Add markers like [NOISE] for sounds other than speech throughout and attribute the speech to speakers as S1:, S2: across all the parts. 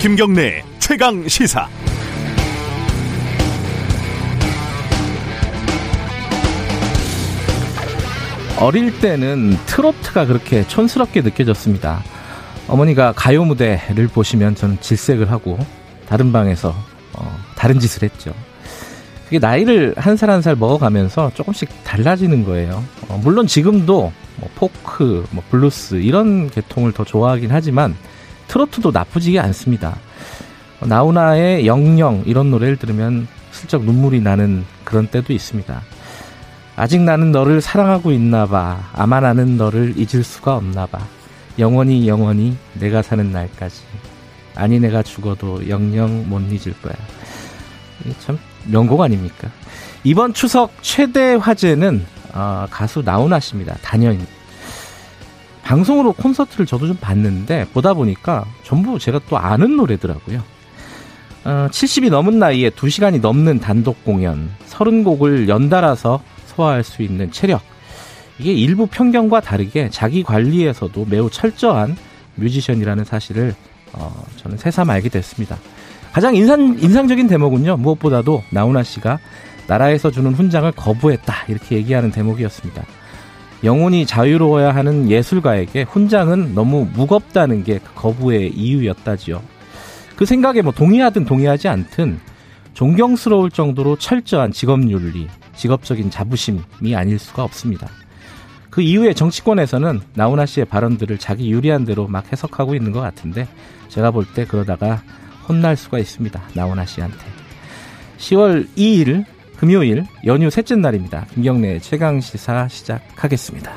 S1: 김경래 최강 시사.
S2: 어릴 때는 트로트가 그렇게 촌스럽게 느껴졌습니다. 어머니가 가요 무대를 보시면 저는 질색을 하고 다른 방에서 어, 다른 짓을 했죠. 그게 나이를 한살 한 살 먹어가면서 조금씩 달라지는 거예요. 어, 물론 지금도 뭐 포크, 뭐 블루스 이런 계통을 더 좋아하긴 하지만 트로트도 나쁘지 않습니다. 나훈아의 영영 이런 노래를 들으면 슬쩍 눈물이 나는 그런 때도 있습니다. 아직 나는 너를 사랑하고 있나 봐. 아마 나는 너를 잊을 수가 없나 봐. 영원히 영원히 내가 사는 날까지. 아니 내가 죽어도 영영 못 잊을 거야. 참 명곡 아닙니까? 이번 추석 최대 화제는 어, 가수 나훈아 씨입니다. 단연입니다. 방송으로 콘서트를 저도 좀 봤는데 보다 보니까 전부 제가 또 아는 노래더라고요. 어, 70이 넘은 나이에 2시간이 넘는 단독 공연, 30곡을 연달아서 소화할 수 있는 체력. 이게 일부 편견과 다르게 자기 관리에서도 매우 철저한 뮤지션이라는 사실을 어, 저는 새삼 알게 됐습니다. 가장 인상, 인상적인 대목은요, 무엇보다도 나훈아 씨가 나라에서 주는 훈장을 거부했다. 이렇게 얘기하는 대목이었습니다. 영혼이 자유로워야 하는 예술가에게 훈장은 너무 무겁다는 게 그 거부의 이유였다지요. 그 생각에 뭐 동의하든 동의하지 않든 존경스러울 정도로 철저한 직업윤리, 직업적인 자부심이 아닐 수가 없습니다. 그 이후에 정치권에서는 나훈아 씨의 발언들을 자기 유리한 대로 막 해석하고 있는 것 같은데 제가 볼 때 그러다가 혼날 수가 있습니다. 나훈아 씨한테. 10월 2일 금요일 연휴 셋째 날입니다. 김경래 최강 시사 시작하겠습니다.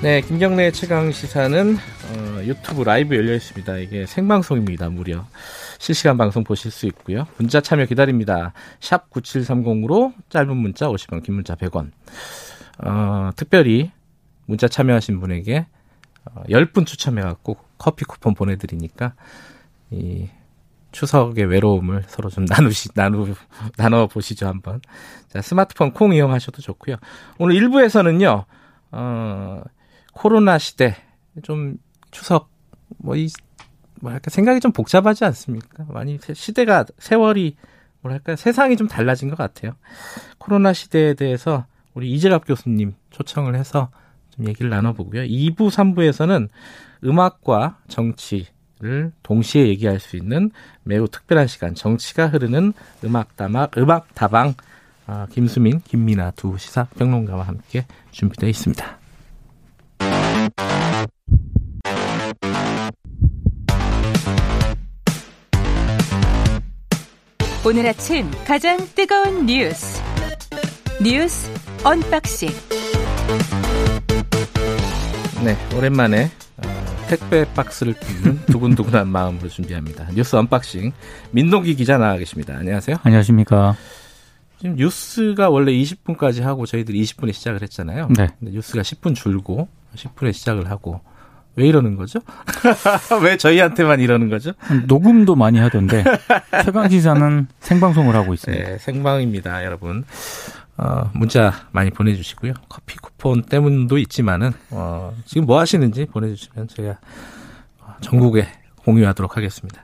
S2: 네, 김경래 최강 시사는 어, 유튜브 라이브 열려 있습니다. 이게 생방송입니다. 무려 실시간 방송 보실 수 있고요. 문자 참여 기다립니다. 샵 9730으로 짧은 문자 50원, 긴 문자 100원. 어, 특별히 문자 참여하신 분에게 어, 10분 추첨해갖고 커피 쿠폰 보내드리니까 이 추석의 외로움을 서로 좀 [LAUGHS] 나누시 나누 나눠 보시죠 한번. 자 스마트폰 콩 이용하셔도 좋고요. 오늘 1부에서는요. 어 코로나 시대 좀 추석 뭐 이 뭐랄까 생각이 좀 복잡하지 않습니까? 많이 시대가 세월이 뭐랄까 세상이 좀 달라진 것 같아요. 코로나 시대에 대해서 우리 이재갑 교수님 초청을 해서 좀 얘기를 나눠보고요. 2부, 3부에서는 음악과 정치를 동시에 얘기할 수 있는 매우 특별한 시간, 정치가 흐르는 음악 다방, 음악 다방, 아, 김수민, 김민아 두 시사 평론가와 함께 준비되어 있습니다.
S3: 오늘 아침 가장 뜨거운 뉴스 뉴스 언박싱
S2: 네, 오랜만에 어, 택배 박스를 뚫는 [LAUGHS] 두근두근한 마음으로 준비합니다. 뉴스 unboxing 민동기 기자 나와 계십니다. 안녕하세요.
S4: 안녕하십니까.
S2: 지금 뉴스가 원래 20분까지 하고 저희들이 20분에 시작을 했잖아요.
S4: 네.
S2: 근데 뉴스가 10분 줄고 10분에 시작을 하고 왜 이러는 거죠? [LAUGHS] 왜 저희한테만 이러는 거죠?
S4: 녹음도 많이 하던데 최강 시사는 생방송을 하고 있습니다.
S2: 네, 생방입니다, 여러분. 어, 문자 많이 보내주시고요. 커피 쿠폰 때문도 있지만은 어, 지금 뭐 하시는지 보내주시면 제가 전국에 공유하도록 하겠습니다.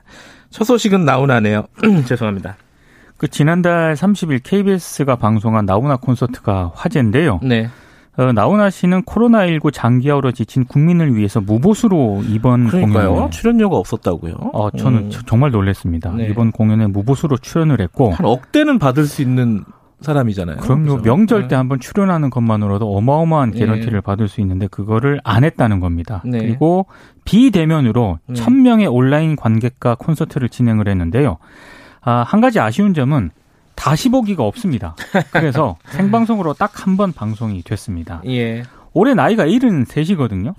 S2: 첫 소식은 나훈아네요. [CLEARS THROAT] 죄송합니다.
S4: 그 지난달 30일 KBS가 방송한 나훈아 콘서트가 화제인데요.
S2: 네.
S4: 어, 나훈아 씨는 코로나19 장기화로 지친 국민을 위해서 무보수로 이번. 공연에
S2: 출연료가 없었다고요?
S4: 어, 저는
S2: 음.
S4: 정말 놀랐습니다.
S2: 네.
S4: 이번 공연에 무보수로 출연을 했고
S2: 한 억대는 받을 수 있는 사람이잖아요.
S4: 그럼요.
S2: 그죠?
S4: 명절 때
S2: 네.
S4: 한번 출연하는 것만으로도 어마어마한
S2: 예.
S4: 개런티를 받을 수 있는데 그거를 안 했다는 겁니다.
S2: 네.
S4: 그리고 비대면으로
S2: 네.
S4: 1000명의 온라인 관객과 콘서트를 진행을 했는데요. 아, 한 가지 아쉬운 점은 다시 보기가 없습니다. 그래서 [LAUGHS] 생방송으로 딱 한 번 방송이 됐습니다.
S2: 예.
S4: 올해 나이가 73이거든요.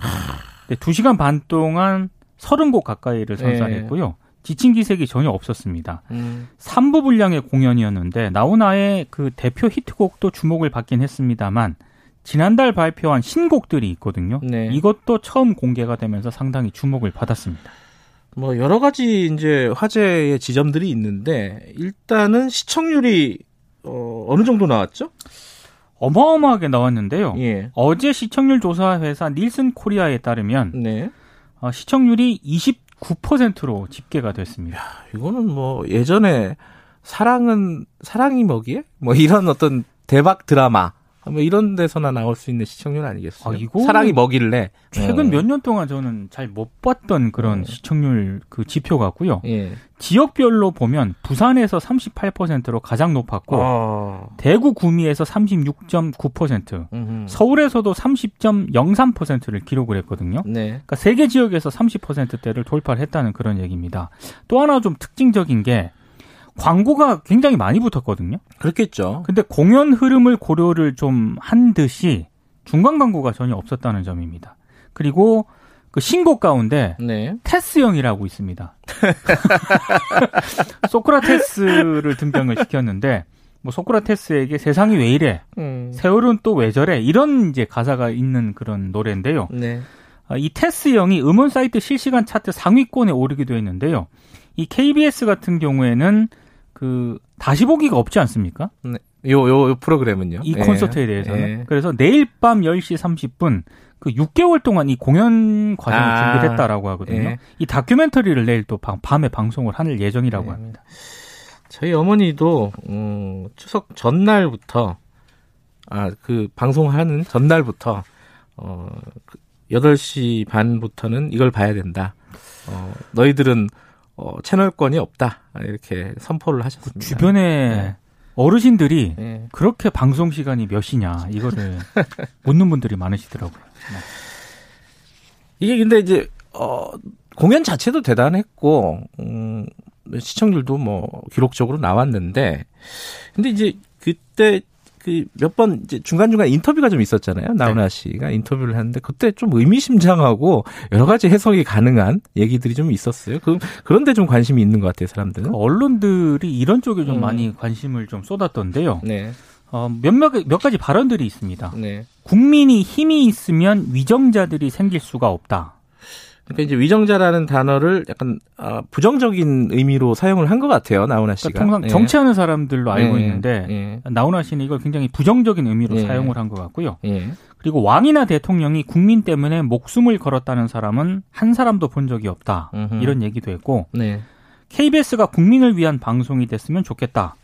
S4: 네, 2시간 반 동안 30곡 가까이를 선사했고요. 지친 기색이 전혀 없었습니다.
S2: 음.
S4: 3부 분량의 공연이었는데 나훈아의 그 대표 히트곡도 주목을 받긴 했습니다만 지난달 발표한 신곡들이 있거든요.
S2: 네.
S4: 이것도 처음 공개가 되면서 상당히 주목을 받았습니다.
S2: 뭐 여러 가지 이제 화제의 지점들이 있는데 일단은 시청률이 어, 어느 정도 나왔죠?
S4: 어마어마하게 나왔는데요.
S2: 예.
S4: 어제 시청률 조사 회사 닐슨 코리아에 따르면
S2: 네.
S4: 어, 시청률이 29%로 집계가 됐습니다.
S2: 이거는 뭐 예전에 사랑은 사랑이 뭐기에 뭐 이런 어떤 대박 드라마 뭐 이런 데서나 나올 수 있는 시청률 아니겠어요?
S4: 아, 이거는
S2: 사랑이 뭐길래
S4: 최근
S2: 어.
S4: 몇년 동안 저는 잘 못 봤던 그런
S2: 음.
S4: 시청률 그 지표 같고요.
S2: 예.
S4: 지역별로 보면 부산에서 38%로 가장 높았고
S2: 어.
S4: 대구 구미에서 36.9%,
S2: 음흠.
S4: 서울에서도 30.03%를 기록을 했거든요.
S2: 네.
S4: 그러니까 세 개 지역에서 30%대를 돌파를 했다는 그런 얘기입니다. 또 하나 좀 특징적인 게 광고가 굉장히 많이 붙었거든요.
S2: 그렇겠죠.
S4: 근데 공연 흐름을 고려를 좀 한 듯이 중간 광고가 전혀 없었다는 점입니다. 그리고 그 신곡 가운데
S2: 네.
S4: 테스형이라고 있습니다. [LAUGHS] 소크라테스를 등장을 시켰는데 뭐 소크라테스에게 세상이 왜 이래?
S2: 음.
S4: 세월은 또 왜 저래? 이런 이제 가사가 있는 그런 노래인데요.
S2: 네.
S4: 아, 이 테스형이 음원 사이트 실시간 차트 상위권에 오르기도 했는데요. 이 KBS 같은 경우에는 그 다시 보기가 없지 않습니까?
S2: 요, 요, 요 프로그램은요?
S4: 이
S2: 예.
S4: 콘서트에 대해서는.
S2: 예.
S4: 그래서 내일 밤 10시 30분 그 6개월 동안 이 공연 과정을
S2: 아,
S4: 준비를 했다라고 하거든요.
S2: 예.
S4: 이 다큐멘터리를 내일 또 밤, 밤에 방송을 할 예정이라고
S2: 네.
S4: 합니다.
S2: 저희 어머니도 음, 추석 전날부터 아 그 방송하는 전날부터 어그 8시 반부터는 이걸 봐야 된다. 어 너희들은 어 채널권이 없다. 이렇게 선포를 하셨습니다.
S4: 주변에
S2: 네.
S4: 어르신들이
S2: 예.
S4: 그렇게 방송 시간이 몇 시냐 이거를 [LAUGHS] 묻는 분들이 많으시더라고요.
S2: 이게 근데 이제 어 공연 자체도 대단했고 음 시청률도 뭐 기록적으로 나왔는데 근데 이제 그때 그 몇 번 이제 중간중간 인터뷰가 좀 있었잖아요. 나훈아 씨가 인터뷰를 하는데 그때 좀 의미심장하고 여러 가지 해석이 가능한 얘기들이 좀 있었어요. 그 그런데 좀 관심이 있는 것 같아요, 사람들은.
S4: 언론들이 이런 쪽에 좀
S2: 음.
S4: 많이 관심을 좀 쏟았던데요.
S2: 네.
S4: 어, 몇몇 몇 가지 발언들이 있습니다.
S2: 네.
S4: 국민이 힘이 있으면 위정자들이 생길 수가 없다.
S2: 그러니까 이제 위정자라는 단어를 약간 아, 부정적인 의미로 사용을 한 것 같아요, 나훈아 씨가.
S4: 그러니까 통상
S2: 예.
S4: 정치하는 사람들로 알고
S2: 예,
S4: 있는데
S2: 예.
S4: 나훈아 씨는 이걸 굉장히 부정적인 의미로
S2: 예.
S4: 사용을 한 것 같고요.
S2: 예.
S4: 그리고 왕이나 대통령이 국민 때문에 목숨을 걸었다는 사람은 한 사람도 본 적이 없다.
S2: 음흠.
S4: 이런 얘기도 했고
S2: 네.
S4: KBS가 국민을 위한 방송이 됐으면 좋겠다.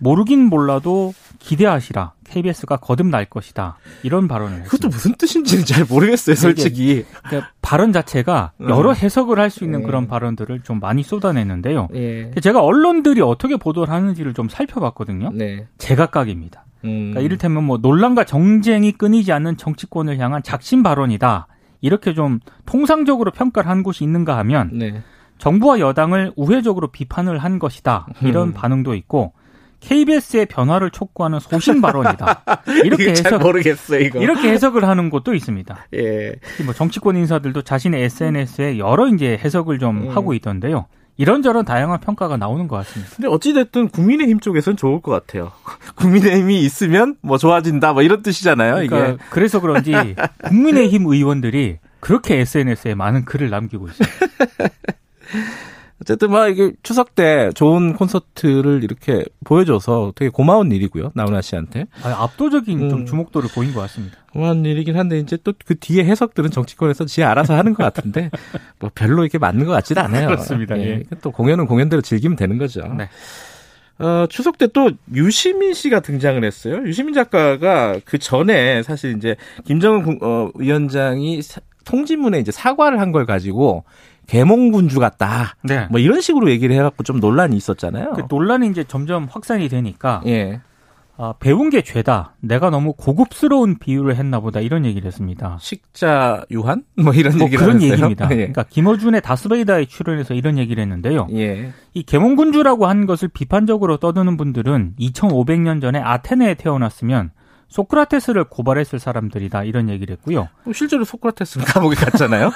S4: 모르긴 몰라도 기대하시라. KBS가 거듭날 것이다. 이런 발언을
S2: 그것도
S4: 했습니다.
S2: 무슨 뜻인지는 잘 모르겠어요, 솔직히.
S4: 그러니까 발언 자체가
S2: 음.
S4: 여러 해석을 할 수 있는
S2: 음.
S4: 그런 발언들을 좀 많이 쏟아내는데요.
S2: 예.
S4: 제가 언론들이 어떻게 보도를 하는지를 좀 살펴봤거든요.
S2: 네.
S4: 제각각입니다.
S2: 음.
S4: 그러니까 이를테면 뭐 논란과 정쟁이 끊이지 않는 정치권을 향한 작심 발언이다. 이렇게 좀 통상적으로 평가를 한 곳이 있는가 하면
S2: 네.
S4: 정부와 여당을 우회적으로 비판을 한 것이다. 이런
S2: 음.
S4: 반응도 있고 KBS의 변화를 촉구하는 소신 발언이다. [LAUGHS] 이렇게 해석
S2: 모르겠어요, 이거.
S4: 이렇게 해석을 하는 곳도 있습니다.
S2: 예.
S4: 뭐 정치권 인사들도 자신의 SNS에 여러 이제 해석을 좀
S2: 음.
S4: 하고 있던데요. 이런저런 다양한 평가가 나오는 것 같습니다.
S2: 근데 어찌됐든 국민의힘 쪽에서는 좋을 것 같아요. [LAUGHS] 국민의힘이 있으면 뭐 좋아진다, 뭐 이런 뜻이잖아요,
S4: 그러니까
S2: 이게.
S4: 그래서 그런지 국민의힘 의원들이 그렇게 SNS에 많은 글을 남기고 있어요. [LAUGHS]
S2: 어쨌든 뭐 이게 추석 때 좋은 콘서트를 이렇게 보여줘서 되게 고마운 일이고요, 나훈아 씨한테.
S4: 아, 압도적인 좀
S2: 음.
S4: 주목도를 보인 것 같습니다.
S2: 고마운 일이긴 한데 이제 또 그 뒤에 해석들은 정치권에서 지 알아서 하는 것 같은데 [LAUGHS] 뭐 별로 이렇게 맞는 것 같지는 않아요.
S4: 그렇습니다, 예.
S2: 또 공연은 공연대로 즐기면 되는 거죠.
S4: 네.
S2: 어, 추석 때 또 유시민 씨가 등장을 했어요. 유시민 작가가 그 전에 사실 이제 김정은 국- 어, 위원장이 사- 통지문에 이제 사과를 한 걸 가지고 개몽군주 같다.
S4: 네.
S2: 뭐 이런 식으로 얘기를 해갖고 좀 논란이 있었잖아요.
S4: 그 논란이 이제 점점 확산이 되니까
S2: 예.
S4: 아, 배운 게 죄다. 내가 너무 고급스러운 비유를 했나 보다 이런 얘기를 했습니다.
S2: 식자 유한? 뭐 이런
S4: 뭐
S2: 얘기를
S4: 그런
S2: 하면서요.
S4: 얘기입니다.
S2: 예.
S4: 그러니까 김어준의 다스베이다에 출연해서 이런 얘기를 했는데요.
S2: 예.
S4: 이 개몽군주라고 한 것을 비판적으로 떠드는 분들은 2500년 전에 아테네에 태어났으면 소크라테스를 고발했을 사람들이다 이런 얘기를 했고요.
S2: 뭐 실제로 소크라테스는 감옥에 갔잖아요.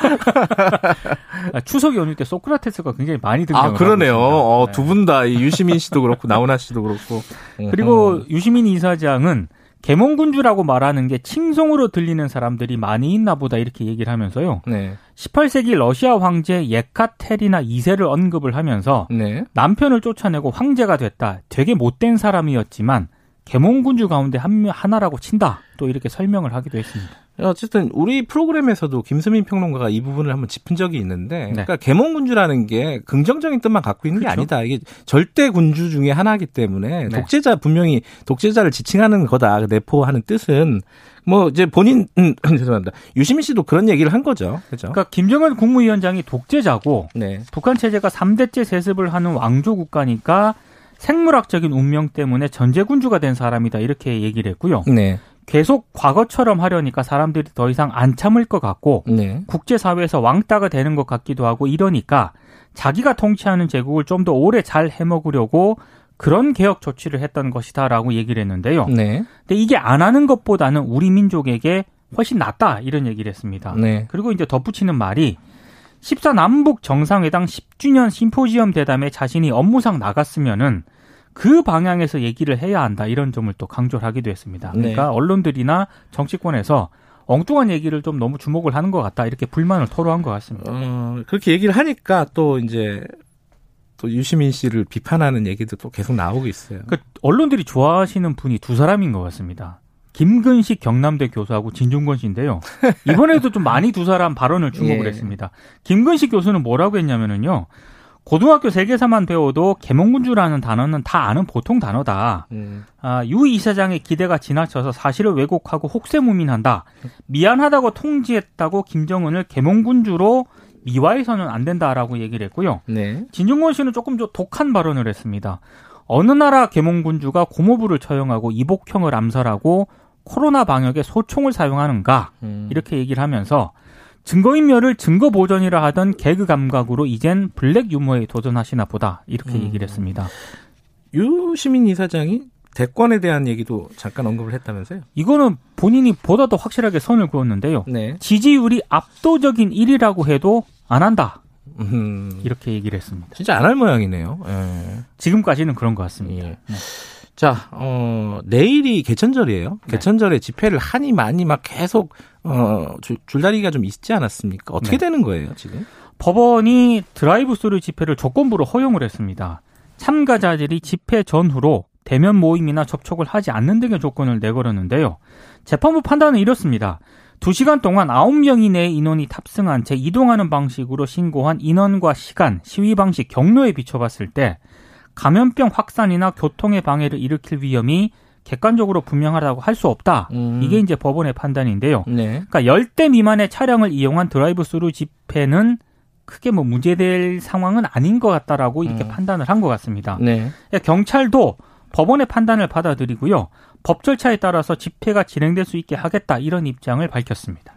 S4: 아, 추석 연휴 때 소크라테스가 굉장히 많이 등장을
S2: 아 그러네요. 어,
S4: 네.
S2: 두분 다 유시민 씨도 그렇고 나훈아 씨도 그렇고. [LAUGHS]
S4: 그리고
S2: 음.
S4: 유시민 이사장은 계몽군주라고 말하는 게 칭송으로 들리는 사람들이 많이 있나 보다 이렇게 얘기를 하면서요.
S2: 네.
S4: 18세기 러시아 황제 예카테리나 2세를 언급을 하면서
S2: 네.
S4: 남편을 쫓아내고 황제가 됐다. 되게 못된 사람이었지만 계몽군주 가운데 한 하나라고 친다. 또 이렇게 설명을 하기도 했습니다.
S2: 어쨌든 우리 프로그램에서도 김수민 평론가가 이 부분을 한번 짚은 적이 있는데,
S4: 네.
S2: 그러니까 계몽군주라는 게 긍정적인 뜻만 갖고 있는 게
S4: 그렇죠.
S2: 아니다. 이게 절대 군주 중에 하나이기 때문에
S4: 네.
S2: 독재자 분명히 독재자를 지칭하는 거다. 내포하는 뜻은 뭐 이제 본인 음, [CLEARS THROAT] 죄송합니다. 유시민 씨도 그런 얘기를 한 거죠. 그죠?
S4: 그러니까 김정은 국무위원장이 독재자고
S2: 네.
S4: 북한 체제가 3대째 세습을 하는 왕조 국가니까 생물학적인 운명 때문에 전제군주가 된 사람이다 이렇게 얘기를 했고요.
S2: 네.
S4: 계속 과거처럼 하려니까 사람들이 더 이상 안 참을 것 같고
S2: 네.
S4: 국제사회에서 왕따가 되는 것 같기도 하고 이러니까 자기가 통치하는 제국을 좀 더 오래 잘 해먹으려고 그런 개혁 조치를 했던 것이다라고 얘기를 했는데요.
S2: 네.
S4: 근데 이게 안 하는 것보다는 우리 민족에게 훨씬 낫다 이런 얘기를 했습니다.
S2: 네.
S4: 그리고 이제 덧붙이는 말이 14 남북 정상회담 10주년 심포지엄 대담에 자신이 업무상 나갔으면은 그 방향에서 얘기를 해야 한다 이런 점을 또 강조를 하기도 했습니다.
S2: 네.
S4: 그러니까 언론들이나 정치권에서 엉뚱한 얘기를 좀 너무 주목을 하는 것 같다 이렇게 불만을 토로한 것 같습니다.
S2: 어, 그렇게 얘기를 하니까 또 이제 또 유시민 씨를 비판하는 얘기도 또 계속 나오고 있어요.
S4: 그 언론들이 좋아하시는 분이 두 사람인 것 같습니다. 김근식 경남대 교수하고 진중권 씨인데요. [LAUGHS] 이번에도 좀 많이 두 사람 발언을 주목을
S2: 예.
S4: 했습니다. 김근식 교수는 뭐라고 했냐면은요. 고등학교 세계사만 배워도 계몽군주라는 단어는 다 아는 보통 단어다.
S2: 음.
S4: 아, 유 이사장의 기대가 지나쳐서 사실을 왜곡하고 혹세무민한다. 미안하다고 통지했다고 김정은을 계몽군주로 미화해서는 안 된다라고 얘기를 했고요.
S2: 네.
S4: 진중권 씨는 조금 좀 독한 발언을 했습니다. 어느 나라 계몽군주가 고모부를 처형하고 이복형을 암살하고 코로나 방역에 소총을 사용하는가
S2: 음.
S4: 이렇게 얘기를 하면서 증거인멸을 증거 보전이라 하던 개그 감각으로 이젠 블랙 유머에 도전하시나 보다 이렇게
S2: 음.
S4: 얘기를 했습니다.
S2: 유시민 이사장이 대권에 대한 얘기도 잠깐 언급을 했다면서요?
S4: 이거는 본인이 보다 더 확실하게 선을 그었는데요.
S2: 네.
S4: 지지율이 압도적인 1위라고 해도 안 한다
S2: 음.
S4: 이렇게 얘기를 했습니다.
S2: 진짜 안 할 모양이네요. 예.
S4: 지금까지는 그런 것 같습니다.
S2: 예. 자, 어, 내일이 개천절이에요.
S4: 네.
S2: 개천절에 집회를 하니 많이 막 계속, 어, 줄, 줄다리기가 좀 있지 않았습니까? 어떻게
S4: 네.
S2: 되는 거예요, 지금?
S4: 법원이 드라이브 스루 집회를 조건부로 허용을 했습니다. 참가자들이 집회 전후로 대면 모임이나 접촉을 하지 않는 등의 조건을 내걸었는데요. 재판부 판단은 이렇습니다. 2시간 동안 9명 이내의 인원이 탑승한 채 이동하는 방식으로 신고한 인원과 시간, 시위 방식, 경로에 비춰봤을 때 감염병 확산이나 교통의 방해를 일으킬 위험이 객관적으로 분명하다고 할 수 없다.
S2: 음.
S4: 이게 이제 법원의 판단인데요.
S2: 네.
S4: 그러니까 10대 미만의 차량을 이용한 드라이브 스루 집회는 크게 뭐 문제될 상황은 아닌 것 같다라고 이렇게
S2: 음.
S4: 판단을 한 것 같습니다.
S2: 네.
S4: 그러니까 경찰도 법원의 판단을 받아들이고요. 법 절차에 따라서 집회가 진행될 수 있게 하겠다 이런 입장을 밝혔습니다.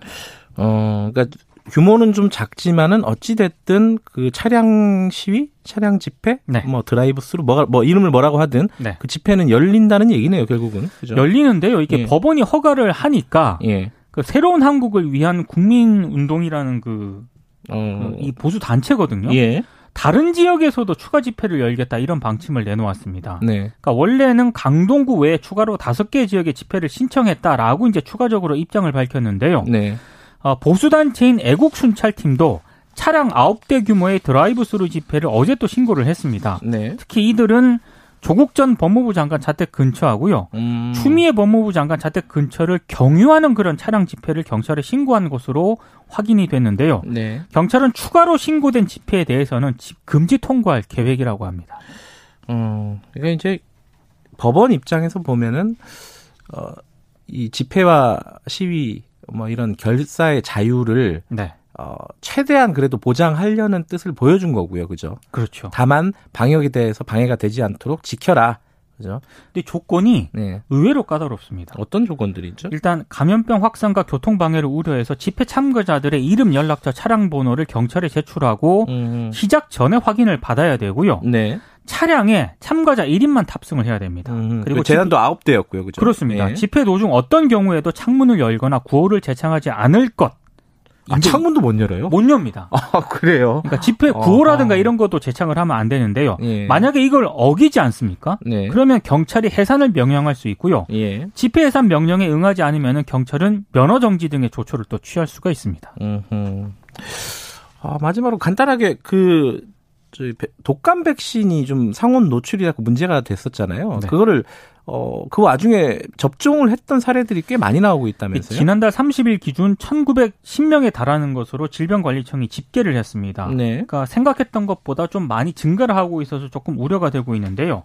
S2: 어, 그러니까 규모는 좀 작지만은 어찌 됐든 그 차량 시위, 차량 집회,
S4: 네.
S2: 뭐 드라이브 스루 뭐가 뭐 이름을 뭐라고 하든
S4: 네.
S2: 그 집회는 열린다는 얘기네요, 결국은. 그죠?
S4: 열리는데요. 이게
S2: 예.
S4: 법원이 허가를 하니까
S2: 예.
S4: 그 새로운 한국을 위한 국민 운동이라는 그이
S2: 어.
S4: 보수 단체거든요.
S2: 예.
S4: 다른 지역에서도 추가 집회를 열겠다 이런 방침을 내놓았습니다.
S2: 네.
S4: 그러니까 원래는 강동구 외에 추가로 다섯 개 지역의 집회를 신청했다라고 이제 추가적으로 입장을 밝혔는데요.
S2: 네.
S4: 어, 보수단체인 애국순찰팀도 차량 9대 규모의 드라이브스루 집회를 어제 또 신고를 했습니다.
S2: 네.
S4: 특히 이들은 조국 전 법무부 장관 자택 근처하고요.
S2: 음.
S4: 추미애 법무부 장관 자택 근처를 경유하는 그런 차량 집회를 경찰에 신고한 것으로 확인이 됐는데요.
S2: 네.
S4: 경찰은 추가로 신고된 집회에 대해서는 집 금지 통과할 계획이라고 합니다.
S2: 어, 그러니까 이제 법원 입장에서 보면은 어, 이 집회와 시위 뭐 이런 결사의 자유를
S4: 네.
S2: 어, 최대한 그래도 보장하려는 뜻을 보여준 거고요. 그죠?
S4: 그렇죠.
S2: 다만 방역에 대해서 방해가 되지 않도록 지켜라. 그죠?
S4: 근데 조건이
S2: 네.
S4: 의외로 까다롭습니다.
S2: 어떤 조건들이죠?
S4: 일단 감염병 확산과 교통 방해를 우려해서 집회 참가자들의 이름, 연락처, 차량 번호를 경찰에 제출하고
S2: 음.
S4: 시작 전에 확인을 받아야 되고요.
S2: 네.
S4: 차량에 참가자 1인만 탑승을 해야 됩니다.
S2: 음,
S4: 그리고
S2: 그리고 제한도 아홉 대였고요. 그죠?
S4: 그렇습니다.
S2: 예.
S4: 집회 도중 어떤 경우에도 창문을 열거나 구호를 재창하지 않을 것.
S2: 아, 창문도 못 열어요?
S4: 못 엽니다.
S2: 아, 그래요?
S4: 그러니까 집회 구호라든가 이런 것도 제창을 하면 안 되는데요. 예. 만약에 이걸 어기지 않습니까? 네. 그러면 경찰이 해산을 명령할 수 있고요. 예. 집회 해산 명령에 응하지 않으면 경찰은 면허 정지 등의 조처를 또 취할 수가 있습니다.
S2: 아, 마지막으로 간단하게 그 독감 백신이 좀 상온 노출이라고 문제가 됐었잖아요. 네. 그거를 어, 그 와중에 접종을 했던 사례들이 꽤 많이 나오고 있다면서요?
S4: 지난달 30일 기준 1910명에 달하는 것으로 질병관리청이 집계를 했습니다. 네. 그러니까 생각했던 것보다 좀 많이 증가를 하고 있어서 조금 우려가 되고 있는데요.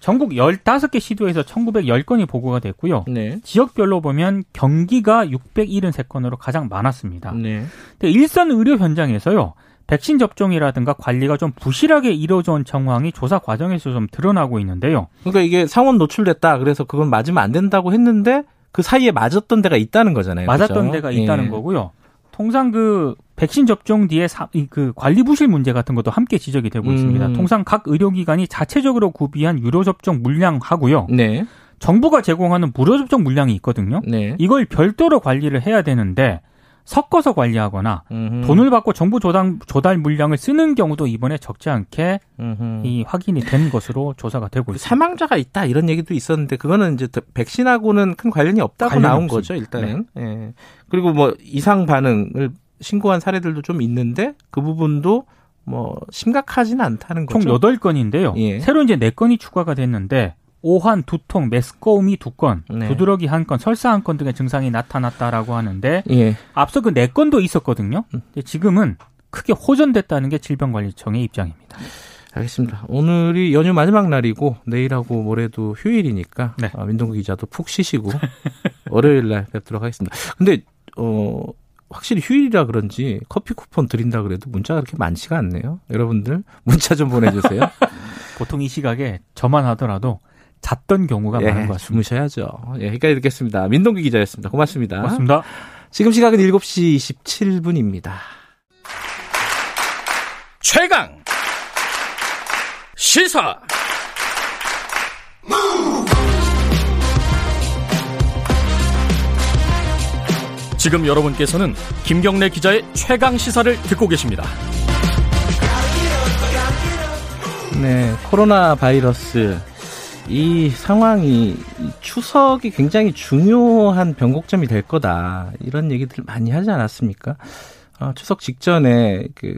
S4: 전국 15개 시도에서 1910건이 보고가 됐고요. 네. 지역별로 보면 경기가 673건으로 가장 많았습니다. 네. 근데 일선 의료 현장에서요. 백신 접종이라든가 관리가 좀 부실하게 이루어져 온 정황이 조사 과정에서 좀 드러나고 있는데요.
S2: 그러니까 이게 상온 노출됐다. 그래서 그건 맞으면 안 된다고 했는데 그 사이에 맞았던 데가 있다는 거잖아요.
S4: 맞았던
S2: 그렇죠?
S4: 데가 있다는 예. 거고요. 통상 그 백신 접종 뒤에 사, 그 관리 부실 문제 같은 것도 함께 지적이 되고 음. 있습니다. 통상 각 의료기관이 자체적으로 구비한 유료 접종 물량하고요. 네. 정부가 제공하는 무료 접종 물량이 있거든요. 네. 이걸 별도로 관리를 해야 되는데 섞어서 관리하거나 음흠. 돈을 받고 정부 조달, 조달 물량을 쓰는 경우도 이번에 적지 않게 음흠. 이 확인이 된 것으로 조사가 되고 그 있습니다.
S2: 사망자가 있다 이런 얘기도 있었는데 그거는 이제 백신하고는 큰 관련이 없다고 관련이 나온 없습니다. 거죠 일단은. 네. 예. 그리고 뭐 이상 반응을 신고한 사례들도 좀 있는데 그 부분도 뭐 심각하지는 않다는 거죠.
S4: 총 8건인데요. 예. 새로 이제 4건이 추가가 됐는데 오한, 두통, 메스꺼움이 두 건, 네. 두드러기 한 건, 설사 한 건 등의 증상이 나타났다라고 하는데 예. 앞서 그 네 건도 있었거든요. 음. 지금은 크게 호전됐다는 게 질병관리청의 입장입니다.
S2: 알겠습니다. 오늘이 연휴 마지막 날이고 내일하고 모레도 휴일이니까 네. 아, 민동구 기자도 푹 쉬시고 [LAUGHS] 월요일 날 뵙도록 하겠습니다. 근데 어 확실히 휴일이라 그런지 커피 쿠폰 드린다 그래도 문자가 그렇게 많지가 않네요. 여러분들 문자 좀 보내주세요. [LAUGHS]
S4: 보통 이 시각에 저만 하더라도 잤던 경우가 예, 많은 것 같습니다.
S2: 주무셔야죠. 예, 여기까지 듣겠습니다. 민동기 기자였습니다. 고맙습니다.
S4: 고맙습니다.
S2: 지금 시각은 7시 27분입니다.
S1: 최강 시사 지금 여러분께서는 김경래 기자의 최강 시사를 듣고 계십니다.
S2: 네, 코로나 바이러스 이 상황이 추석이 굉장히 중요한 변곡점이 될 거다 이런 얘기들 많이 하지 않았습니까? 어, 추석 직전에 그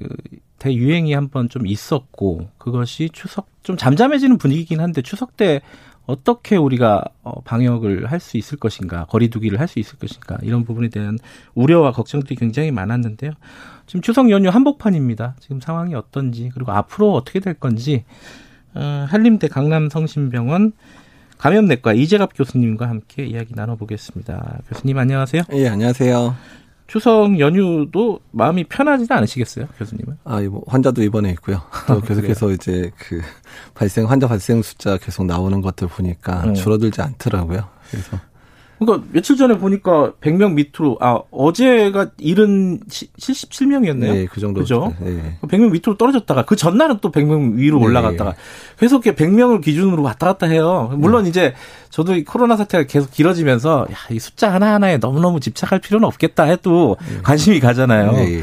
S2: 대유행이 한번 좀 있었고 그것이 추석 좀 잠잠해지는 분위기긴 한데 추석 때 어떻게 우리가 어, 방역을 할 수 있을 것인가, 거리두기를 할 수 있을 것인가 이런 부분에 대한 우려와 걱정들이 굉장히 많았는데요. 지금 추석 연휴 한복판입니다. 지금 상황이 어떤지 그리고 앞으로 어떻게 될 건지 어, 한림대 강남성심병원 감염내과 이재갑 교수님과 함께 이야기 나눠보겠습니다. 교수님 안녕하세요.
S5: 예, 안녕하세요.
S2: 추석 연휴도 마음이 편하지는 않으시겠어요, 교수님은?
S5: 아, 뭐 환자도 입원해 있고요. 또 아, 계속해서 이제 그 발생 환자 발생 숫자 계속 나오는 것들 보니까 음. 줄어들지 않더라고요. 그래서
S2: 그러니까 며칠 전에 보니까 100명 밑으로 아 어제가 일은 77명이었네요.
S5: 네, 그 정도.
S2: 그죠? 네. 100명 밑으로 떨어졌다가 그 전날은 또 100명 위로 네. 올라갔다가 계속 100명을 기준으로 왔다 갔다 해요. 물론 네. 이제 저도 이 코로나 사태가 계속 길어지면서 야, 이 숫자 하나하나에 너무너무 집착할 필요는 없겠다 해도 네. 관심이 가잖아요. 네.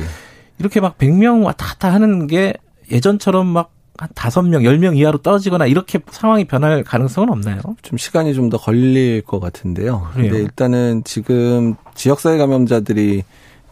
S2: 이렇게 막 100명 왔다 갔다 하는 게 예전처럼 막 한 다섯 명, 열 명 이하로 떨어지거나 이렇게 상황이 변할 가능성은 없나요?
S5: 좀 시간이 좀 더 걸릴 것 같은데요. 그래요? 근데 일단은 지금 지역사회 감염자들이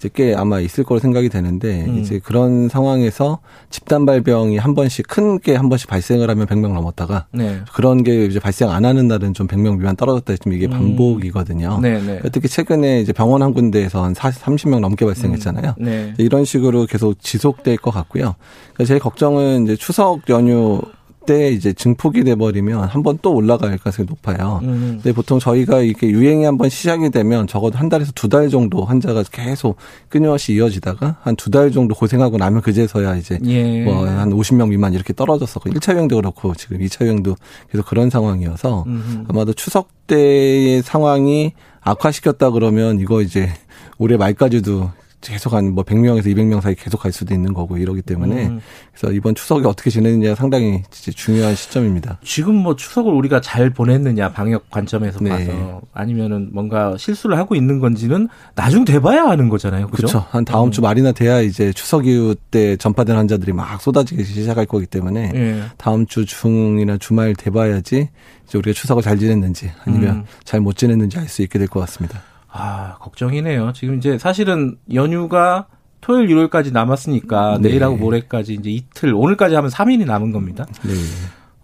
S5: 이제 꽤 아마 있을 거로 생각이 되는데 음. 이제 그런 상황에서 집단 발병이 한 번씩 큰 게 한 번씩 발생을 하면 100명 넘었다가 네. 그런 게 이제 발생 안 하는 날은 좀 100명 미만 떨어졌다 했지만 이게 음. 반복이거든요. 음. 네, 네. 특히 최근에 이제 병원 한 군데에서 한 40, 30명 넘게 발생했잖아요. 음. 네. 이런 식으로 계속 지속될 것 같고요. 그러니까 제 걱정은 이제 추석 연휴 때 이제 증폭이 돼버리면 한 번 또 올라갈 가능성이 높아요. 음. 근데 보통 저희가 이렇게 유행이 한 번 시작이 되면 적어도 한 달에서 두 달 정도 환자가 계속 끊임없이 이어지다가 한 두 달 정도 고생하고 나면 그제서야 이제 예. 뭐한 50명 미만 이렇게 떨어졌었고 1차 유행도 그렇고 지금 2차 유행도 계속 그런 상황이어서 음. 아마도 추석 때의 상황이 악화시켰다 그러면 이거 이제 올해 말까지도 계속 한 뭐 100명에서 200명 사이 계속 갈 수도 있는 거고 이러기 때문에 음. 그래서 이번 추석이 어떻게 지내느냐 상당히 중요한 시점입니다.
S2: 지금 뭐 추석을 우리가 잘 보냈느냐 방역 관점에서 네. 봐서 아니면은 뭔가 실수를 하고 있는 건지는 나중 돼봐야 하는 거잖아요. 그렇죠.
S5: 한 다음 음. 주 말이나 돼야 이제 추석 이후 때 전파된 환자들이 막 쏟아지기 시작할 거기 때문에 네. 다음 주 중이나 주말 돼봐야지 이제 우리가 추석을 잘 지냈는지 아니면 음. 잘못 지냈는지 알 수 있게 될 것 같습니다.
S2: 아, 걱정이네요. 지금 이제 사실은 연휴가 토요일, 일요일까지 남았으니까 네. 내일하고 모레까지 이제 이틀, 오늘까지 하면 3일이 남은 겁니다. 네.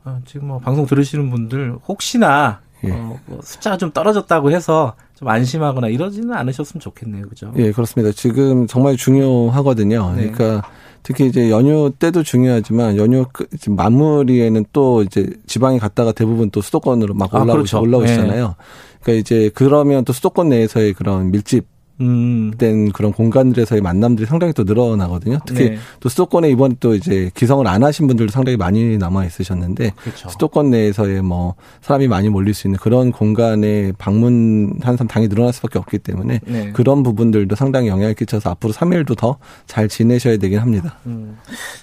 S2: 어, 지금 뭐 방송 들으시는 분들 혹시나 예. 어, 뭐 숫자가 좀 떨어졌다고 해서 좀 안심하거나 이러지는 않으셨으면 좋겠네요. 그죠?
S5: 예, 그렇습니다. 지금 정말 중요하거든요. 네. 그러니까 특히 이제 연휴 때도 중요하지만 연휴 마무리에는 또 이제 지방에 갔다가 대부분 또 수도권으로 막 올라오시, 아, 그렇죠. 올라오시잖아요. 네. 그러니까 이제 그러면 또 수도권 내에서의 그런 밀집 음. 된 그런 공간들에서의 만남들이 상당히 또 늘어나거든요. 특히 네. 또 수도권에 이번 또 이제 기성을 안 하신 분들도 상당히 많이 남아 있으셨는데 그렇죠. 수도권 내에서의 뭐 사람이 많이 몰릴 수 있는 그런 공간에 방문한 사람 당이 늘어날 수밖에 없기 때문에 네. 그런 부분들도 상당히 영향을 끼쳐서 앞으로 3일도 더 잘 지내셔야 되긴 합니다. 음.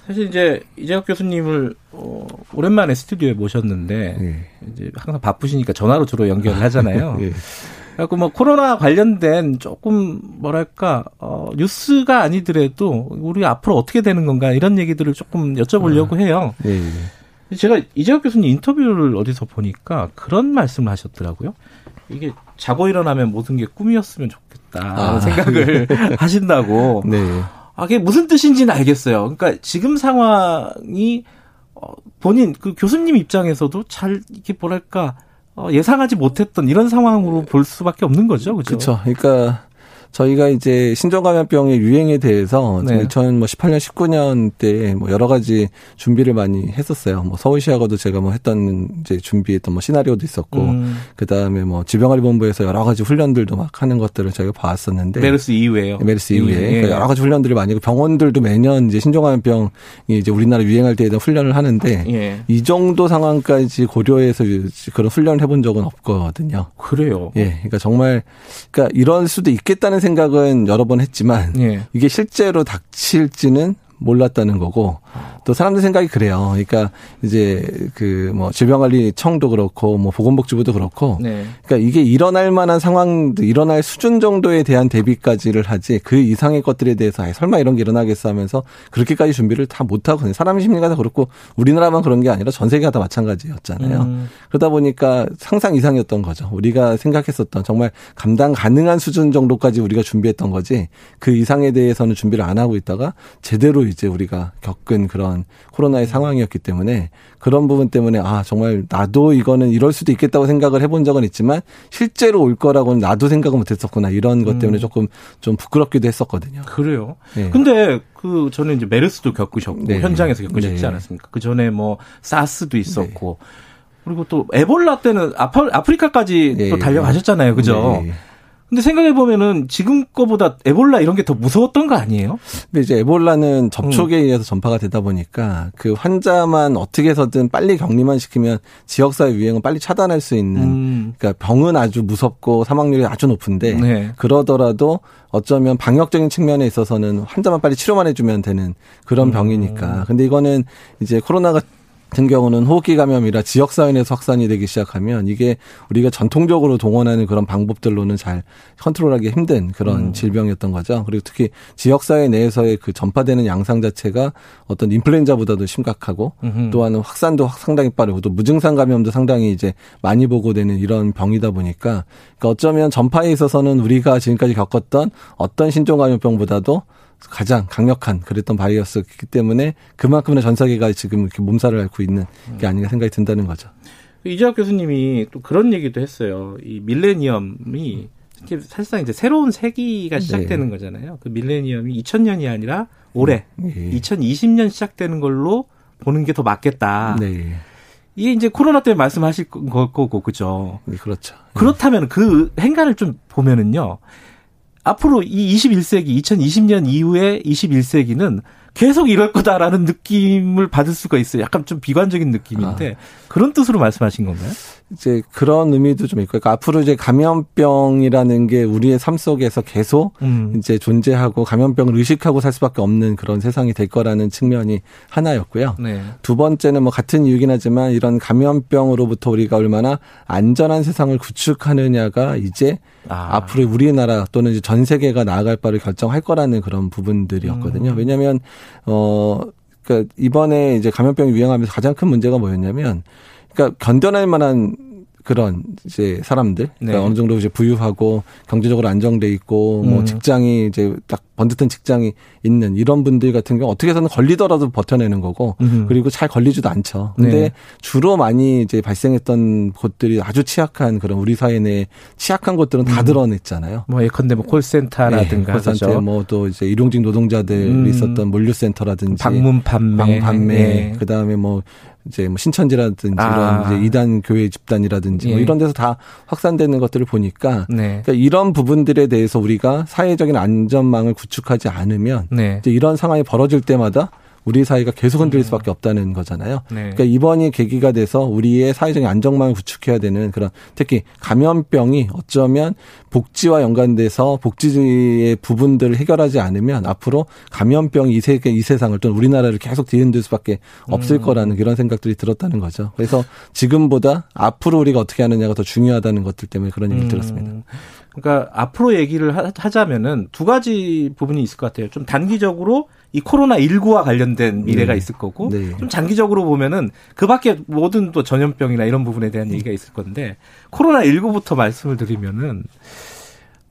S2: 사실 이제 이재학 교수님을 어, 오랜만에 스튜디오에 모셨는데 네. 이제 항상 바쁘시니까 전화로 주로 연결을 하잖아요. [LAUGHS] 네. 그래갖고 뭐 코로나 관련된 조금 뭐랄까 어 뉴스가 아니더라도 우리 앞으로 어떻게 되는 건가 이런 얘기들을 조금 여쭤보려고 아, 해요. 네. 제가 이재학 교수님 인터뷰를 어디서 보니까 그런 말씀을 하셨더라고요. 이게 자고 일어나면 모든 게 꿈이었으면 좋겠다 아. 생각을 [LAUGHS] 하신다고. 네. 아, 그게 무슨 뜻인지는 알겠어요. 그러니까 지금 상황이 어, 본인 그 교수님 입장에서도 잘 이게 뭐랄까 어, 예상하지 못했던 이런 상황으로 볼 수밖에 없는 거죠. 그렇죠.
S5: 그러니까 저희가 이제 신종감염병의 유행에 대해서 네. 2018년, 19년 때 뭐 여러 가지 준비를 많이 했었어요. 뭐 서울시하고도 제가 뭐 했던 이제 준비했던 뭐 시나리오도 있었고, 음. 그 다음에 뭐 지병관리본부에서 여러 가지 훈련들도 막 하는 것들을 저희가 봤었는데.
S2: 메르스 이후에요.
S5: 메르스 이후에. 예. 그러니까 여러 가지 훈련들이 많이 있고 병원들도 매년 이제 신종감염병이 이제 우리나라 유행할 때에 대한 훈련을 하는데 예. 이 정도 상황까지 고려해서 그런 훈련을 해본 적은 없거든요.
S2: 그래요.
S5: 예. 그러니까 정말 그러니까 이럴 수도 있겠다는 생각은 여러 번 했지만 예. 이게 실제로 닥칠지는 몰랐다는 거고 또 사람들 생각이 그래요. 그러니까 이제 그 뭐 질병관리청도 그렇고 뭐 보건복지부도 그렇고 네. 그러니까 이게 일어날 만한 상황도 일어날 수준 정도에 대한 대비까지를 하지 그 이상의 것들에 대해서 아, 설마 이런 게 일어나겠어 하면서 그렇게까지 준비를 다 못 하고 사람 심리가 다 그렇고 우리나라만 그런 게 아니라 전 세계가 다 마찬가지였잖아요. 음. 그러다 보니까 상상 이상이었던 거죠. 우리가 생각했었던 정말 감당 가능한 수준 정도까지 우리가 준비했던 거지 그 이상에 대해서는 준비를 안 하고 있다가 제대로 이제 우리가 겪은 그런 코로나의 상황이었기 때문에 그런 부분 때문에 아 정말 나도 이거는 이럴 수도 있겠다고 생각을 해본 적은 있지만 실제로 올 거라고는 나도 생각을 못했었구나 이런 것 때문에 음. 조금 좀 부끄럽기도 했었거든요.
S2: 그래요. 네. 근데 그 저는 이제 메르스도 겪으셨고 네. 현장에서 겪으셨지 네. 않았습니까? 그 전에 뭐 사스도 있었고. 네. 그리고 또 에볼라 때는 아프리카까지 또 네. 달려가셨잖아요. 그죠? 네. 근데 생각해 보면은 지금 거보다 에볼라 이런 게 더 무서웠던 거 아니에요?
S5: 근데 이제 에볼라는 접촉에 음. 의해서 전파가 되다 보니까 그 환자만 어떻게 해서든 빨리 격리만 시키면 지역사회 유행을 빨리 차단할 수 있는 음. 그러니까 병은 아주 무섭고 사망률이 아주 높은데 네. 그러더라도 어쩌면 방역적인 측면에 있어서는 환자만 빨리 치료만 해주면 되는 그런 음. 병이니까. 근데 이거는 이제 코로나가 같은 경우는 호흡기 감염이라 지역 사회 내에서 확산이 되기 시작하면 이게 우리가 전통적으로 동원하는 그런 방법들로는 잘 컨트롤하기 힘든 그런 음. 질병이었던 거죠. 그리고 특히 지역 사회 내에서의 그 전파되는 양상 자체가 어떤 인플루엔자보다도 심각하고 음흠. 또한 확산도 상당히 빠르고 또 무증상 감염도 상당히 이제 많이 보고되는 이런 병이다 보니까 그러니까 어쩌면 전파에 있어서는 우리가 지금까지 겪었던 어떤 신종 감염병보다도 가장 강력한 그랬던 바이러스였기 때문에 그만큼의 전 세계가 지금 이렇게 몸살을 앓고 있는 게 아닌가 생각이 든다는 거죠.
S2: 이재학 교수님이 또 그런 얘기도 했어요. 이 밀레니엄이 사실상 이제 새로운 세기가 시작되는 네. 거잖아요. 그 밀레니엄이 2000년이 아니라 올해 네. 2020년 시작되는 걸로 보는 게 더 맞겠다. 네. 이게 이제 코로나 때문에 말씀하실 거고 그죠?
S5: 네, 그렇죠.
S2: 그렇다면 그 행간을 좀 보면은요. 앞으로 이 21세기, 2020년 이후에 21세기는 계속 이럴 거다라는 느낌을 받을 수가 있어요. 약간 좀 비관적인 느낌인데 아. 그런 뜻으로 말씀하신 건가요?
S5: 이제 그런 의미도 좀 있고, 그러니까 앞으로 이제 감염병이라는 게 우리의 삶 속에서 계속 음. 이제 존재하고 감염병을 의식하고 살 수밖에 없는 그런 세상이 될 거라는 측면이 하나였고요. 네. 두 번째는 뭐 같은 이유긴 하지만 이런 감염병으로부터 우리가 얼마나 안전한 세상을 구축하느냐가 이제 아. 앞으로 우리나라 또는 전 세계가 나아갈 바를 결정할 거라는 그런 부분들이었거든요. 음. 왜냐하면 어 그러니까 이번에 이제 감염병이 유행하면서 가장 큰 문제가 뭐였냐면 그러니까 견뎌낼 만한 그런 이제 사람들 그러니까 네. 어느 정도 이제 부유하고 경제적으로 안정돼 있고 뭐 음. 직장이 이제 딱 번듯한 직장이 있는 이런 분들 같은 경우 어떻게 해서는 걸리더라도 버텨내는 거고 음. 그리고 잘 걸리지도 않죠. 근데 네. 주로 많이 이제 발생했던 곳들이 아주 취약한 그런 우리 사회 내 취약한 곳들은 다 음. 드러냈잖아요.
S2: 뭐 예컨대 뭐 콜센터라든가
S5: 네, 콜센터 뭐또 이제 일용직 노동자들이 음. 있었던 물류센터라든지
S2: 방문 판매,
S5: 방 판매 네. 그다음에 뭐 이제 뭐 신천지라든지 아. 이런 이제 이단 교회 집단이라든지 뭐 예. 뭐 이런 데서 다 확산되는 것들을 보니까 네. 그러니까 이런 부분들에 대해서 우리가 사회적인 안전망을 구축하지 않으면 네. 이제 이런 상황이 벌어질 때마다 우리 사회가 계속 흔들릴 음. 수밖에 없다는 거잖아요. 네. 그러니까 이번이 계기가 돼서 우리의 사회적인 안정망을 구축해야 되는 그런 특히 감염병이 어쩌면 복지와 연관돼서 복지의 부분들을 해결하지 않으면 앞으로 감염병이 이 세계 이 세상을 또는 우리나라를 계속 뒤흔들 수밖에 없을 음. 거라는 그런 생각들이 들었다는 거죠. 그래서 지금보다 앞으로 우리가 어떻게 하느냐가 더 중요하다는 것들 때문에 그런 얘기를 음. 들었습니다.
S2: 그러니까 앞으로 얘기를 하자면은 두 가지 부분이 있을 것 같아요. 좀 단기적으로 이 코로나 19와 관련된 미래가 네. 있을 거고 네. 좀 장기적으로 보면은 그밖에 모든 또 전염병이나 이런 부분에 대한 얘기가 있을 건데 코로나 19부터 말씀을 드리면은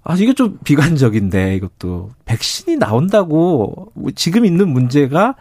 S2: 아 이게 좀 비관적인데 이것도 백신이 나온다고 지금 있는 문제가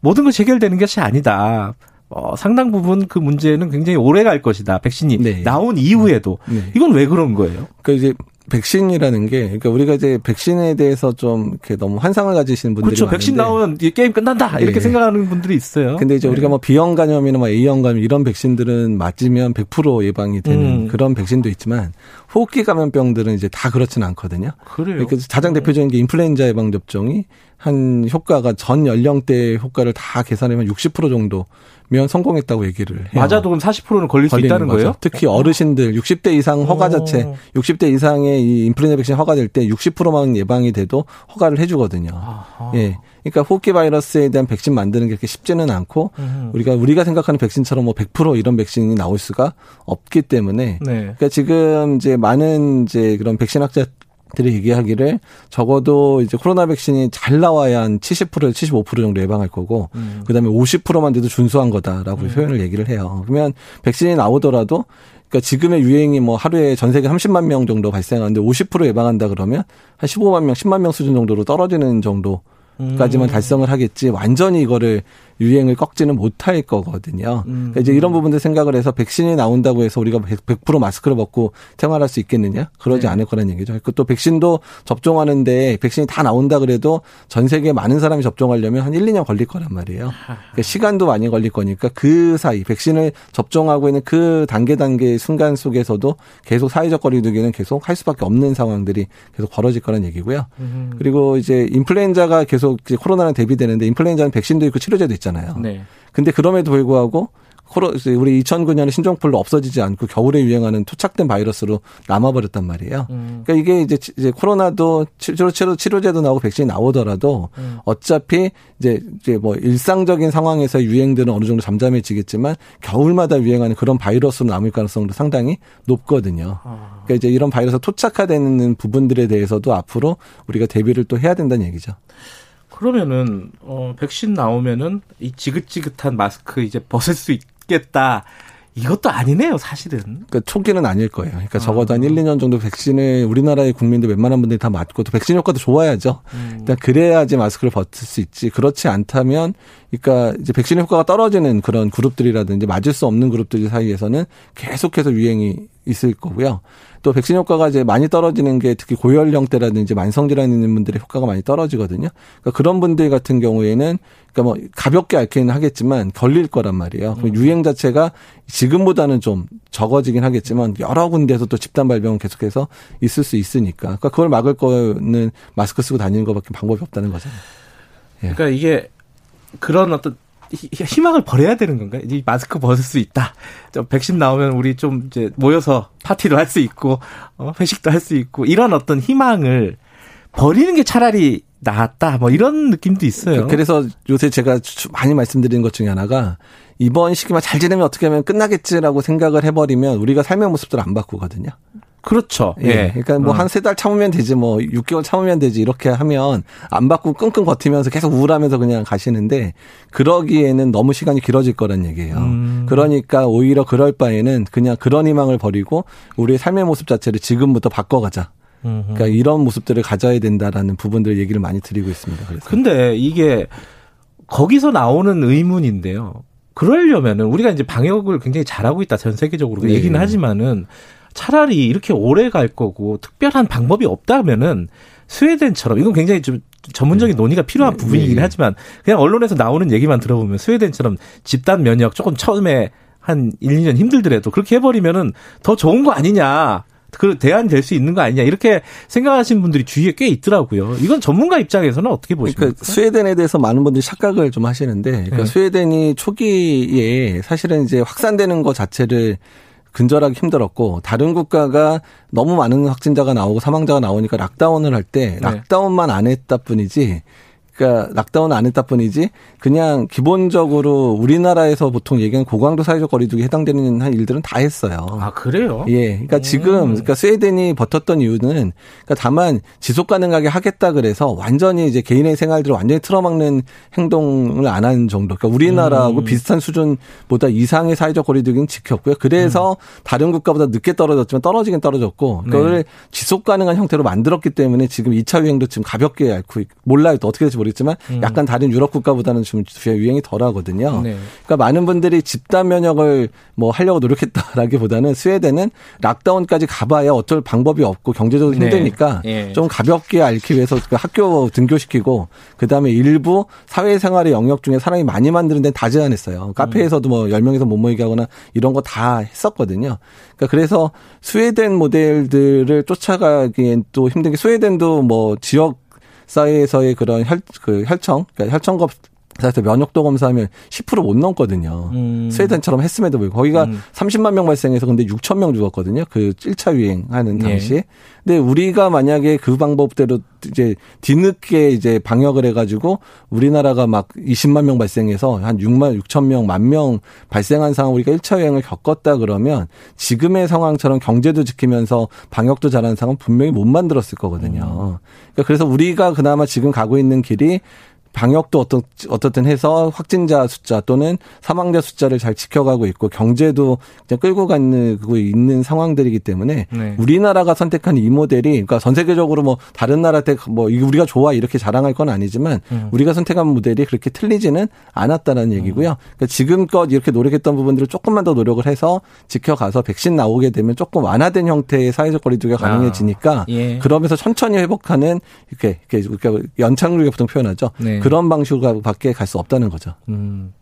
S2: 모든 것이 해결되는 것이 아니다. 어, 상당 부분 그 문제는 굉장히 오래 갈 것이다. 백신이 네. 나온 이후에도. 네. 이건 왜 그런 거예요?
S5: 그러니까 이제 백신이라는 게 그러니까 우리가 이제 백신에 대해서 좀 이렇게 너무 환상을 가지시는 분들이
S2: 그렇죠. 많은데 백신 나오면 게임 끝난다 이렇게 네. 생각하는 분들이 있어요.
S5: 근데 이제 네. 우리가 뭐 B형 감염이나 뭐 A형 감염 이런 백신들은 맞으면 100% 예방이 되는 음. 그런 백신도 있지만 호흡기 감염병들은 이제 다 그렇지는 않거든요.
S2: 그래요. 그러니까
S5: 가장 대표적인 게 인플루엔자 예방 접종이 한 효과가 전 연령대 효과를 다 계산하면 60% 정도 면 성공했다고 얘기를 해요.
S2: 맞아도 그럼 40%는 걸릴 수 있다는 거죠? 거예요?
S5: 특히 어르신들 60대 이상 허가 자체 60대 이상의 이 인플루엔자 백신 허가될 때 60%만 예방이 돼도 허가를 해 주거든요. 예. 그러니까 호흡기 바이러스에 대한 백신 만드는 게 그렇게 쉽지는 않고 음. 우리가 우리가 생각하는 백신처럼 뭐 100% 이런 백신이 나올 수가 없기 때문에 네. 그러니까 지금 이제 많은 이제 그런 백신 학자 들이 얘기하기를 적어도 이제 코로나 백신이 잘 나와야 한 70% 75% 정도 예방할 거고 음. 그다음에 50%만 돼도 준수한 거다라고 음. 표현을 얘기를 해요. 그러면 백신이 나오더라도 그러니까 지금의 유행이 뭐 하루에 전 세계 30만 명 정도 발생하는데 50% 예방한다 그러면 한 15만 명, 10만 명 수준 정도로 떨어지는 정도 까지만 음. 달성을 하겠지 완전히 이거를 유행을 꺾지는 못할 거거든요. 음. 그러니까 이제 이런 부분들 생각을 해서 백신이 나온다고 해서 우리가 100% 마스크를 벗고 생활할 수 있겠느냐? 그러지 네. 않을 거라는 얘기죠. 또 백신도 접종하는데 백신이 다 나온다 그래도 전 세계 많은 사람이 접종하려면 한 1, 2년 걸릴 거란 말이에요. 그러니까 시간도 많이 걸릴 거니까 그 사이 백신을 접종하고 있는 그 단계 단계 순간 속에서도 계속 사회적 거리두기는 계속 할 수밖에 없는 상황들이 계속 벌어질 거란 얘기고요. 음. 그리고 이제 인플루엔자가 계속 코로나랑 대비되는데 인플루엔자는 백신도 있고 치료제도 있잖아요. 있잖아요. 네. 근데 그럼에도 불구하고 코로 우리 2009년에 신종플루 없어지지 않고 겨울에 유행하는 토착된 바이러스로 남아버렸단 말이에요. 음. 그러니까 이게 이제 이제 코로나도 치료 치료 치료제도 나오고 백신이 나오더라도 음. 어차피 이제 이제 뭐 일상적인 상황에서 유행들은 어느 정도 잠잠해지겠지만 겨울마다 유행하는 그런 바이러스로 남을 가능성도 상당히 높거든요. 아. 그러니까 이제 이런 바이러스 토착화되는 부분들에 대해서도 앞으로 우리가 대비를 또 해야 된다는 얘기죠.
S2: 그러면은 어 백신 나오면은 이 지긋지긋한 마스크 이제 벗을 수 있겠다. 이것도 아니네요, 사실은.
S5: 그러니까 초기는 아닐 거예요. 그러니까 아. 적어도 한 1, 2년 정도 백신을 우리나라의 국민들 웬만한 분들이 다 맞고 또 백신 효과도 좋아야죠. 음. 일단 그래야지 마스크를 벗을 수 있지. 그렇지 않다면 그러니까 이제 백신 효과가 떨어지는 그런 그룹들이라든지 맞을 수 없는 그룹들 사이에서는 계속해서 유행이 있을 거고요. 또 백신 효과가 이제 많이 떨어지는 게 특히 고연령대라든지 만성질환 있는 분들의 효과가 많이 떨어지거든요. 그러니까 그런 분들 같은 경우에는 그러니까 뭐 가볍게 앓기는 하겠지만 걸릴 거란 말이에요. 음. 유행 자체가 지금보다는 좀 적어지긴 하겠지만 여러 군데에서 또 집단 발병은 계속해서 있을 수 있으니까. 그러니까 그걸 막을 거는 마스크 쓰고 다니는 것밖에 방법이 없다는 거잖아요.
S2: 예. 그러니까 이게 그런 어떤 희망을 버려야 되는 건가요? 이 마스크 벗을 수 있다. 저 백신 나오면 우리 좀 이제 모여서 파티도 할 수 있고 어, 회식도 할 수 있고 이런 어떤 희망을 버리는 게 차라리 낫다. 뭐 이런 느낌도 있어요.
S5: 그래서 요새 제가 많이 말씀드리는 것 중에 하나가 이번 시기만 잘 지내면 어떻게 하면 끝나겠지라고 생각을 해버리면 우리가 삶의 모습들을 안 바꾸거든요.
S2: 그렇죠.
S5: 예. 예. 그러니까 뭐 한 세달 어. 참으면 되지 뭐 6개월 참으면 되지 이렇게 하면 안 바꾸고 끙끙 버티면서 계속 우울하면서 그냥 가시는데 그러기에는 너무 시간이 길어질 거란 얘기예요. 음. 그러니까 오히려 그럴 바에는 그냥 그런 희망을 버리고 우리의 삶의 모습 자체를 지금부터 바꿔가자. 그러니까 이런 모습들을 가져야 된다라는 부분들 얘기를 많이 드리고 있습니다.
S2: 그래서. 근데 이게 거기서 나오는 의문인데요. 그러려면은 우리가 이제 방역을 굉장히 잘하고 있다 전 세계적으로 네. 얘기는 하지만은 차라리 이렇게 오래 갈 거고 특별한 방법이 없다면은 스웨덴처럼 이건 굉장히 좀 전문적인 네. 논의가 필요한 네. 부분이긴 네. 하지만 그냥 언론에서 나오는 얘기만 들어보면 스웨덴처럼 집단 면역 조금 처음에 한 1, 2년 힘들더라도 그렇게 해버리면은 더 좋은 거 아니냐. 그 대안이 될수 있는 거 아니냐 이렇게 생각하시는 분들이 주위에 꽤 있더라고요. 이건 전문가 입장에서는 어떻게 보십니까?
S5: 그러니까 스웨덴에 대해서 많은 분들이 착각을 좀 하시는데 그러니까 네. 스웨덴이 초기에 사실은 이제 확산되는 것 자체를 근절하기 힘들었고 다른 국가가 너무 많은 확진자가 나오고 사망자가 나오니까 lockdown을 할때 네. lockdown만 안 했다 뿐이지 그러니까 lockdown 안 했다 뿐이지 그냥 기본적으로 우리나라에서 보통 얘기하는 고강도 사회적 거리두기 해당되는 한 일들은 다 했어요.
S2: 아 그래요?
S5: 예. 그러니까 음. 지금 그러니까 스웨덴이 버텼던 이유는 그러니까 다만 지속 가능하게 하겠다 그래서 완전히 이제 개인의 생활들을 완전히 틀어막는 행동을 안한 정도. 그러니까 우리나라하고 음. 비슷한 수준보다 이상의 사회적 거리두기는 지켰고요. 그래서 음. 다른 국가보다 늦게 떨어졌지만 떨어지긴 떨어졌고 그걸 네. 지속 가능한 형태로 만들었기 때문에 지금 2차 유행도 지금 가볍게 앓고 몰라요. 또 어떻게 될지 모르 모르겠지만 음. 약간 다른 유럽 국가보다는 좀 유행이 덜하거든요. 네. 그러니까 많은 분들이 집단 면역을 뭐 하려고 노력했다라기보다는 스웨덴은 락다운까지 가봐야 어쩔 방법이 없고 경제적으로 네. 힘드니까 네. 좀 가볍게 앓기 위해서 그 학교 등교시키고 그다음에 일부 사회생활의 영역 중에 사람이 많이 만드는 데는 다 제한했어요. 카페에서도 뭐 10명에서 못 모이게 하거나 이런 거 다 했었거든요. 그러니까 그래서 스웨덴 모델들을 쫓아가기엔 또 힘든 게 스웨덴도 뭐 지역 사회에서의 그런 혈, 그 혈청, 그러니까 혈청검 사실 면역도 검사하면 10%못 넘거든요. 음. 스웨덴처럼 했음에도 불구하고 거기가 음. 30만 명 발생해서 근데 6천 명 죽었거든요. 그 1차 유행하는 예. 당시에. 예. 근데 우리가 만약에 그 방법대로 이제 뒤늦게 이제 방역을 해가지고 우리나라가 막 20만 명 발생해서 한 6만 6천 명, 만 명 발생한 상황 우리가 1차 유행을 겪었다 그러면 지금의 상황처럼 경제도 지키면서 방역도 잘하는 상황 분명히 못 만들었을 거거든요. 음. 그러니까 그래서 우리가 그나마 지금 가고 있는 길이 방역도 어떤 어떻든 해서 확진자 숫자 또는 사망자 숫자를 잘 지켜가고 있고 경제도 그냥 끌고 가는 그 있는 상황들이기 때문에 네. 우리나라가 선택한 이 모델이 그러니까 전 세계적으로 뭐 다른 나라 때뭐 우리가 좋아 이렇게 자랑할 건 아니지만 음. 우리가 선택한 모델이 그렇게 틀리지는 않았다는 얘기고요. 음. 그러니까 지금껏 이렇게 노력했던 부분들을 조금만 더 노력을 해서 지켜가서 백신 나오게 되면 조금 완화된 형태의 사회적 거리두기가 아. 가능해지니까 아. 예. 그러면서 천천히 회복하는 이렇게 이렇게 연착륙에 보통 표현하죠. 네. 그런 방식으로 밖에 갈 수 없다는 거죠. 음.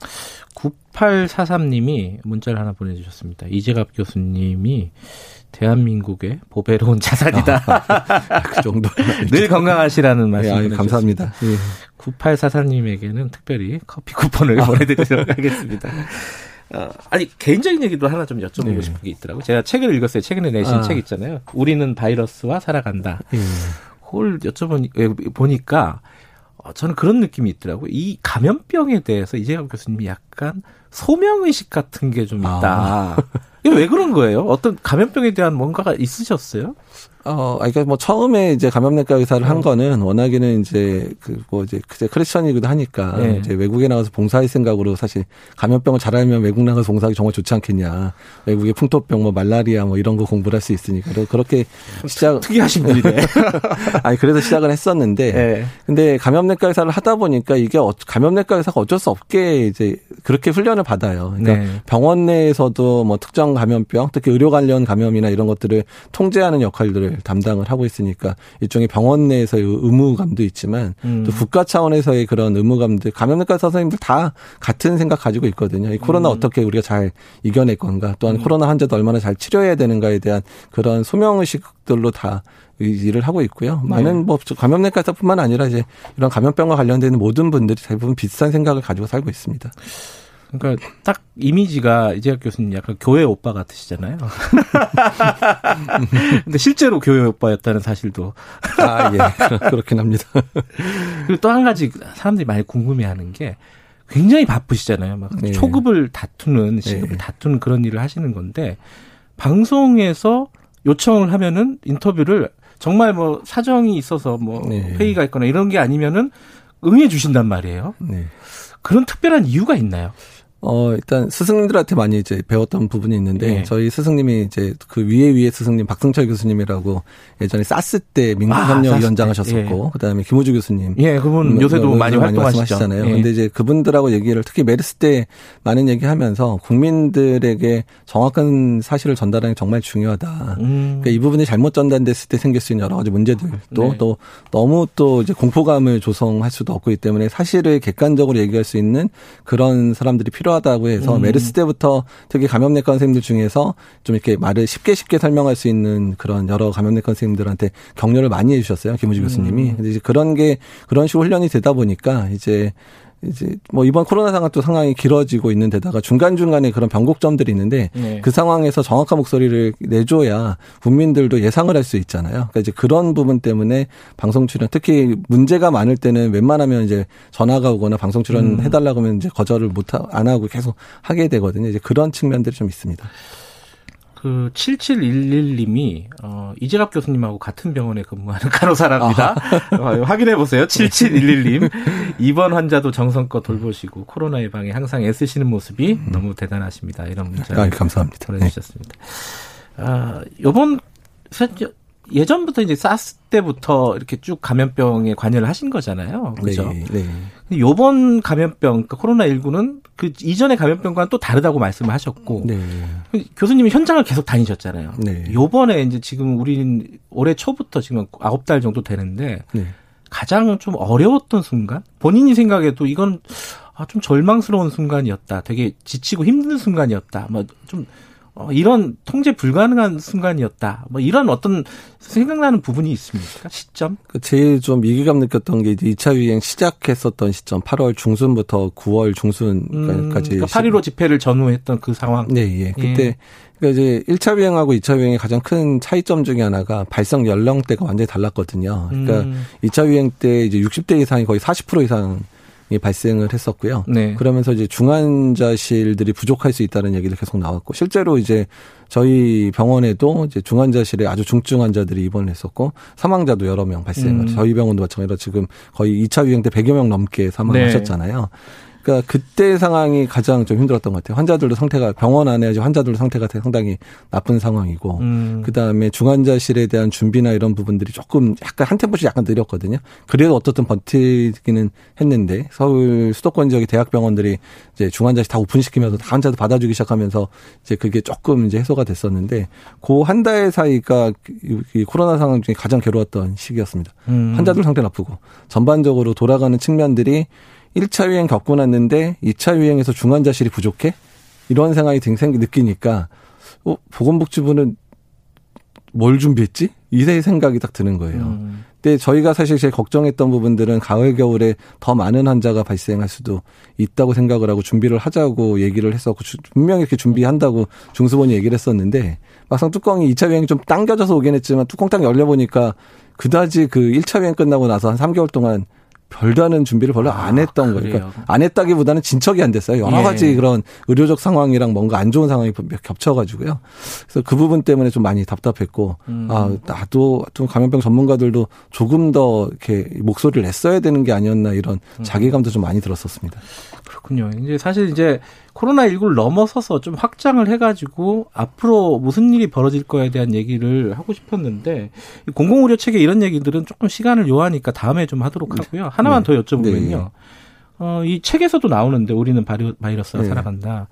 S2: 9843님이 문자를 하나 보내주셨습니다. 이재갑 교수님이 대한민국의 보배로운 자산이다.
S5: 아, [LAUGHS] 그 정도.
S2: 늘 건강하시라는 말씀. 네,
S5: 감사합니다. 네.
S2: 9843님에게는 특별히 커피 쿠폰을 아. 보내드리도록 하겠습니다. 어, 아니 개인적인 얘기도 하나 좀 여쭤보고 네. 싶은 게 있더라고. 제가 책을 읽었어요. 최근에 내신 아. 책 있잖아요. 우리는 바이러스와 살아간다. 네. 그걸 여쭤보니 보니까 어, 저는 그런 느낌이 있더라고요. 이 감염병에 대해서 이재갑 교수님이 약간 소명의식 같은 게 좀 있다. 아. 이게 왜 그런 거예요? 어떤 감염병에 대한 뭔가가 있으셨어요?
S5: 어, 그러니까 뭐 처음에 이제 감염내과 의사를 한 어. 거는 워낙에는 이제 그뭐 이제 그제 크리스천이기도 하니까 네. 이제 외국에 나가서 봉사할 생각으로 사실 감염병을 잘 알면 외국 나가서 봉사하기 정말 좋지 않겠냐. 외국의 풍토병 뭐 말라리아 뭐 이런 거 공부를 할 수 있으니까 그렇게 시작
S2: 특이하신 분이네. [LAUGHS]
S5: 아니 그래서 시작을 했었는데 네. 근데 감염내과 의사를 하다 보니까 이게 어, 감염내과 의사가 어쩔 수 없게 이제 그렇게 훈련을 받아요. 그러니까 네. 병원 내에서도 뭐 특정 감염병, 특히 의료 관련 감염이나 이런 것들을 통제하는 역할들을 담당을 하고 있으니까 일종의 병원 내에서의 의무감도 있지만 음. 또 국가 차원에서의 그런 의무감들 감염내과 선생님들 다 같은 생각 가지고 있거든요. 이 코로나 음. 어떻게 우리가 잘 이겨낼 건가 또한 음. 코로나 환자도 얼마나 잘 치료해야 되는가에 대한 그런 소명의식들로 다 일을 하고 있고요. 네. 많은 뭐 감염내과뿐만 아니라 이제 이런 감염병과 관련되는 모든 분들이 대부분 비슷한 생각을 가지고 살고 있습니다.
S2: 그러니까 딱 이미지가 이재학 교수님 약간 교회 오빠 같으시잖아요. [LAUGHS] 근데 실제로 교회 오빠였다는 사실도
S5: 아 예 그렇긴 합니다.
S2: 그리고 또 한 가지 사람들이 많이 궁금해하는 게 굉장히 바쁘시잖아요. 막 네. 초급을 다투는 시급을 네. 다투는 그런 일을 하시는 건데 방송에서 요청을 하면은 인터뷰를 정말 뭐 사정이 있어서 뭐 네. 회의가 있거나 이런 게 아니면은 응해 주신단 말이에요. 네. 그런 특별한 이유가 있나요?
S5: 어, 일단 스승님들한테 많이 이제 배웠던 부분이 있는데 네. 저희 스승님이 이제 그 위에 위에 스승님 박승철 교수님이라고 예전에 사스 때 민국협력위원장 아, 하셨었고 예. 그다음에 김우주 교수님.
S2: 예, 그분 요새도 많이 활동하시잖아요.
S5: 예. 근데 이제 그분들하고 얘기를 특히 메르스 때 많은 얘기하면서 국민들에게 정확한 사실을 전달하는 게 정말 중요하다. 음. 그러니까 이 부분이 잘못 전달됐을 때 생길 수 있는 여러 가지 문제들도 네. 또 너무 또 이제 공포감을 조성할 수도 없기 때문에 사실을 객관적으로 얘기할 수 있는 그런 사람들이 필요 필요하다고 해서 음. 메르스 때부터 특히 감염내과 선생님들 중에서 좀 이렇게 말을 쉽게 쉽게 설명할 수 있는 그런 여러 감염내과 선생님들한테 격려를 많이 해주셨어요 김우지 음. 교수님이. 근데 이제 그런 게 그런 식으로 훈련이 되다 보니까 이제 이제 뭐 이번 코로나 상황 또 상황이 길어지고 있는 데다가 중간 중간에 그런 변곡점들이 있는데 네. 그 상황에서 정확한 목소리를 내줘야 국민들도 예상을 할 수 있잖아요. 그러니까 이제 그런 부분 때문에 방송 출연 특히 문제가 많을 때는 웬만하면 이제 전화가 오거나 방송 출연 음. 해달라고 하면 이제 거절을 못 안 하고 계속 하게 되거든요. 이제 그런 측면들이 좀 있습니다.
S2: 그 7711님이 어 이재갑 교수님하고 같은 병원에 근무하는 [LAUGHS] 간호사랍니다. 아. 어, 확인해 보세요. 7711님. 이번 환자도 정성껏 돌보시고 코로나 예방에 항상 애쓰시는 모습이 음. 너무 대단하십니다. 이런 문자
S5: 아, 감사합니다.
S2: 보내 주셨습니다. 네. 아, 요번 예전부터 이제 사스 때부터 이렇게 쭉 감염병에 관여를 하신 거잖아요. 그죠? 네. 네. 요번 감염병, 그러니까 코로나19는 그 이전의 감염병과는 또 다르다고 말씀을 하셨고. 네. 교수님이 현장을 계속 다니셨잖아요. 네. 요번에 이제 지금 우리는 올해 초부터 지금 아홉 달 정도 되는데. 네. 가장 좀 어려웠던 순간? 본인이 생각해도 이건 아, 좀 절망스러운 순간이었다. 되게 지치고 힘든 순간이었다. 뭐좀 어, 이런 통제 불가능한 순간이었다. 뭐 이런 어떤 생각나는 부분이 있습니까? 시점?
S5: 그 제일 좀 위기감 느꼈던 게 이제 2차 유행 시작했었던 시점 8월 중순부터 9월 중순까지. 음,
S2: 그러니까 8.15 집회를 전후했던 그 상황.
S5: 네, 예. 그때 예. 그러니까 이제 1차 유행하고 2차 유행의 가장 큰 차이점 중에 하나가 발생 연령대가 완전히 달랐거든요. 그러니까 음. 2차 유행 때 이제 60대 이상이 거의 40% 이상 이 발생을 했었고요. 네. 그러면서 이제 중환자실들이 부족할 수 있다는 얘기를 계속 나왔고 실제로 이제 저희 병원에도 이제 중환자실에 아주 중증 환자들이 입원을 했었고 사망자도 여러 명 발생을 음. 저희 병원도 마찬가지로 지금 거의 2차 유행 때 100여 명 넘게 사망하셨잖아요. 네. 그러니까 그때 상황이 가장 좀 힘들었던 것 같아요. 환자들도 상태가 병원 안에 환자들도 상태가 상당히 나쁜 상황이고 음. 그다음에 중환자실에 대한 준비나 이런 부분들이 조금 약간 한 템포씩 약간 느렸거든요. 그래도 어떻든 버티기는 했는데 서울 수도권 지역의 대학병원들이 이제 중환자실 다 오픈시키면서 다 환자들 받아주기 시작하면서 이제 그게 조금 이제 해소가 됐었는데 그 한 달 사이가 이 코로나 상황 중에 가장 괴로웠던 시기였습니다. 음. 환자들 상태 나쁘고 전반적으로 돌아가는 측면들이 1차 유행 겪고 났는데 2차 유행에서 중환자실이 부족해? 이런 생각이 생 느끼니까 어, 보건복지부는 뭘 준비했지? 이세 생각이 딱 드는 거예요. 음. 근데 저희가 사실 제일 걱정했던 부분들은 가을 겨울에 더 많은 환자가 발생할 수도 있다고 생각을 하고 준비를 하자고 얘기를 했었고 분명히 이렇게 준비한다고 중수본이 얘기를 했었는데 막상 뚜껑이 2차 유행이 좀 당겨져서 오긴 했지만 뚜껑 딱 열려 보니까 그다지 그 1차 유행 끝나고 나서 한 3개월 동안 별다른 준비를 별로 안 아, 했던 아, 거예요. 그러니까 안 했다기보다는 진척이 안 됐어요. 여러 예. 가지 그런 의료적 상황이랑 뭔가 안 좋은 상황이 겹쳐가지고요. 그래서 그 부분 때문에 좀 많이 답답했고, 음. 아 나도 좀 감염병 전문가들도 조금 더 이렇게 목소리를 냈어야 되는 게 아니었나 이런 음. 자괴감도 좀 많이 들었었습니다.
S2: 그렇군요. 이제 사실 이제 코로나19를 넘어서서 좀 확장을 해가지고 앞으로 무슨 일이 벌어질 거에 대한 얘기를 하고 싶었는데 공공의료 체계 이런 얘기들은 조금 시간을 요하니까 다음에 좀 하도록 네. 하고요. 하나만 네. 더 여쭤보면요. 네. 어, 이 책에서도 나오는데 우리는 바이러스가 네. 살아간다.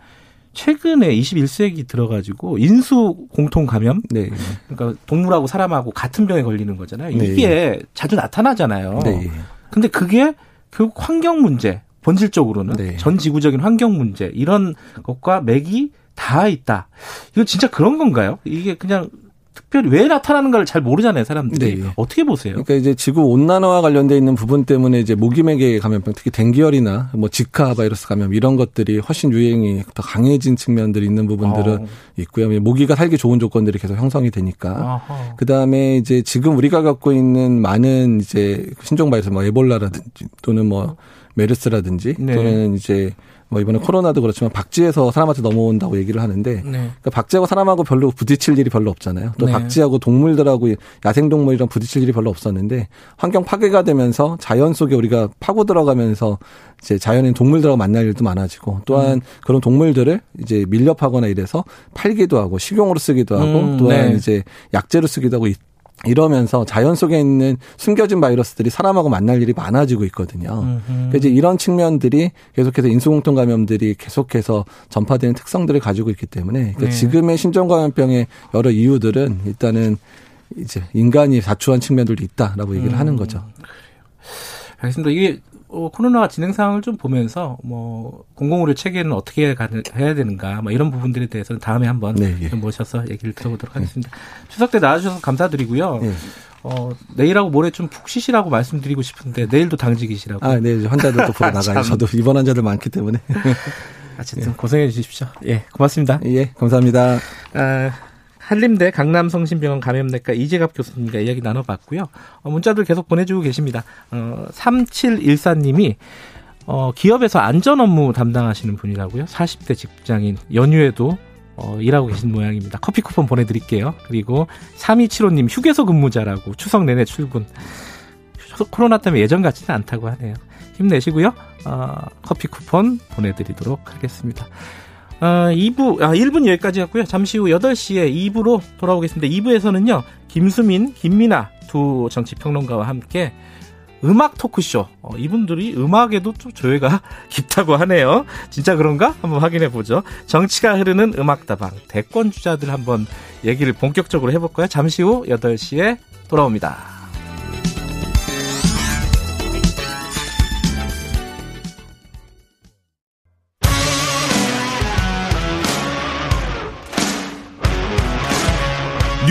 S2: 최근에 21세기 들어가지고 인수 공통 감염, 네. 그러니까 동물하고 사람하고 같은 병에 걸리는 거잖아요. 네. 이게 자주 나타나잖아요. 네. 근데 그게 결국 환경 문제, 본질적으로는 네. 전 지구적인 환경 문제 이런 것과 맥이 다 있다. 이거 진짜 그런 건가요? 이게 그냥 특별히 왜 나타나는가를 잘 모르잖아요, 사람들이. 네. 어떻게 보세요?
S5: 그러니까 이제 지구 온난화와 관련돼 있는 부분 때문에 이제 모기맥의 감염병, 특히 댕기열이나 뭐 지카 바이러스 감염 이런 것들이 훨씬 유행이 더 강해진 측면들이 있는 부분들은 어. 있고요. 모기가 살기 좋은 조건들이 계속 형성이 되니까. 그 다음에 이제 지금 우리가 갖고 있는 많은 이제 신종 바이러스, 뭐 에볼라라든지 또는 뭐 메르스라든지 네. 또는 이제 뭐 이번에 코로나도 그렇지만 박쥐에서 사람한테 넘어온다고 얘기를 하는데 네. 그러니까 박쥐하고 사람하고 별로 부딪힐 일이 별로 없잖아요. 또 네. 박쥐하고 동물들하고 야생 동물이랑 부딪힐 일이 별로 없었는데 환경 파괴가 되면서 자연 속에 우리가 파고 들어가면서 이제 자연인 동물들하고 만날 일도 많아지고 또한 음. 그런 동물들을 이제 밀렵하거나 이래서 팔기도 하고 식용으로 쓰기도 하고 음, 또한 네. 이제 약재로 쓰기도 하고 이러면서 자연 속에 있는 숨겨진 바이러스들이 사람하고 만날 일이 많아지고 있거든요. 그래서 이제 이런 측면들이 계속해서 인수공통 감염들이 계속해서 전파되는 특성들을 가지고 있기 때문에 그러니까 네. 지금의 신종감염병의 여러 이유들은 일단은 이제 인간이 자초한 측면들도 있다라고 얘기를 음. 하는 거죠.
S2: 알겠습니다. 이게 어, 코로나 진행 상황을 좀 보면서 뭐 공공의료 체계는 어떻게 가, 해야 되는가 뭐 이런 부분들에 대해서는 다음에 한번 네, 예. 모셔서 얘기를 들어보도록 하겠습니다. 네. 추석 때 나와주셔서 감사드리고요. 네. 어, 내일하고 모레 좀 푹 쉬시라고 말씀드리고 싶은데 내일도 당직이시라고.
S5: 아, 네. 환자들도 보러 [LAUGHS] 나가요. 저도 입원 환자들 많기 때문에. [LAUGHS]
S2: 어쨌든 예. 고생해 주십시오. 예, 고맙습니다.
S5: 예, 감사합니다. 아,
S2: 한림대 강남성심병원 감염내과 이재갑 교수님과 이야기 나눠봤고요. 어, 문자들 계속 보내주고 계십니다. 어, 3714님이 어, 기업에서 안전 업무 담당하시는 분이라고요. 40대 직장인 연휴에도 어, 일하고 계신 모양입니다. 커피 쿠폰 보내드릴게요. 그리고 3275님 휴게소 근무자라고 추석 내내 출근. 코로나 때문에 예전 같지는 않다고 하네요. 힘내시고요. 어, 커피 쿠폰 보내드리도록 하겠습니다. 어, 2부, 아, 1분 여기까지 였고요. 잠시 후 8시에 2부로 돌아오겠습니다. 2부에서는요, 김수민, 김민아 두 정치평론가와 함께 음악 토크쇼. 어, 이분들이 음악에도 좀 조예가 [LAUGHS] 깊다고 하네요. 진짜 그런가? 한번 확인해 보죠. 정치가 흐르는 음악다방. 대권 주자들 한번 얘기를 본격적으로 해볼까요? 잠시 후 8시에 돌아옵니다.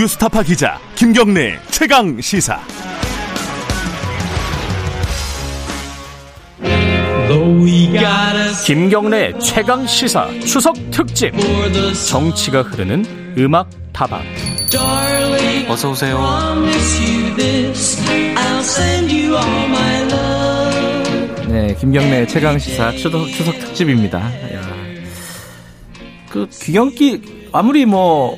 S6: 뉴스타파 기자 김경래 최강 시사.
S1: 김경래 최강 시사 추석 특집 정치가 흐르는 음악 다방 어서 오세요.
S2: 네, 김경래 최강 시사 추석, 추석 특집입니다. 야. 그 귀경길 아무리 뭐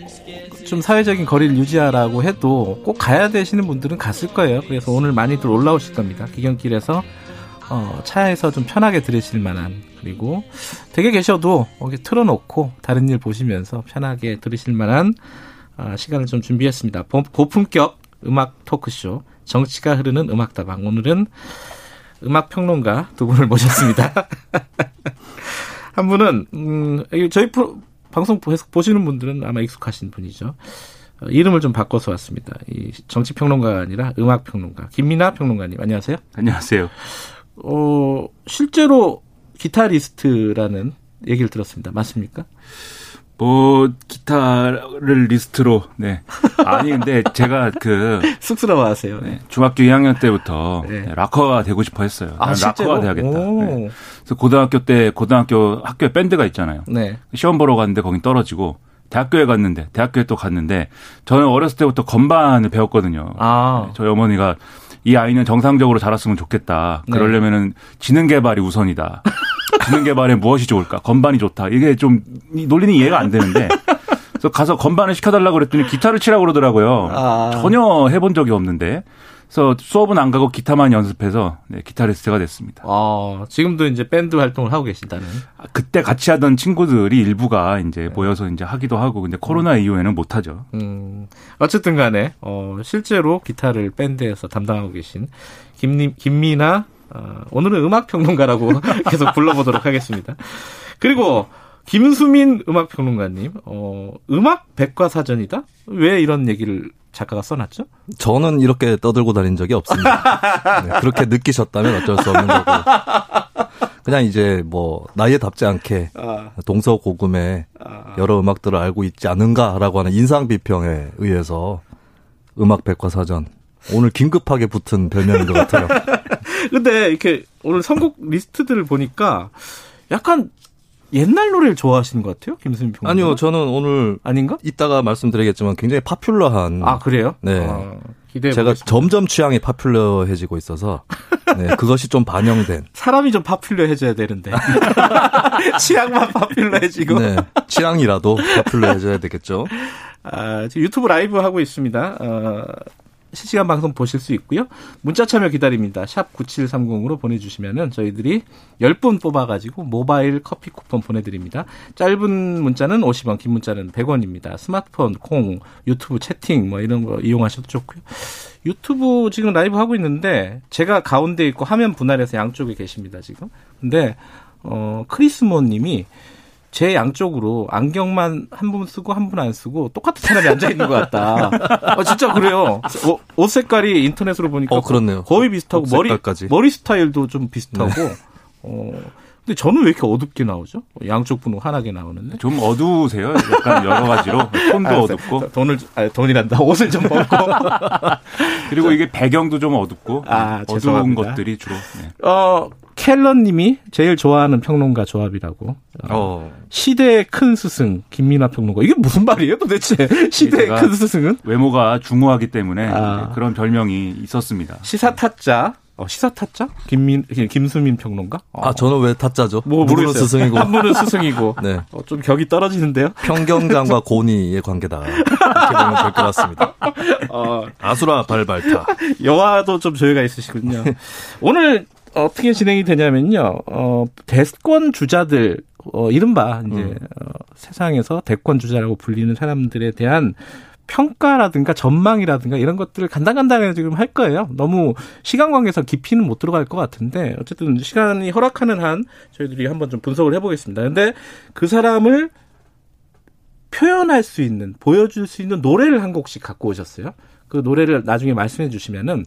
S2: 좀 사회적인 거리를 유지하라고 해도 꼭 가야 되시는 분들은 갔을 거예요. 그래서 오늘 많이들 올라오실 겁니다. 기경길에서 어, 차에서 좀 편하게 들으실 만한 그리고 댁에 계셔도 여기 틀어놓고 다른 일 보시면서 편하게 들으실 만한 어, 시간을 좀 준비했습니다. 고품격 음악 토크쇼 정치가 흐르는 음악다방 오늘은 음악 평론가 두 분을 모셨습니다. [LAUGHS] 한 분은 음, 저희 프로, 방송 보시는 분들은 아마 익숙하신 분이죠. 어, 이름을 좀 바꿔서 왔습니다. 이 정치 평론가가 아니라 음악 평론가. 김민아 평론가님, 안녕하세요.
S7: 안녕하세요.
S2: 어, 실제로 기타리스트라는 얘기를 들었습니다. 맞습니까?
S7: 뭐 기타를 리스트로 네 아니 근데 제가 그 [LAUGHS]
S2: 쑥스러워하세요. 네.
S7: 중학교 2학년 때부터 네. 락커가 되고 싶어 했어요. 아, 락커가 돼야겠다. 네. 그래서 고등학교 때 고등학교 학교에 밴드가 있잖아요. 네. 시험 보러 갔는데 거긴 떨어지고 대학교에 갔는데 대학교에 또 갔는데 저는 어렸을 때부터 건반을 배웠거든요. 아. 저희 어머니가 이 아이는 정상적으로 자랐으면 좋겠다. 네. 그러려면은 지능 개발이 우선이다. 지능 개발에 무엇이 좋을까? 건반이 좋다. 이게 좀 논리는 이해가 안 되는데. 그래서 가서 건반을 시켜달라고 그랬더니 기타를 치라고 그러더라고요. 아. 전혀 해본 적이 없는데. 그래서 수업은 안 가고 기타만 연습해서 네, 기타리스트가 됐습니다.
S2: 아, 지금도 이제 밴드 활동을 하고 계신다는?
S7: 그때 같이 하던 친구들이 일부가 이제 네. 모여서 이제 하기도 하고, 근데 코로나 음. 이후에는 못 하죠. 음.
S2: 어쨌든 간에, 어, 실제로 기타를 밴드에서 담당하고 계신 김, 김미나 어, 오늘은 음악 평론가라고 [LAUGHS] 계속 불러보도록 하겠습니다. 그리고 김수민 음악 평론가님, 어, 음악 백과사전이다? 왜 이런 얘기를 작가가 써놨죠?
S8: 저는 이렇게 떠들고 다닌 적이 없습니다. [LAUGHS] 네, 그렇게 느끼셨다면 어쩔 수 없는 거고. 그냥 이제 뭐 나이에 답지 않게 아. 동서고금의 아. 여러 음악들을 알고 있지 않은가라고 하는 인상 비평에 의해서 음악 백과사전 오늘 긴급하게 붙은 별명인 것 같아요. [LAUGHS]
S2: 근데 이렇게 오늘 선곡 리스트들을 보니까 약간 옛날 노래를 좋아하시는 것 같아요, 김수민 평
S8: 아니요, 저는 오늘 아닌가? 이따가 말씀드리겠지만 굉장히 파퓰러한
S2: 아 그래요?
S8: 네. 아, 기대해 제가 보겠습니다. 점점 취향이 파퓰러해지고 있어서 [LAUGHS] 네, 그것이 좀 반영된
S2: 사람이 좀 파퓰러해져야 되는데 [LAUGHS] 취향만 파퓰러해지고
S8: 네, 취향이라도 파퓰러해져야 되겠죠.
S2: 아, 유튜브 라이브 하고 있습니다. 어, 실시간 방송 보실 수 있고요. 문자 참여 기다립니다. 샵 9730으로 보내주시면은 저희들이 10분 뽑아가지고 모바일 커피 쿠폰 보내드립니다. 짧은 문자는 50원, 긴 문자는 100원입니다. 스마트폰, 콩, 유튜브 채팅 뭐 이런 거 이용하셔도 좋고요. 유튜브 지금 라이브 하고 있는데 제가 가운데 있고 화면 분할해서 양쪽에 계십니다, 지금. 근데 어 크리스모 님이 제 양쪽으로 안경만 한 분 쓰고 한 분 안 쓰고 똑같은 사람이 앉아 있는 것 같다. 아, 진짜 그래요. 옷, 옷 색깔이 인터넷으로 보니까
S8: 어.
S2: 거의 비슷하고 머리 머리 스타일도 좀 비슷하고. 네. 어. 근데 저는 왜 이렇게 어둡게 나오죠? 양쪽 분은 환하게 나오는데.
S7: 좀 어두우세요? 약간 여러 가지로 톤도 아, 어둡고
S2: 돈을 아, 돈이란다 옷을 좀 벗고 [LAUGHS]
S7: 그리고 이게 배경도 좀 어둡고 아, 어두운 죄송합니다. 것들이 주로. 네.
S2: 어 켈런님이 제일 좋아하는 평론가 조합이라고. 어. 시대의 큰 스승 김민아 평론가. 이게 무슨 말이에요, 도대체? [LAUGHS] 시대의 큰 스승은?
S7: 외모가 중후하기 때문에 아. 그런 별명이 있었습니다.
S2: 시사 타짜. 어, 시사 타짜? 김민 김수민 평론가?
S8: 어. 아 저는 왜 타짜죠? 뭐 모르는 스승이고
S2: 한 분은 스승이고. [LAUGHS] 네. 어, 좀 격이 떨어지는데요.
S8: 평경장과 고니의 관계다. 이렇게 보면 될 것 같습니다. 어. 아수라 발발타.
S2: 여화도 좀 조예가 있으시군요. 오늘 어떻게 진행이 되냐면요. 어, 대권 주자들 어, 이른바 이제 음. 어, 세상에서 대권 주자라고 불리는 사람들에 대한 평가라든가 전망이라든가 이런 것들을 간단간단하게 지금 할 거예요. 너무 시간 관계에서 깊이는 못 들어갈 것 같은데 어쨌든 시간이 허락하는 한 저희들이 한번 좀 분석을 해보겠습니다. 근데 그 사람을 표현할 수 있는 보여줄 수 있는 노래를 한 곡씩 갖고 오셨어요. 그 노래를 나중에 말씀해 주시면은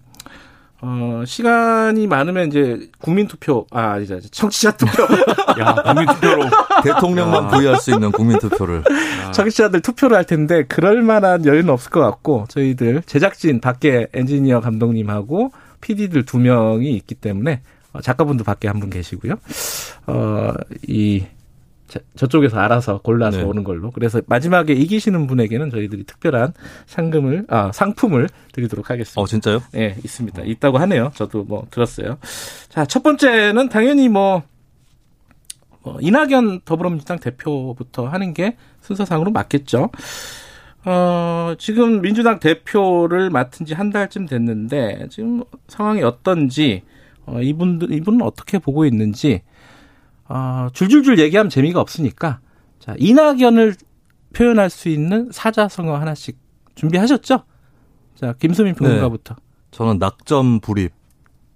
S2: 어, 시간이 많으면 이제 국민투표, 아, 이제 청취자 투표.
S7: 야, 국민투표로. [LAUGHS]
S8: 대통령만 야. 부여할 수 있는 국민투표를.
S2: 야. [LAUGHS] 청취자들 투표를 할 텐데, 그럴 만한 여유는 없을 것 같고, 저희들 제작진 밖에 엔지니어 감독님하고 PD들 두 명이 있기 때문에, 어, 작가분도 밖에 한 분 계시고요. 어, 이, 저쪽에서 알아서 골라서 네. 오는 걸로. 그래서 마지막에 이기시는 분에게는 저희들이 특별한 상금을 아 상품을 드리도록 하겠습니다.
S8: 어 진짜요?
S2: 네 있습니다. 있다고 하네요. 저도 뭐 들었어요. 자 첫 번째는 당연히 뭐, 뭐 이낙연 더불어민주당 대표부터 하는 게 순서상으로 맞겠죠. 어, 지금 민주당 대표를 맡은 지 한 달쯤 됐는데, 지금 상황이 어떤지, 어, 이분들, 이분은 어떻게 보고 있는지, 어, 줄줄줄 얘기하면 재미가 없으니까 자 이낙연을 표현할 수 있는 사자성어 하나씩 준비하셨죠? 자 김수민 평론가부터. 네.
S8: 저는 낙점 불입.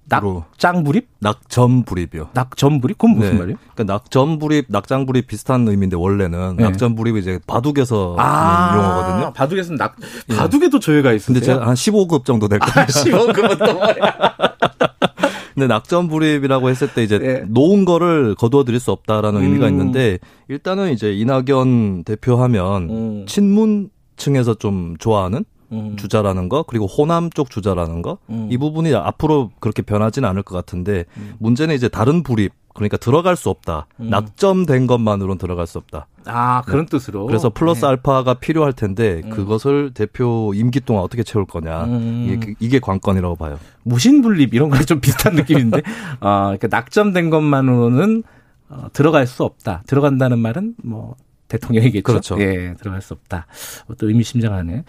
S2: 낙장 불입?
S8: 낙점 불입이요.
S2: 낙점 불입? 그건 무슨
S8: 네.
S2: 말이에요?
S8: 그러니까 낙점 불입, 낙장 불입 비슷한 의미인데 원래는 네. 낙점 불입이 이제 바둑에서 아~ 용어거든요.
S2: 바둑에서는 낙 예. 바둑에도 조회가 있어요.
S8: 근데 제가 한 15급 정도 될 거예요. 아,
S2: 15급은 또 뭐야? [LAUGHS]
S8: 근데 낙점 불입이라고 했을 때 이제 네. [LAUGHS] 놓은 거를 거두어 드릴 수 없다라는 음. 의미가 있는데 일단은 이제 이낙연 대표하면 음. 친문층에서 좀 좋아하는 음. 주자라는 거 그리고 호남 쪽 주자라는 거이 음. 부분이 앞으로 그렇게 변하지는 않을 것 같은데 음. 문제는 이제 다른 불입 그러니까 들어갈 수 없다. 음. 낙점된 것만으로는 들어갈 수 없다.
S2: 아 그런 네. 뜻으로.
S8: 그래서 플러스 네. 알파가 필요할 텐데 음. 그것을 대표 임기 동안 어떻게 채울 거냐 음. 이게, 이게 관건이라고 봐요.
S2: 무신분립 이런 거랑 좀 [LAUGHS] 비슷한 느낌인데, 아 그러니까 낙점된 것만으로는 어, 들어갈 수 없다. 들어간다는 말은 뭐 대통령이겠죠.
S8: 그렇죠.
S2: 예, 들어갈 수 없다. 또 의미심장하네.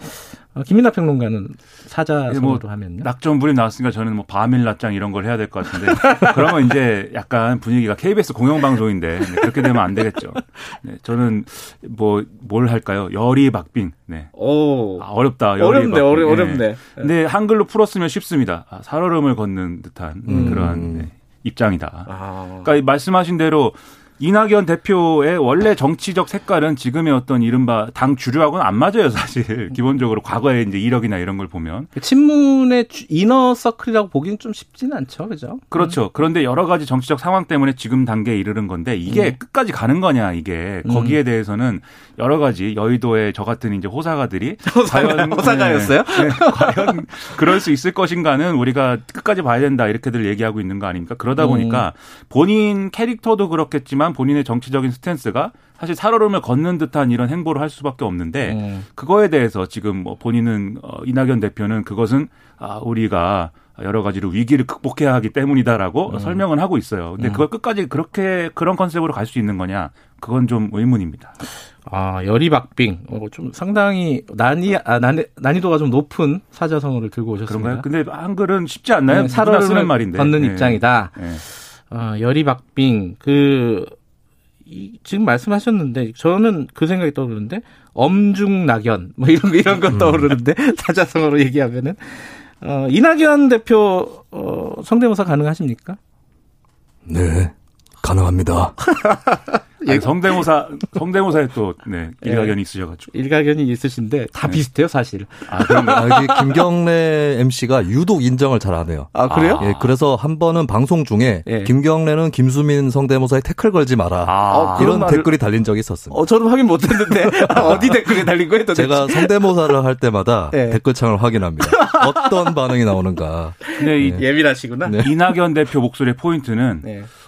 S2: 어, 김민하 평론가는 사자성어로 뭐 하면요.
S7: 낙점 불이 나왔으니까 저는 뭐 바밀 낮장 이런 걸 해야 될 것 같은데 [LAUGHS] 그러면 이제 약간 분위기가 KBS 공영방송인데 네, 그렇게 되면 안 되겠죠. 네, 저는 뭐 뭘 할까요? 열이 박빙. 네. 오. 아, 어렵다.
S2: 어렵네. 어려, 어렵네. 네.
S7: 근데 한글로 풀었으면 쉽습니다. 아, 살얼음을 걷는 듯한 음. 그러한 네, 입장이다. 아. 그러니까 말씀하신 대로 이낙연 대표의 원래 정치적 색깔은 지금의 어떤 이른바 당 주류하고는 안 맞아요, 사실. [LAUGHS] 기본적으로 과거에 이제 이력이나 이런 걸 보면.
S2: 친문의 이너 서클이라고 보기는 좀 쉽지는 않죠, 그죠?
S7: 그렇죠. 그런데 여러 가지 정치적 상황 때문에 지금 단계에 이르는 건데 이게 음. 끝까지 가는 거냐, 이게. 거기에 음. 대해서는 여러 가지 여의도의 저 같은 이제 호사가들이 [LAUGHS]
S2: 호사가, 과연 호사가였어요? 네, 네,
S7: 과연 [LAUGHS] 그럴 수 있을 것인가는 우리가 끝까지 봐야 된다 이렇게들 얘기하고 있는 거 아닙니까? 그러다 음. 보니까 본인 캐릭터도 그렇겠지만 본인의 정치적인 스탠스가 사실 살얼음을 걷는 듯한 이런 행보를 할 수밖에 없는데 음. 그거에 대해서 지금 뭐 본인은 어, 이낙연 대표는 그것은 아 우리가 여러 가지로 위기를 극복해야 하기 때문이다라고 음. 설명을 하고 있어요. 근데 음. 그걸 끝까지 그렇게 그런 컨셉으로 갈 수 있는 거냐? 그건 좀 의문입니다.
S2: 아, 열이박빙. 어, 좀 상당히 난이, 아, 난이, 난이도가 좀 높은 사자성어를 들고 오셨습니다.
S7: 그런가요? 근데 한글은 쉽지 않나요? 네, 살얼음을 쓰는 말인데.
S2: 걷는 네. 입장이다. 네. 어, 열이박빙. 그, 이, 지금 말씀하셨는데 저는 그 생각이 떠오르는데 엄중낙연 뭐 이런 이런 거 음. 떠오르는데 [LAUGHS] 사자성어로 얘기하면은 어, 이낙연 대표 어, 성대모사 가능하십니까?
S8: 네, 가능합니다. [LAUGHS]
S7: 아니, 성대모사 성대모사에 또 네, 일가견이 네. 있으셔가지고
S2: 일가견이 있으신데 다 네. 비슷해요 사실.
S8: 아 그런가? 아, 김경래 MC가 유독 인정을 잘 안 해요.
S2: 아 그래요?
S8: 예, 그래서 한 번은 방송 중에 예. 김경래는 김수민 성대모사에 태클 걸지 마라 아, 이런 말을... 댓글이 달린 적이 있었습니다.
S2: 어 저는 확인 못했는데 [LAUGHS] 어디 댓글이 달린 거예요? 도대체?
S8: 제가 성대모사를 할 때마다 예. 댓글창을 확인합니다. 어떤 반응이 나오는가.
S2: 네, 이, 예. 예민하시구나. 네.
S7: 이낙연 대표 목소리의 포인트는.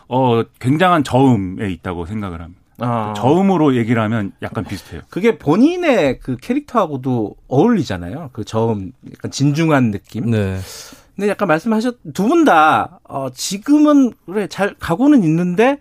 S7: 네. 어, 굉장한 저음에 있다고 생각을 합니다. 아. 저음으로 얘기를 하면 약간 비슷해요.
S2: 그게 본인의 그 캐릭터하고도 어울리잖아요. 그 저음, 약간 진중한 느낌. 네. 근데 약간 말씀하셨, 두 분 다, 어, 지금은, 그래, 잘 가고는 있는데,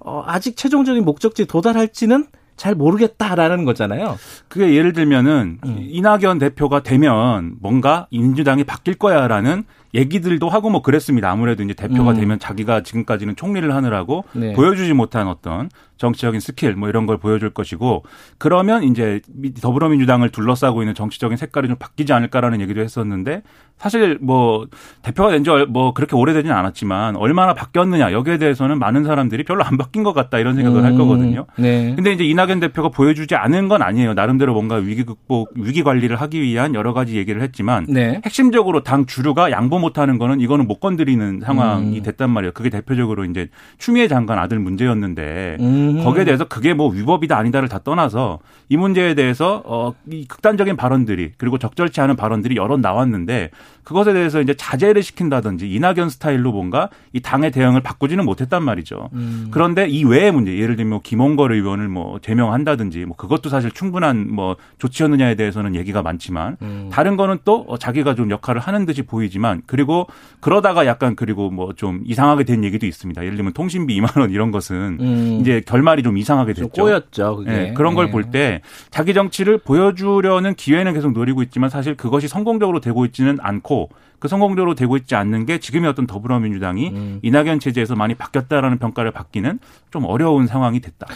S2: 어, 아직 최종적인 목적지에 도달할지는 잘 모르겠다라는 거잖아요.
S7: 그게 예를 들면은, 음. 이낙연 대표가 되면 뭔가 민주당이 바뀔 거야라는 얘기들도 하고 뭐 그랬습니다. 아무래도 이제 대표가 음. 되면 자기가 지금까지는 총리를 하느라고 네. 보여주지 못한 어떤 정치적인 스킬 뭐 이런 걸 보여줄 것이고 그러면 이제 더불어민주당을 둘러싸고 있는 정치적인 색깔이 좀 바뀌지 않을까라는 얘기도 했었는데 사실 뭐 대표가 된 지 뭐 그렇게 오래되지는 않았지만 얼마나 바뀌었느냐 여기에 대해서는 많은 사람들이 별로 안 바뀐 것 같다 이런 생각을 음. 할 거거든요. 네. 근데 이제 이낙연 대표가 보여주지 않은 건 아니에요. 나름대로 뭔가 위기 극복 위기 관리를 하기 위한 여러 가지 얘기를 했지만 네. 핵심적으로 당 주류가 양보 못하는 거는 이거는 못 건드리는 상황이 음. 됐단 말이에요. 그게 대표적으로 이제 추미애 장관 아들 문제였는데 음. 거기에 대해서 그게 뭐 위법이다 아니다를 다 떠나서 이 문제에 대해서 어 이 극단적인 발언들이 그리고 적절치 않은 발언들이 여러 나왔는데 그것에 대해서 이제 자제를 시킨다든지 이낙연 스타일로 뭔가 이 당의 대응을 바꾸지는 못했단 말이죠. 음. 그런데 이 외의 문제 예를 들면 뭐 김홍걸 의원을 뭐 제명한다든지 뭐 그것도 사실 충분한 뭐 조치였느냐에 대해서는 얘기가 많지만 음. 다른 거는 또 어, 자기가 좀 역할을 하는 듯이 보이지만 그리고 그러다가 약간 그리고 뭐 좀 이상하게 된 얘기도 있습니다. 예를 들면 통신비 [LAUGHS] 2만 원 이런 것은 음. 이제 결말이 좀 이상하게 됐죠. 좀
S2: 꼬였죠. 그게. 네,
S7: 그런 걸 볼때 네. 자기 정치를 보여주려는 기회는 계속 노리고 있지만 사실 그것이 성공적으로 되고 있지는 않고 그 성공적으로 되고 있지 않는 게 지금의 어떤 더불어민주당이 음. 이낙연 체제에서 많이 바뀌었다라는 평가를 받기는 좀 어려운 상황이 됐다.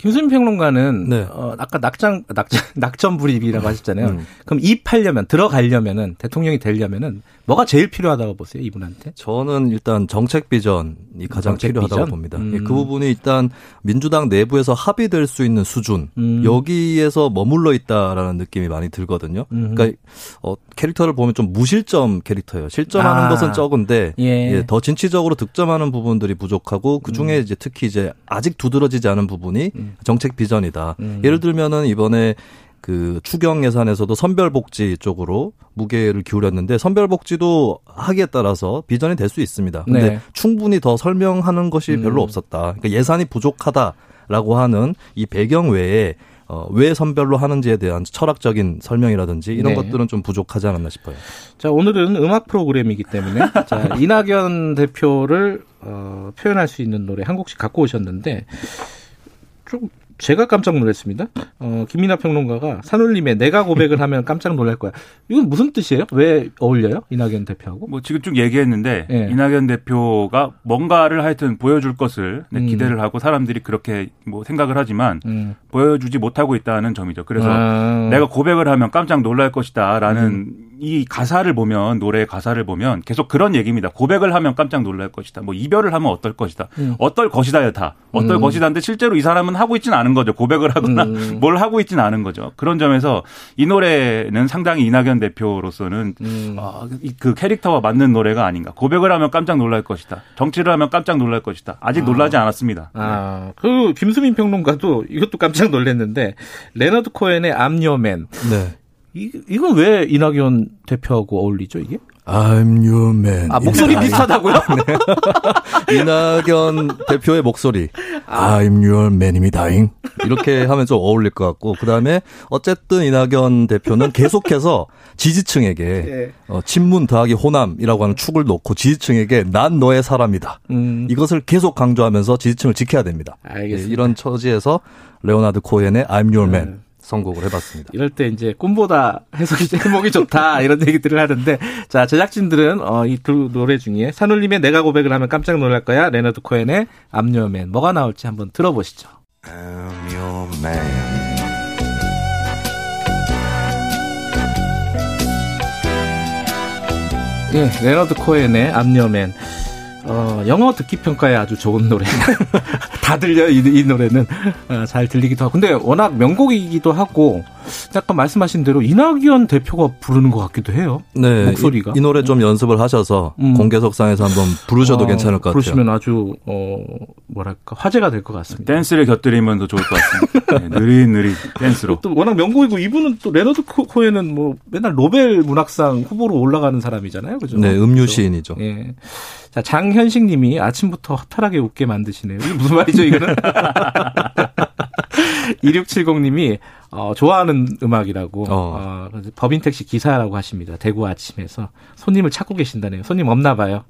S2: 김수민 평론가는 네. 어, 아까 낙장 낙장 [LAUGHS] 낙점 불입이라고 하셨잖아요. 음. 그럼 입하려면 들어가려면은 대통령이 되려면은 뭐가 제일 필요하다고 보세요 이분한테?
S8: 저는 일단 정책 비전이 가장 정책 필요하다고 비전? 봅니다. 음. 그 부분이 일단 민주당 내부에서 합의될 수 있는 수준 음. 여기에서 머물러 있다라는 느낌이 많이 들거든요. 음. 그러니까 어, 캐릭터를 보면 좀 무실점 캐릭터예요. 실점하는 아. 것은 적은데 예. 예, 더 진취적으로 득점하는 부분들이 부족하고 그 중에 음. 이제 특히 이제 아직 두드러지지 않은 부분이 음. 정책 비전이다. 음. 예를 들면은 이번에 그 추경 예산에서도 선별복지 쪽으로 무게를 기울였는데 선별복지도 하기에 따라서 비전이 될 수 있습니다. 근데 네. 충분히 더 설명하는 것이 음. 별로 없었다. 그러니까 예산이 부족하다라고 하는 이 배경 외에 어, 왜 선별로 하는지에 대한 철학적인 설명이라든지 이런 네. 것들은 좀 부족하지 않았나 싶어요.
S2: 자, 오늘은 음악 프로그램이기 때문에 [LAUGHS] 자, 이낙연 대표를 어, 표현할 수 있는 노래 한 곡씩 갖고 오셨는데 좀 제가 깜짝 놀랐습니다. 어, 김민하 평론가가 산울림의 내가 고백을 [LAUGHS] 하면 깜짝 놀랄 거야. 이건 무슨 뜻이에요? 왜 어울려요? 이낙연 대표하고?
S7: 뭐 지금 쭉 얘기했는데 네. 이낙연 대표가 뭔가를 하여튼 보여줄 것을 네, 음. 기대를 하고 사람들이 그렇게 뭐 생각을 하지만 음. 보여주지 못하고 있다는 점이죠. 그래서 아. 내가 고백을 하면 깜짝 놀랄 것이다라는 음. 이 가사를 보면 노래 가사를 보면 계속 그런 얘기입니다. 고백을 하면 깜짝 놀랄 것이다. 뭐 이별을 하면 어떨 것이다. 음. 어떨 것이다요 다. 어떨 음. 것이다인데 실제로 이 사람은 하고 있지는 않은 거죠. 고백을 하거나 음. [LAUGHS] 뭘 하고 있지는 않은 거죠. 그런 점에서 이 노래는 상당히 이낙연 대표로서는 음. 어, 그 캐릭터와 맞는 노래가 아닌가. 고백을 하면 깜짝 놀랄 것이다. 정치를 하면 깜짝 놀랄 것이다. 아직 아. 놀라지 않았습니다.
S2: 아, 그 김수민 평론가도 이것도 깜짝 놀랐는데 레너드 코엔의 I'm Your Man. 네. 이, 이건 왜 이낙연 대표하고 어울리죠, 이게?
S8: I'm your man.
S2: 아, 목소리 비슷하다고요? [LAUGHS]
S8: 네. 이낙연 대표의 목소리. 아. I'm your man입니다잉. 이렇게 하면 좀 어울릴 것 같고, 그 다음에 어쨌든 이낙연 대표는 계속해서 지지층에게 [LAUGHS] 네. 어, 친문 더하기 호남이라고 하는 축을 놓고 지지층에게 난 너의 사람이다. 음. 이것을 계속 강조하면서 지지층을 지켜야 됩니다. 알겠습니다. 네, 이런 처지에서 레오나드 코엔의 I'm your man. 음. 선곡을 해봤습니다.
S2: 이럴 때 이제 꿈보다 해석이 [LAUGHS] 제목이 좋다 이런 얘기들을 하는데 자 제작진들은 어, 이 두 노래 중에 산울림의 내가 고백을 하면 깜짝 놀랄 거야 레너드 코엔의 I'm Your Man 뭐가 나올지 한번 들어보시죠. I'm your man. 예, 레너드 코엔의 I'm Your Man. 어, 영어 듣기 평가에 아주 좋은 노래. [LAUGHS] 다 들려 이, 이 노래는 어, 잘 들리기도 하고. 근데 워낙 명곡이기도 하고 약간 말씀하신 대로 이낙연 대표가 부르는 것 같기도 해요. 네, 목소리가.
S8: 이, 이 노래 좀 연습을 하셔서 음. 공개석상에서 한번 부르셔도 어, 괜찮을 것
S2: 같아요. 부르시면 아주 어 뭐랄까 화제가 될 것 같습니다.
S7: 댄스를 곁들이면 더 좋을 것 같습니다. 네, 느릿느릿 댄스로.
S2: 또 워낙 명곡이고 이분은 또 레너드 코엔은 뭐 맨날 노벨 문학상 후보로 올라가는 사람이잖아요, 그죠?
S8: 네, 음유 시인이죠. 예.
S2: 자, 장현식 님이 아침부터 허탈하게 웃게 만드시네요. 이게 무슨 말이죠, 이거는? [LAUGHS] 2670님이 어, 좋아하는 음악이라고 어. 어, 법인 택시 기사라고 하십니다. 대구 아침에서 손님을 찾고 계신다네요. 손님 없나 봐요.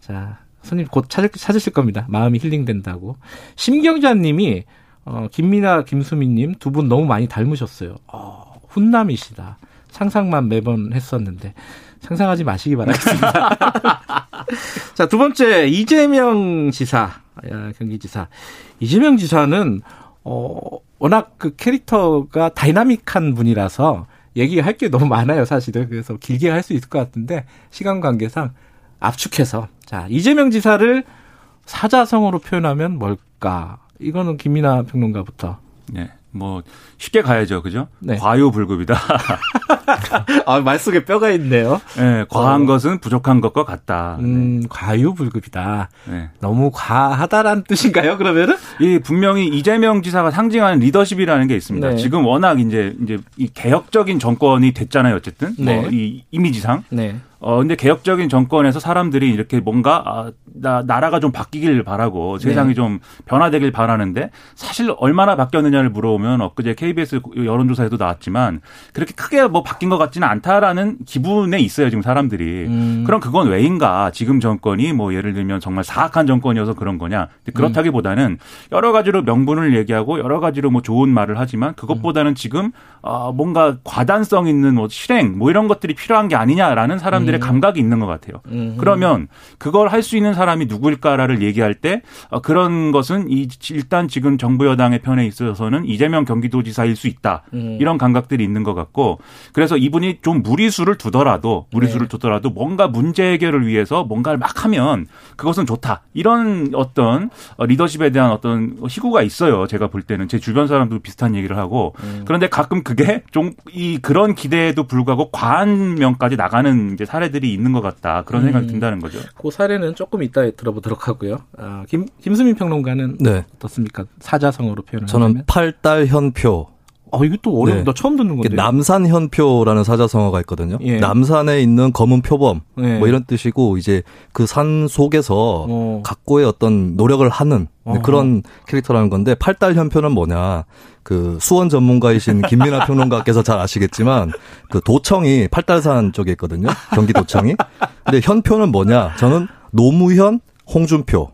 S2: 자, 손님 곧 찾을, 찾으실 겁니다. 마음이 힐링된다고. 심경자님이 어, 김미나, 김수민님 두 분 너무 많이 닮으셨어요. 어, 훈남이시다. 상상만 매번 했었는데 상상하지 마시기 바라겠습니다. [LAUGHS] 자, 두 번째 이재명 지사, 경기지사. 이재명 지사는 어 워낙 그 캐릭터가 다이나믹한 분이라서 얘기할 게 너무 많아요, 사실은. 그래서 길게 할 수 있을 것 같은데 시간 관계상 압축해서 자, 이재명 지사를 사자성어로 표현하면 뭘까? 이거는 김민하 평론가부터.
S7: 네. 뭐 쉽게 가야죠, 그죠? 네. 과유불급이다. [LAUGHS]
S2: 아, 말 속에 뼈가 있네요.
S7: 네, 과한 어. 것은 부족한 것과 같다.
S2: 음, 네. 과유불급이다. 네. 너무 과하다라는 뜻인가요? 그러면은?
S7: 이 분명히 이재명 지사가 상징하는 리더십이라는 게 있습니다. 네. 지금 워낙 이제 이제 이 개혁적인 정권이 됐잖아요, 어쨌든. 뭐 네. 이 이미지상. 네. 어 근데 개혁적인 정권에서 사람들이 이렇게 뭔가 아, 나, 나라가 좀 바뀌길 바라고 세상이 네. 좀 변화되길 바라는데 사실 얼마나 바뀌었느냐를 물어보면 엊그제 KBS 여론조사에도 나왔지만 그렇게 크게 뭐 바뀐 것 같지는 않다라는 기분에 있어요 지금 사람들이 음. 그럼 그건 왜인가 지금 정권이 뭐 예를 들면 정말 사악한 정권이어서 그런 거냐 그렇다기보다는 여러 가지로 명분을 얘기하고 여러 가지로 뭐 좋은 말을 하지만 그것보다는 지금 어 뭔가 과단성 있는 뭐 실행 뭐 이런 것들이 필요한 게 아니냐라는 사람들이 사람들의 음. 감각이 있는 것 같아요. 음. 그러면 그걸 할 수 있는 사람이 누구일까를 얘기할 때 어, 그런 것은 이 일단 지금 정부 여당의 편에 있어서는 이재명 경기도지사일 수 있다. 음. 이런 감각들이 있는 것 같고 그래서 이분이 좀 무리수를 두더라도 무리수를 네. 두더라도 뭔가 문제 해결을 위해서 뭔가를 막 하면 그것은 좋다. 이런 어떤 리더십에 대한 어떤 희구가 있어요. 제가 볼 때는 제 주변 사람도 비슷한 얘기를 하고 음. 그런데 가끔 그게 좀 이 그런 기대에도 불구하고 과한 면까지 나가는 이제 사례 사례들이 있는 것 같다 그런 생각이 음, 든다는 거죠.
S2: 그 사례는 조금 이따 들어보도록 하고요. 아, 김 김수민 평론가는 네. 어떻습니까? 사자성어로 표현을
S8: 저는 하면? 팔달 현표.
S2: 아, 이것도 어려운, 네. 처음 듣는 건데.
S8: 남산 현표라는 사자성어가 있거든요. 예. 남산에 있는 검은 표범, 예. 뭐 이런 뜻이고, 이제 그 산 속에서 어. 각고의 어떤 노력을 하는 어. 그런 캐릭터라는 건데, 팔달 현표는 뭐냐. 그 수원 전문가이신 김민아 평론가께서 잘 아시겠지만 그 도청이 팔달산 쪽에 있거든요. 경기도청이. 근데 현표는 뭐냐? 저는 노무현, 홍준표.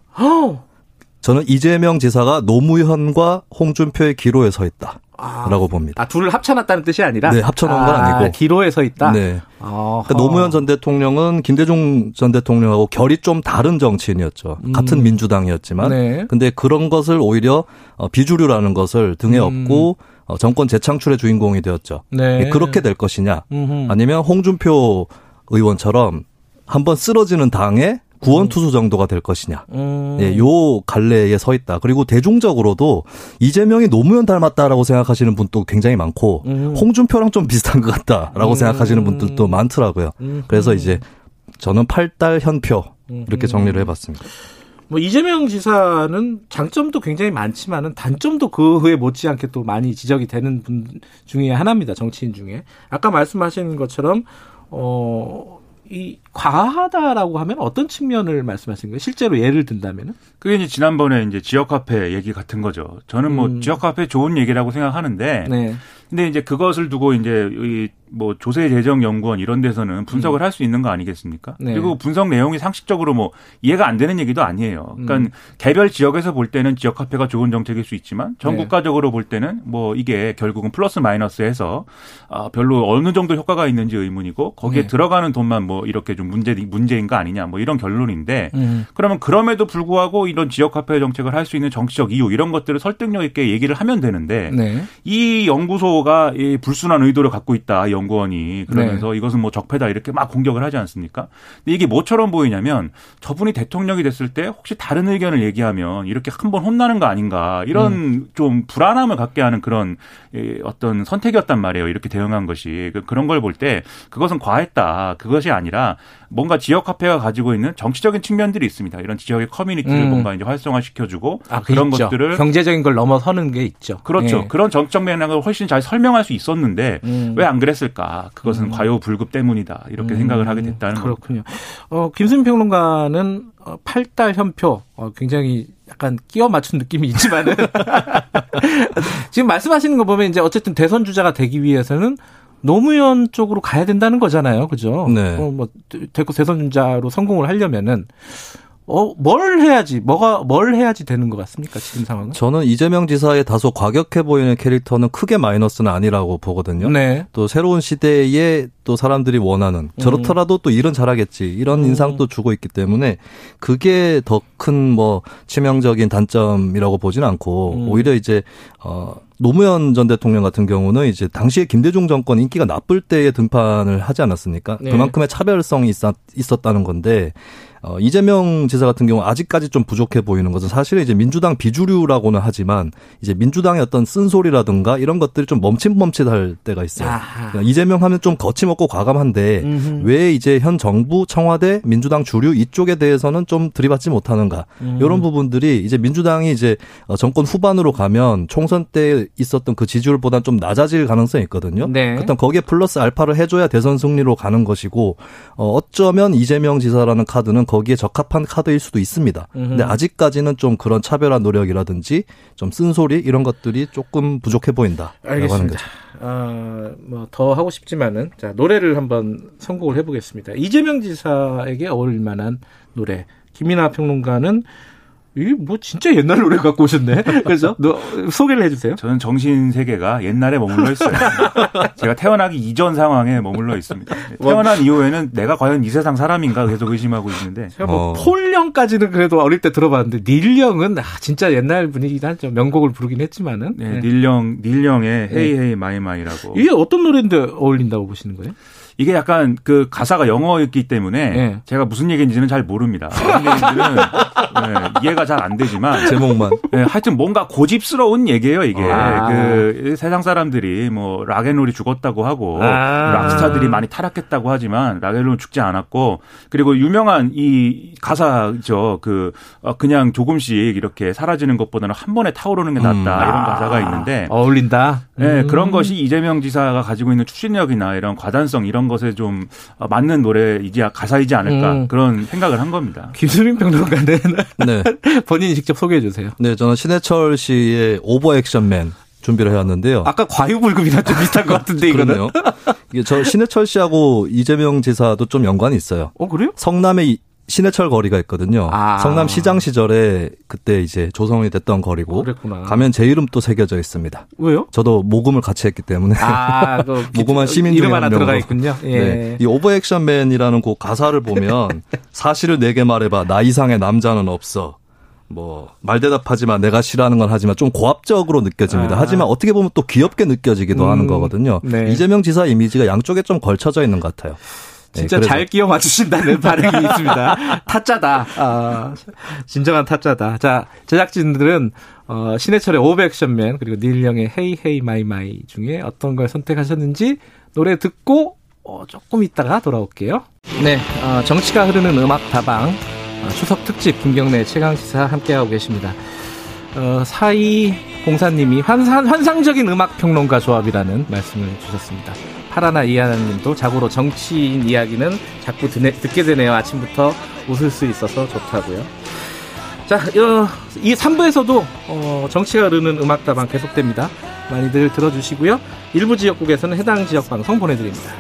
S8: 저는 이재명 지사가 노무현과 홍준표의 기로에 서 있다. 라고 봅니다.
S2: 아, 둘을 합쳐놨다는 뜻이 아니라?
S8: 네, 합쳐놓은 건 아, 아니고.
S2: 기로에 서 있다?
S8: 네. 그러니까 노무현 전 대통령은 김대중 전 대통령하고 결이 좀 다른 정치인이었죠. 음. 같은 민주당이었지만. 네. 근데 그런 것을 오히려 어, 비주류라는 것을 등에 음. 업고 어, 정권 재창출의 주인공이 되었죠. 네. 예, 그렇게 될 것이냐, 음흠. 아니면 홍준표 의원처럼 한번 쓰러지는 당에 구원 음. 투수 정도가 될 것이냐. 음. 예, 요 갈래에 서 있다. 그리고 대중적으로도 이재명이 노무현 닮았다라고 생각하시는 분도 굉장히 많고 음. 홍준표랑 좀 비슷한 것 같다라고 음. 생각하시는 분들도 많더라고요. 음. 그래서 이제 저는 팔달 현표 이렇게 정리를 해봤습니다.
S2: 뭐 이재명 지사는 장점도 굉장히 많지만은 단점도 그에 못지않게 또 많이 지적이 되는 분 중에 하나입니다. 정치인 중에 아까 말씀하신 것처럼 어 이 과하다라고 하면 어떤 측면을 말씀하시는 거예요? 실제로 예를 든다면은?
S7: 그게 이제 지난번에 이제 지역 카페 얘기 같은 거죠. 저는 뭐 음. 지역 카페 좋은 얘기라고 생각하는데 네. 근데 이제 그것을 두고 이제 이 뭐 조세 재정 연구원 이런 데서는 분석을 음. 할수 있는 거 아니겠습니까? 네. 그리고 분석 내용이 상식적으로 뭐 이해가 안 되는 얘기도 아니에요. 그러니까 음. 개별 지역에서 볼 때는 지역 카페가 좋은 정책일 수 있지만 전 네. 국가적으로 볼 때는 뭐 이게 결국은 플러스 마이너스 해서 아 별로 어느 정도 효과가 있는지 의문이고 거기에 네. 들어가는 돈만 뭐 이렇게 좀 문제 문제인 거 아니냐 뭐 이런 결론인데 음. 그러면 그럼에도 불구하고 이런 지역 카페 정책을 할 수 있는 정치적 이유 이런 것들을 설득력 있게 얘기를 하면 되는데 네. 이 연구소 정부가 이 불순한 의도를 갖고 있다 연구원이 그러면서 네. 이것은 뭐 적폐다 이렇게 막 공격을 하지 않습니까? 근데 이게 뭐처럼 보이냐면 저분이 대통령이 됐을 때 혹시 다른 의견을 얘기하면 이렇게 한 번 혼나는 거 아닌가 이런 음. 좀 불안함을 갖게 하는 그런 어떤 선택이었단 말이에요. 이렇게 대응한 것이 그 그런 걸 볼 때 그것은 과했다. 그것이 아니라 뭔가 지역 화폐가 가지고 있는 정치적인 측면들이 있습니다. 이런 지역의 커뮤니티를 음. 뭔가 이제 활성화시켜주고 아, 그런 있죠. 것들을
S2: 경제적인 걸 넘어서는 게 있죠.
S7: 그렇죠. 예. 그런 정적 맥락을 훨씬 잘 설명할 수 있었는데 음. 왜안 그랬을까? 그것은 음. 과요불급 때문이다. 이렇게 생각을 하게 됐다는
S2: 그렇군요. 어, 김수민 평론가는 어, 팔달 현표 어, 굉장히 약간 끼워 맞춘 느낌이 있지만은 [LAUGHS] 지금 말씀하시는 거 보면 이제 어쨌든 대선 주자가 되기 위해서는 노무현 쪽으로 가야 된다는 거잖아요. 그죠? 네. 어, 뭐, 대구 대선자로 성공을 하려면은, 어, 뭘 해야지, 뭐가, 뭘 해야지 되는 것 같습니까? 지금 상황은?
S8: 저는 이재명 지사의 다소 과격해 보이는 캐릭터는 크게 마이너스는 아니라고 보거든요. 네. 또 새로운 시대에 또 사람들이 원하는, 음. 저렇더라도 또 일은 잘하겠지, 이런 음. 인상도 주고 있기 때문에 그게 더 큰 뭐 치명적인 단점이라고 보지는 않고, 음. 오히려 이제, 어, 노무현 전 대통령 같은 경우는 이제 당시에 김대중 정권 인기가 나쁠 때에 등판을 하지 않았습니까? 네. 그만큼의 차별성이 있었, 있었다는 건데 어, 이재명 지사 같은 경우 아직까지 좀 부족해 보이는 것은 사실은 이제 민주당 비주류라고는 하지만 이제 민주당의 어떤 쓴소리라든가 이런 것들이 좀 멈칫멈칫할 때가 있어요. 그러니까 이재명 하면 좀 거침없고 과감한데 음흠. 왜 이제 현 정부 청와대 민주당 주류 이쪽에 대해서는 좀 들이받지 못하는가 음. 이런 부분들이 이제 민주당이 이제 어, 정권 후반으로 가면 총선 때 있었던 그 지지율보다 좀 낮아질 가능성이 있거든요. 네. 어떤 거기에 플러스 알파를 해줘야 대선 승리로 가는 것이고 어, 어쩌면 이재명 지사라는 카드는 거기에 적합한 카드일 수도 있습니다. 음흠. 근데 아직까지는 좀 그런 차별화 노력이라든지 좀 쓴소리 이런 것들이 조금 부족해 보인다.
S2: 알겠습니다. 아, 뭐 더 하고 싶지만은 자 노래를 한번 선곡을 해 보겠습니다. 이재명 지사에게 어울릴 만한 노래. 김민하 평론가는 이뭐 진짜 옛날 노래 갖고 오셨네. [LAUGHS] 그래서 너 소개를 해주세요.
S7: 저는 정신 세계가 옛날에 머물러 있어요. [LAUGHS] 제가 태어나기 이전 상황에 머물러 있습니다. 태어난 이후에는 내가 과연 이 세상 사람인가 계속 의심하고 있는데.
S2: 제가 뭐 어. 폴 영까지는 그래도 어릴 때 들어봤는데 닐 영은 아, 진짜 옛날 분위기긴 하죠. 명곡을 부르긴 했지만은.
S7: 네, 네. 닐 영 닐 영의 Hey Hey My My라고.
S2: 이게 어떤 노래인데 어울린다고 보시는 거예요?
S7: 이게 약간 그 가사가 영어였기 때문에 네. 제가 무슨 얘기인지는 잘 모릅니다. 얘기인지는 네, 이해가 잘 안 되지만
S8: 제목만.
S7: 네, 하여튼 뭔가 고집스러운 얘기예요. 이게 아. 그 세상 사람들이 뭐 락앤롤이 죽었다고 하고 아. 락스타들이 많이 타락했다고 하지만 락앤롤은 죽지 않았고 그리고 유명한 이 가사죠. 그 어, 그냥 조금씩 이렇게 사라지는 것보다는 한 번에 타오르는 게 낫다 음. 이런 가사가 아. 있는데
S2: 어울린다.
S7: 네, 음. 그런 것이 이재명 지사가 가지고 있는 추진력이나 이런 과단성 이런 것에 좀 맞는 노래이지 가사이지 않을까 음. 그런 생각을 한 겁니다.
S2: 김수민 평론가는 [LAUGHS] 네. 본인이 직접 소개해 주세요.
S8: 네, 저는 신해철 씨의 Over Action Man 준비를 해왔는데요.
S2: 아까 과유불급이랑 좀 비슷한 것 같은데 이거는.
S8: 이게 저 신해철 씨하고 이재명 지사도 좀 연관이 있어요.
S2: 어 그래요?
S8: 성남의 신해철 거리가 있거든요. 아. 성남 시장 시절에 그때 이제 조성이 됐던 거리고 그랬구나. 가면 제 이름 또 새겨져 있습니다.
S2: 왜요?
S8: 저도 모금을 같이 했기 때문에 아, [LAUGHS] 모금한 시민
S2: 이름 하나 들어가 있군요. 예. 네.
S8: 이 Over Action Man이라는 곡 가사를 보면 [LAUGHS] 사실을 내게 말해봐 나 이상의 남자는 없어. 뭐 말 대답하지만 내가 싫어하는 건 하지만 좀 고압적으로 느껴집니다. 아. 하지만 어떻게 보면 또 귀엽게 느껴지기도 음. 하는 거거든요. 네. 이재명 지사 이미지가 양쪽에 좀 걸쳐져 있는 것 같아요.
S2: 네, 진짜 네, 잘 끼워 맞추신다는 [LAUGHS] 반응이 있습니다. 타짜다. 아, 진정한 타짜다. 자, 제작진들은 어, 신해철의 Over Action Man 그리고 닐 영의 Hey Hey My My 중에 어떤 걸 선택하셨는지 노래 듣고 어, 조금 있다가 돌아올게요. 네, 어, 정치가 흐르는 음악 다방 어, 추석 특집 김경래 최강 시사 함께하고 계십니다. 어, 사이 공사님이 환상, 환상적인 음악 평론가 조합이라는 말씀을 주셨습니다. 파라나 이하나님도 자고로 정치인 이야기는 자꾸 드네, 듣게 되네요. 아침부터 웃을 수 있어서 좋다고요. 자, 어, 이 3부에서도 어, 정치가 흐르는 음악다방 계속됩니다. 많이들 들어주시고요. 일부 지역국에서는 해당 지역 방송 보내드립니다.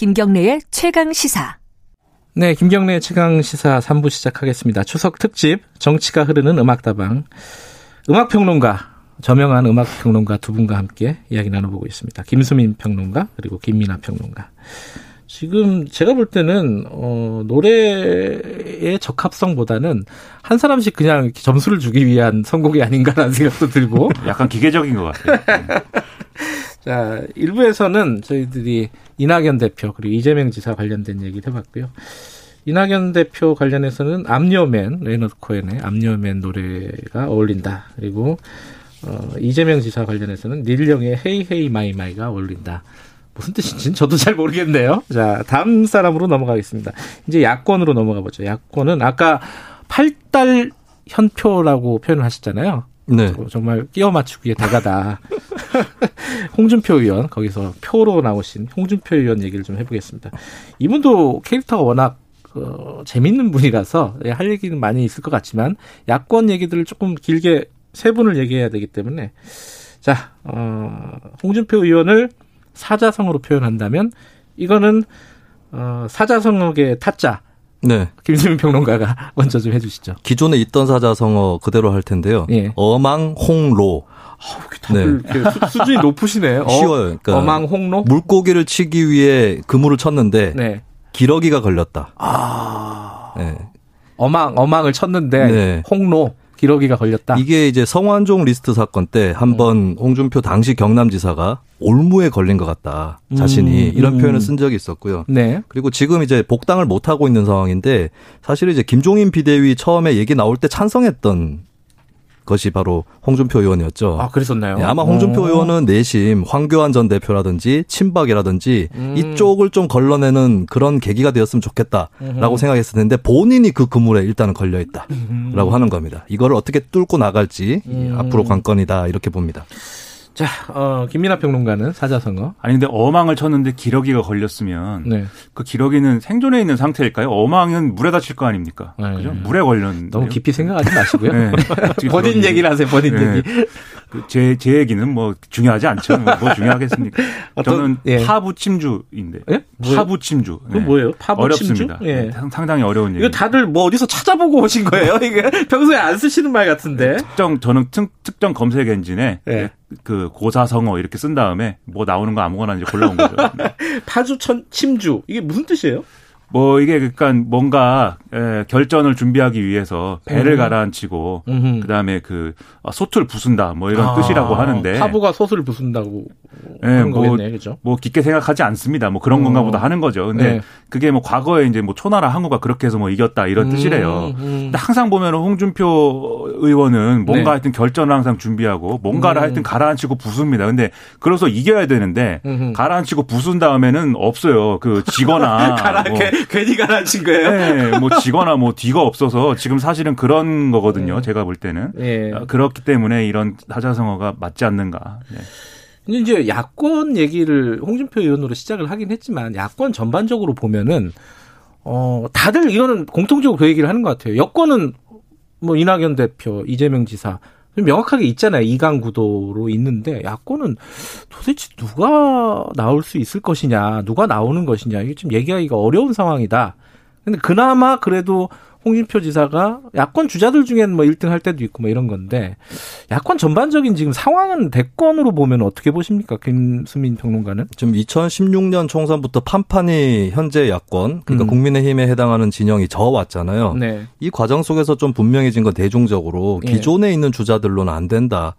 S3: 김경래의 최강 시사.
S2: 네, 김경래의 최강 시사 3부 시작하겠습니다. 추석 특집 정치가 흐르는 음악다방. 음악 평론가, 저명한 음악 평론가 두 분과 함께 이야기 나눠보고 있습니다. 김수민 평론가, 그리고 김민하 평론가. 지금 제가 볼 때는 어 노래의 적합성보다는 한 사람씩 그냥 점수를 주기 위한 선곡이 아닌가라는 [LAUGHS] 생각도 들고
S7: 약간 기계적인 것 같아요. [LAUGHS]
S2: 자, 일부에서는 저희들이 이낙연 대표 그리고 이재명 지사 관련된 얘기를 해봤고요. 이낙연 대표 관련해서는 암녀맨 레너드 코엔의 암녀맨 노래가 어울린다. 그리고 어, 이재명 지사 관련해서는 닐 영의 Hey Hey My My가 어울린다. 무슨 뜻인지는 저도 잘 모르겠네요. 자, 다음 사람으로 넘어가겠습니다. 이제 야권으로 넘어가 보죠. 야권은 아까 팔달 현표라고 표현을 하셨잖아요. 네. 정말 끼워 맞추기에 타짜다. [LAUGHS] 홍준표 의원 거기서 표로 나오신 홍준표 의원 얘기를 좀 해보겠습니다. 이분도 캐릭터가 워낙 어, 재밌는 분이라서 예, 할 얘기는 많이 있을 것 같지만 야권 얘기들을 조금 길게 세 분을 얘기해야 되기 때문에 자 어, 홍준표 의원을 사자성어로 표현한다면 이거는 어, 사자성어의 타짜 네. 김수민 평론가가 [LAUGHS] 먼저 좀 해주시죠.
S8: 기존에 있던 사자성어 그대로 할 텐데요. 예. 어망 홍로.
S2: 아, 네. 수준이 높으시네. 어,
S8: 쉬워요. 그러니까 어망 홍로. 물고기를 치기 위해 그물을 쳤는데 네. 기러기가 걸렸다. 아.
S2: 네. 어망 어망을 쳤는데 네. 홍리. 기러기가 걸렸다.
S8: 이게 이제 성완종 리스트 사건 때 한번 음. 홍준표 당시 경남지사가 올무에 걸린 것 같다. 자신이 음. 이런 표현을 쓴 적이 있었고요. 네. 그리고 지금 이제 복당을 못 하고 있는 상황인데 사실 이제 김종인 비대위 처음에 얘기 나올 때 찬성했던 것이 바로 홍준표 의원이었죠.
S2: 아, 그랬었나요?
S8: 네, 아마 홍준표 오. 의원은 내심 황교안 전 대표라든지 친박이라든지 음. 이쪽을 좀 걸러내는 그런 계기가 되었으면 좋겠다라고 음. 생각했을 텐데 본인이 그 그물에 일단은 걸려 있다라고 음. 하는 겁니다. 이거를 어떻게 뚫고 나갈지 음. 앞으로 관건이다 이렇게 봅니다.
S2: 자, 어, 김민아 평론가는 사자성어.
S7: 아니, 근데 어망을 쳤는데 기러기가 걸렸으면 네. 그 기러기는 생존해 있는 상태일까요? 어망은 물에 다칠 거 아닙니까? 네. 그죠? 물에 걸렸는데.
S2: 너무 깊이 생각하지 마시고요. 네. [LAUGHS] 본인 얘기를 하세요, 본인 네. 얘기.
S7: 그 제, 제 얘기는 뭐 중요하지 않죠. 뭐, 뭐 중요하겠습니까? [LAUGHS] 어떤, 저는 예. 파부침주인데. 예? 파부침주.
S2: 그 뭐예요?
S7: 파부침주? 어렵습니다. 예. 상당히 어려운 얘기.
S2: 이거 다들 뭐 어디서 찾아보고 오신 거예요? [LAUGHS] 이게 평소에 안 쓰시는 말 같은데.
S7: 특정, 저는 특, 정 검색 엔진에 예. 그 고사성어 이렇게 쓴 다음에 뭐 나오는 거 아무거나 이제 골라온 거죠. [LAUGHS]
S2: 파주천 침주 이게 무슨 뜻이에요?
S7: 뭐 이게 그러니까 뭔가 에, 결전을 준비하기 위해서 배를 음. 가라앉히고 음흠. 그다음에 그 아, 솥을 부순다 뭐 이런 아, 뜻이라고 하는데
S2: 파부가 솥을 부순다고 예, 뭐, 거겠네 그죠?
S7: 뭐 깊게 생각하지 않습니다. 뭐 그런 어. 건가 보다 하는 거죠. 근데 네. 그게 뭐 과거에 이제 뭐 초나라 항우가 그렇게 해서 뭐 이겼다 이런 음, 뜻이래요. 음. 근데 항상 보면 홍준표 의원은 뭔가 네. 하여튼 결전을 항상 준비하고 뭔가를 음. 하여튼 가라앉히고 부숩니다. 근데 그래서 이겨야 되는데 음흠. 가라앉히고 부순 다음에는 없어요. 그 지거나 [LAUGHS]
S2: 가라, 뭐. [LAUGHS] 괜히 가라앉힌 거예요?
S7: 네, 뭐 지거나 뭐 뒤가 없어서 지금 사실은 그런 거거든요. 네. 제가 볼 때는. 네. 그렇기 때문에 이런 사자성어가 맞지 않는가. 네.
S2: 근데 이제 야권 얘기를 홍준표 의원으로 시작을 하긴 했지만 야권 전반적으로 보면은 어 다들 이거는 공통적으로 그 얘기를 하는 것 같아요. 여권은 뭐 이낙연 대표, 이재명 지사 명확하게 있잖아요. 이강 구도로 있는데 야권은 도대체 누가 나올 수 있을 것이냐, 누가 나오는 것이냐 이게 좀 얘기하기가 어려운 상황이다. 근데 그나마 그래도 홍준표 지사가 야권 주자들 중에는 뭐 1등 할 때도 있고 뭐 이런 건데 야권 전반적인 지금 상황은 대권으로 보면 어떻게 보십니까? 김수민 평론가는?
S8: 지금 2016년 총선부터 판판이 현재 야권 그러니까 음. 국민의힘에 해당하는 진영이 저 왔잖아요. 네. 이 과정 속에서 좀 분명해진 건 대중적으로 예. 기존에 예. 있는 주자들로는 안 된다.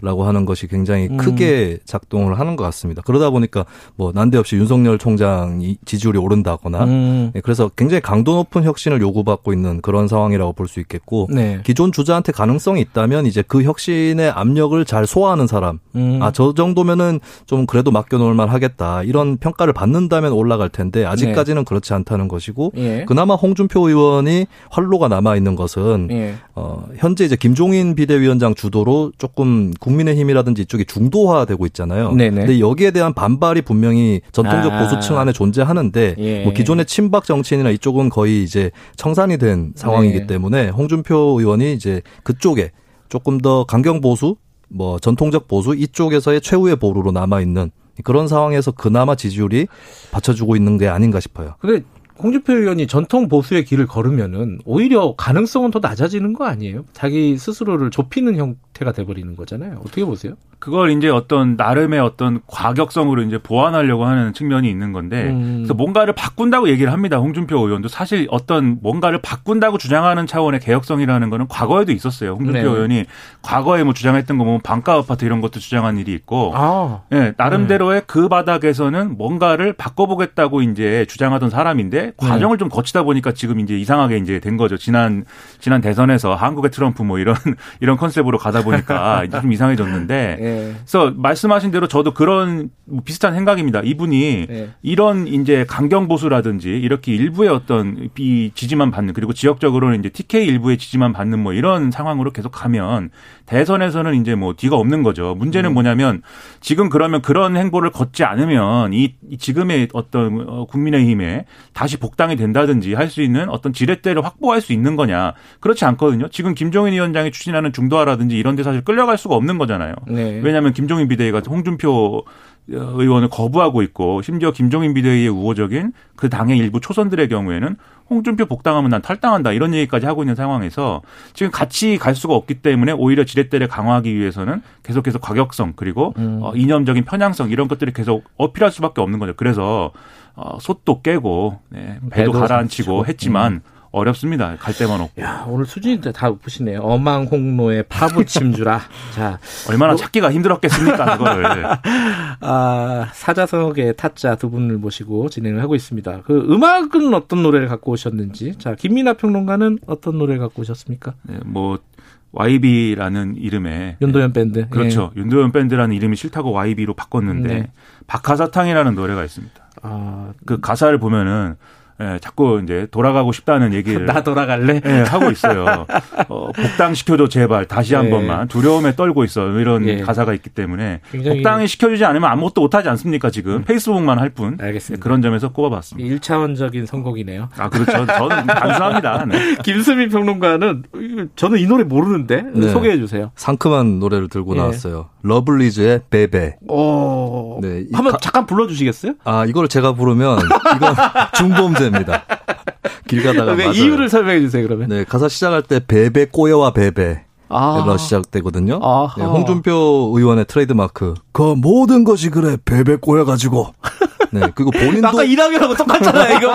S8: 라고 하는 것이 굉장히 음. 크게 작동을 하는 것 같습니다. 그러다 보니까 뭐 난데없이 윤석열 총장이 지지율이 오른다거나 음. 네, 그래서 굉장히 강도 높은 혁신을 요구받고 있는 그런 상황이라고 볼 수 있겠고 네. 기존 주자한테 가능성이 있다면 이제 그 혁신의 압력을 잘 소화하는 사람 음. 아저 정도면은 좀 그래도 맡겨놓을 만 하겠다 이런 평가를 받는다면 올라갈 텐데 아직까지는 네. 그렇지 않다는 것이고 예. 그나마 홍준표 의원이 활로가 남아 있는 것은 예. 어, 현재 이제 김종인 비대위원장 주도로 조금 국 민의힘이라든지 이쪽이 중도화되고 있잖아요. 네네. 근데 여기에 대한 반발이 분명히 전통적 아. 보수층 안에 존재하는데 예. 뭐 기존의 친박 정치인이나 이쪽은 거의 이제 청산이 된 상황이기 네. 때문에 홍준표 의원이 이제 그쪽에 조금 더 강경 보수 뭐 전통적 보수 이쪽에서의 최후의 보루로 남아 있는 그런 상황에서 그나마 지지율이 받쳐주고 있는 게 아닌가 싶어요.
S2: 근데 홍준표 의원이 전통 보수의 길을 걸으면은 오히려 가능성은 더 낮아지는 거 아니에요? 자기 스스로를 좁히는 형태가 돼버리는 거잖아요. 어떻게 보세요?
S7: 그걸 이제 어떤 나름의 어떤 과격성으로 이제 보완하려고 하는 측면이 있는 건데 음. 그래서 뭔가를 바꾼다고 얘기를 합니다. 홍준표 의원도 사실 어떤 뭔가를 바꾼다고 주장하는 차원의 개혁성이라는 거는 과거에도 있었어요. 홍준표 네. 의원이 과거에 뭐 주장했던 거 보면 반가 아파트 이런 것도 주장한 일이 있고 아. 네, 나름대로의 네. 그 바닥에서는 뭔가를 바꿔보겠다고 이제 주장하던 사람인데 과정을 네. 좀 거치다 보니까 지금 이제 이상하게 이제 된 거죠. 지난 지난 대선에서 한국의 트럼프 뭐 이런 [LAUGHS] 이런 컨셉으로 가다 보니까 [LAUGHS] 이제 좀 이상해졌는데 네. 네. 그래서 말씀하신 대로 저도 그런 비슷한 생각입니다. 이분이 네. 이런 이제 강경 보수라든지 이렇게 일부의 어떤 이 지지만 받는 그리고 지역적으로는 이제 TK 일부의 지지만 받는 뭐 이런 상황으로 계속 가면 대선에서는 이제 뭐 뒤가 없는 거죠. 문제는 음. 뭐냐면 지금 그러면 그런 행보를 걷지 않으면 이 지금의 어떤 어, 국민의힘에 다시 복당이 된다든지 할 수 있는 어떤 지렛대를 확보할 수 있는 거냐. 그렇지 않거든요. 지금 김종인 위원장이 추진하는 중도화라든지 이런 데 사실 끌려갈 수가 없는 거잖아요. 네. 왜냐하면 김종인 비대위가 홍준표 의원을 거부하고 있고 심지어 김종인 비대위의 우호적인 그 당의 일부 초선들의 경우에는 홍준표 복당하면 난 탈당한다 이런 얘기까지 하고 있는 상황에서 지금 같이 갈 수가 없기 때문에 오히려 지렛대를 강화하기 위해서는 계속해서 과격성 그리고 음. 어, 이념적인 편향성 이런 것들을 계속 어필할 수밖에 없는 거죠. 그래서 어, 솥도 깨고 네, 배도, 배도 가라앉히고 했지만 음. 어렵습니다. 갈 데만 없고.
S2: 야, 오늘 수준이 다 높으시네요. 어망홍로에 파부침 주라. [LAUGHS] 자.
S7: 얼마나 뭐... 찾기가 힘들었겠습니까, 그거를. [LAUGHS]
S2: 아, 사자성어의 타짜 두 분을 모시고 진행을 하고 있습니다. 그 음악은 어떤 노래를 갖고 오셨는지. 자, 김민아 평론가는 어떤 노래를 갖고 오셨습니까?
S7: 네, 뭐, YB라는 이름의
S2: 윤도현 밴드.
S7: 그렇죠. 예. 윤도현 밴드라는 이름이 싫다고 YB로 바꿨는데 네. 박하사탕이라는 노래가 있습니다. 아, 그 가사를 보면은 예, 자꾸 이제 돌아가고 싶다는 얘기를 [LAUGHS]
S2: 나 돌아갈래?
S7: 예, 하고 있어요. 어, 복당 시켜줘 제발 다시 한 예. 번만 두려움에 떨고 있어 이런 예. 가사가 있기 때문에 복당이 시켜주지 않으면 아무것도 못하지 않습니까 지금 음. 페이스북만 할 뿐. 알겠습니다. 예, 그런 점에서 꼽아봤습니다.
S2: 1차원적인 선곡이네요.
S7: 아 그렇죠. 저는 단순합니다. 네. [LAUGHS]
S2: 김수민 평론가는 저는 이 노래 모르는데 네. 소개해 주세요.
S8: 상큼한 노래를 들고 예. 나왔어요. 러블리즈의 베베. 오.
S2: 네. 한번 가... 잠깐 불러주시겠어요?
S8: 아 이걸 제가 부르면 이건 [LAUGHS] 중범죄 됩니다. [LAUGHS] 길 가다가 왜
S2: 이유를 설명해 주세요 그러면.
S8: 네 가사 시작할 때 베베 꼬여와 베베. 아. 시작되거든요. 네, 홍준표 의원의 트레이드 마크. 그 모든 것이 그래 베베 꼬여가지고. 네 그리고 [LAUGHS] 본인도
S2: 아까 이낙연하고 똑같잖아 이거.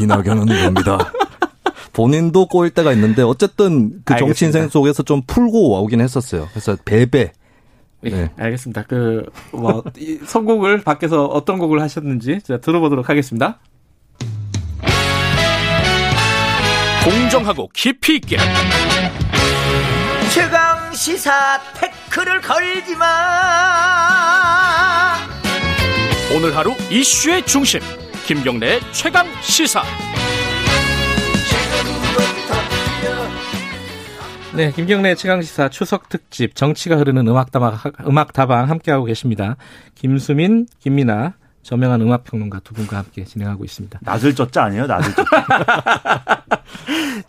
S2: [LAUGHS]
S8: 이낙연은 겁니다. 본인도 꼬일 때가 있는데 어쨌든 그 정치 인생 속에서 좀 풀고 오긴 했었어요. 그래서 베베.
S2: 예, 네. 알겠습니다. 그, 뭐, 선곡을 밖에서 어떤 곡을 하셨는지 제가 들어보도록 하겠습니다.
S1: 공정하고 깊이 있게.
S9: 최강 시사 태클을 걸지 마.
S1: 오늘 하루 이슈의 중심 김경래의 최강 시사.
S2: 네, 김경래 최강시사 추석 특집 정치가 흐르는 음악 다방, 음악 다방 함께하고 계십니다. 김수민, 김민아, 저명한 음악평론가 두 분과 함께 진행하고 있습니다.
S7: 낯을 쪘자 아니에요? 낯을 쪘자.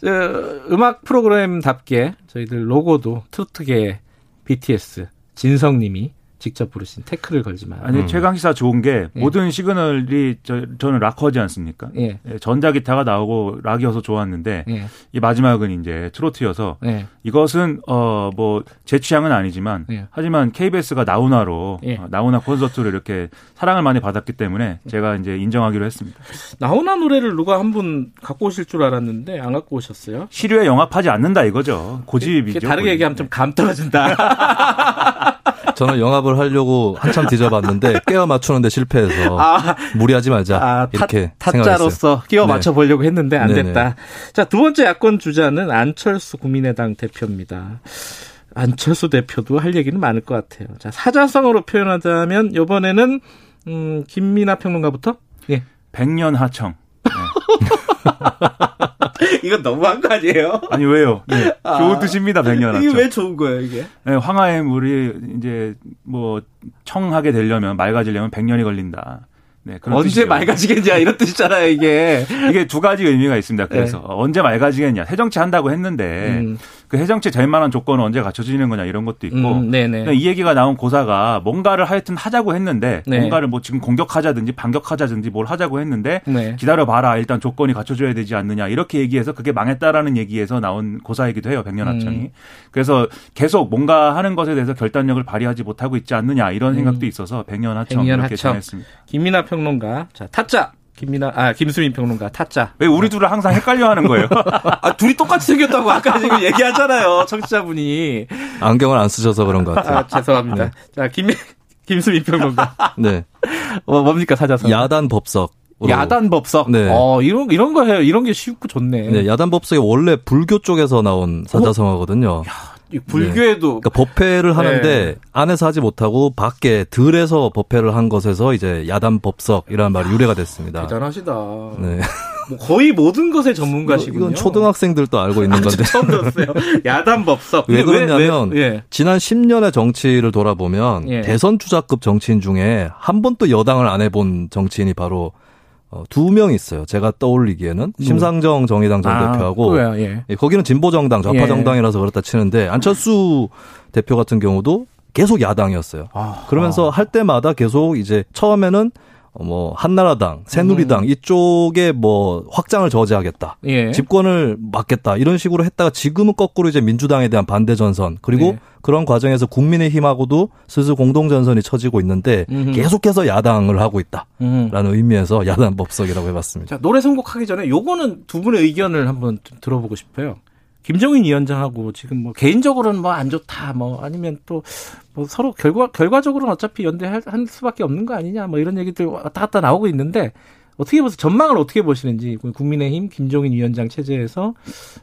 S7: [LAUGHS]
S2: 음악 프로그램답게 저희들 로고도 트로트계 BTS 진성님이 직접 부르신 태클을 걸지만
S7: 아니 음. 최강 시사 좋은 게 예. 모든 시그널이 저, 저는 락커지 않습니까? 예. 예. 전자 기타가 나오고 락이어서 좋았는데 예. 이 마지막은 이제 트로트여서 예. 이것은 어 뭐 제 취향은 아니지만 예. 하지만 KBS가 나훈아로 어, 나훈아 콘서트를 이렇게 사랑을 많이 받았기 때문에 제가 이제 인정하기로 했습니다.
S2: 나훈아 노래를 누가 한 분 갖고 오실 줄 알았는데 안 갖고 오셨어요?
S7: 시류에 영합하지 않는다 이거죠. 고집이죠.
S2: 다르게 얘기하면 좀 감 떨어진다. [LAUGHS]
S8: 저는 영합을 하려고 한참 뒤져봤는데 깨어 맞추는데 실패해서 아, 무리하지 말자 아, 이렇게
S2: 타, 타짜로서 끼워 네. 맞춰 보려고 했는데 안 네네. 됐다. 자 두 번째 야권 주자는 안철수 국민의당 대표입니다. 안철수 대표도 할 얘기는 많을 것 같아요. 자 사자성어로 표현하자면 이번에는 음, 김민아 평론가부터
S7: 예. 백년 하청. 네. [LAUGHS] [LAUGHS]
S2: 이건 너무한 거 아니에요?
S7: 아니 왜요? 네. [LAUGHS] 아, 좋은 뜻입니다 백년
S2: 이게 왜 좋은 거예요 이게?
S7: 네, 황하의 물이 이제 뭐 청하게 되려면 맑아지려면 백년이 걸린다.
S2: 네, 언제 뜻이죠. 맑아지겠냐 이런 뜻이잖아요 이게 [LAUGHS]
S7: 이게 두 가지 의미가 있습니다. 그래서 네. 언제 맑아지겠냐 새정치 한다고 했는데 음. 그 해정치 될 만한 조건은 언제 갖춰지는 거냐 이런 것도 있고 음, 그러니까 이 얘기가 나온 고사가 뭔가를 하여튼 하자고 했는데 네. 뭔가를 뭐 지금 공격하자든지 반격하자든지 뭘 하자고 했는데 네. 기다려 봐라 일단 조건이 갖춰져야 되지 않느냐 이렇게 얘기해서 그게 망했다라는 얘기에서 나온 고사이기도 해요 백년하청이 음. 그래서 계속 뭔가 하는 것에 대해서 결단력을 발휘하지 못하고 있지 않느냐 이런 음. 생각도 있어서 백년하청 백년 이렇게 정했습니다.
S2: 김민아 평론가 자 타짜 김민아, 아, 김수민 평론가, 타짜.
S7: 왜 우리 둘을 항상 헷갈려 하는 거예요?
S2: 아, 둘이 똑같이 생겼다고 아까 지금 얘기하잖아요, 청취자분이.
S8: 안경을 안 쓰셔서 그런 것 같아요.
S2: 아, 죄송합니다. 네. 자, 김, 김수민 평론가. 네. 어, 뭡니까, 사자성?
S8: 야단 법석.
S2: 야단 법석. 네. 어, 이런 이런 거 해요. 이런 게 쉽고 좋네.
S8: 네, 야단 법석이 원래 불교 쪽에서 나온 사자성어거든요. 어? 야,
S2: 불교에도
S8: 네. 그러니까 법회를 하는데 네. 안에서 하지 못하고 밖에 들에서 법회를 한 것에서 이제 야단 법석이라는 말이 유래가 됐습니다.
S2: 대단하시다. 네. 뭐 거의 모든 것의 전문가시군요.
S8: 이건 초등학생들도 알고 있는 건데.
S2: 처음 들었어요. [LAUGHS] 야단 법석.
S8: 왜 그러냐면 왜, 왜? 예. 지난 10년의 정치를 돌아보면 예. 대선 주자급 정치인 중에 한 번도 여당을 안 해본 정치인이 바로 어, 두 명 있어요. 제가 떠올리기에는 음. 심상정 정의당 전 아, 대표하고 예. 예. 거기는 진보 정당, 좌파 정당이라서 예. 그렇다 치는데 안철수 대표 같은 경우도 계속 야당이었어요. 아, 그러면서 아. 할 때마다 계속 이제 처음에는 어, 뭐 한나라당, 새누리당 음. 이쪽에 뭐 확장을 저지하겠다, 예. 집권을 막겠다 이런 식으로 했다가 지금은 거꾸로 이제 민주당에 대한 반대 전선 그리고 예. 그런 과정에서 국민의힘하고도 슬슬 공동 전선이 처지고 있는데 음흠. 계속해서 야당을 하고 있다라는 음. 의미에서 야당 법석이라고 해봤습니다.
S2: 자 노래 선곡하기 전에 요거는 두 분의 의견을 한번 들어보고 싶어요. 김정인 위원장하고 지금 뭐 개인적으로는 뭐 안 좋다 뭐 아니면 또 뭐 서로 결과 결과적으로는 어차피 연대할 수밖에 없는 거 아니냐 뭐 이런 얘기들 왔다 갔다 나오고 있는데 어떻게 보세요? 전망을 어떻게 보시는지 국민의힘 김종인 위원장 체제에서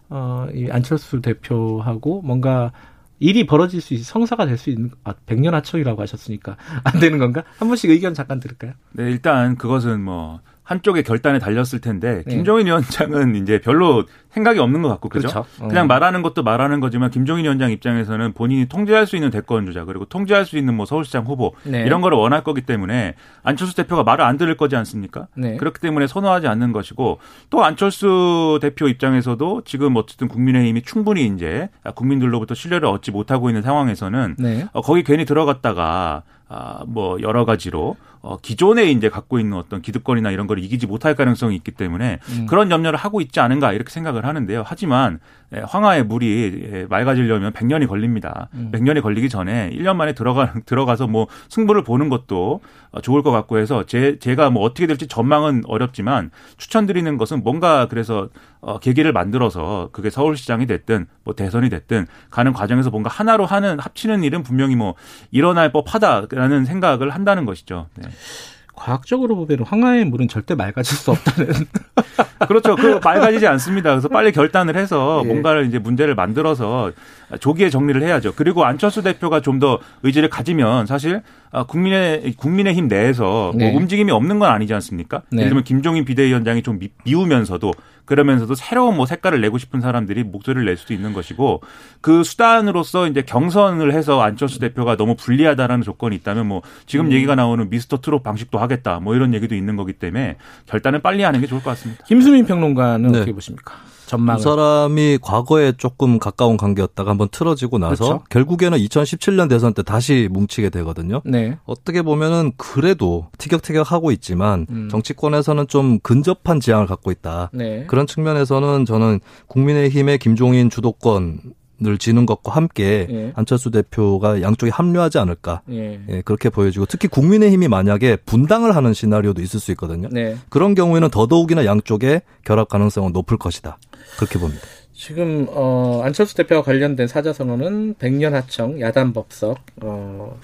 S2: 어 이 안철수 대표하고 뭔가 일이 벌어질 수 있, 성사가 될 수 있는 아, 백년 하청이라고 하셨으니까 안 되는 건가? 한 분씩 의견 잠깐 들을까요?
S7: 네, 일단 그것은 뭐 한쪽의 결단에 달렸을 텐데 네. 김종인 위원장은 이제 별로 생각이 없는 것 같고 그죠? 그렇죠. 어. 그냥 말하는 것도 말하는 거지만 김종인 위원장 입장에서는 본인이 통제할 수 있는 대권 주자 그리고 통제할 수 있는 뭐 서울시장 후보 네. 이런 거를 원할 거기 때문에 안철수 대표가 말을 안 들을 거지 않습니까? 네. 그렇기 때문에 선호하지 않는 것이고 또 안철수 대표 입장에서도 지금 어쨌든 국민의힘이 충분히 이제 국민들로부터 신뢰를 얻지 못하고 있는 상황에서는 네. 어, 거기 괜히 들어갔다가 아, 뭐 여러 가지로 어, 기존에 이제 갖고 있는 어떤 기득권이나 이런 걸 이기지 못할 가능성이 있기 때문에 음. 그런 염려를 하고 있지 않은가 이렇게 생각을 하는데요. 하지만 예, 황하의 물이 예, 맑아지려면 100년이 걸립니다. 음. 100년이 걸리기 전에 1년 만에 들어가 [LAUGHS] 들어가서 뭐 승부를 보는 것도 좋을 것 같고 해서 제 제가 뭐 어떻게 될지 전망은 어렵지만 추천드리는 것은 뭔가 그래서 어 계기를 만들어서 그게 서울시장이 됐든 뭐 대선이 됐든 가는 과정에서 뭔가 하나로 하는 합치는 일은 분명히 뭐 일어날 법하다라는 생각을 한다는 것이죠. 네. Okay.
S2: 과학적으로 보면 황하의 물은 절대 맑아질 수 없다는. [LAUGHS]
S7: 그렇죠. 그 맑아지지 않습니다. 그래서 빨리 결단을 해서 예. 뭔가를 이제 문제를 만들어서 조기에 정리를 해야죠. 그리고 안철수 대표가 좀 더 의지를 가지면 사실 아, 국민의 국민의힘 내에서 뭐 네. 뭐 움직임이 없는 건 아니지 않습니까? 네. 예를 들면 김종인 비대위원장이 좀 미우면서도 그러면서도 새로운 뭐 색깔을 내고 싶은 사람들이 목소리를 낼 수도 있는 것이고 그 수단으로서 이제 경선을 해서 안철수 대표가 너무 불리하다라는 조건이 있다면 뭐 지금 음. 얘기가 나오는 미스터 트롯 방식도 하겠 다 뭐 이런 얘기도 있는 거기 때문에 결단을 빨리 하는 게 좋을 것 같습니다.
S2: 김수민 평론가는 네. 어떻게 보십니까? 전망.
S8: 두 사람이 과거에 조금 가까운 관계였다가 한번 틀어지고 나서 그렇죠. 결국에는 2017년 대선 때 다시 뭉치게 되거든요. 네. 어떻게 보면은 그래도 티격태격하고 있지만 음. 정치권에서는 좀 근접한 지향을 갖고 있다. 네. 그런 측면에서는 저는 국민의힘의 김종인 주도권 을 지는 것과 함께 예. 안철수 대표가 양쪽에 합류하지 않을까 예. 예, 그렇게 보여지고 특히 국민의힘이 만약에 분당을 하는 시나리오도 있을 수 있거든요. 네. 그런 경우에는 더더욱이나 양쪽의 결합 가능성은 높을 것이다. 그렇게 봅니다.
S2: 지금 어 안철수 대표와 관련된 사자선언은 백년 하청 야단 법석 어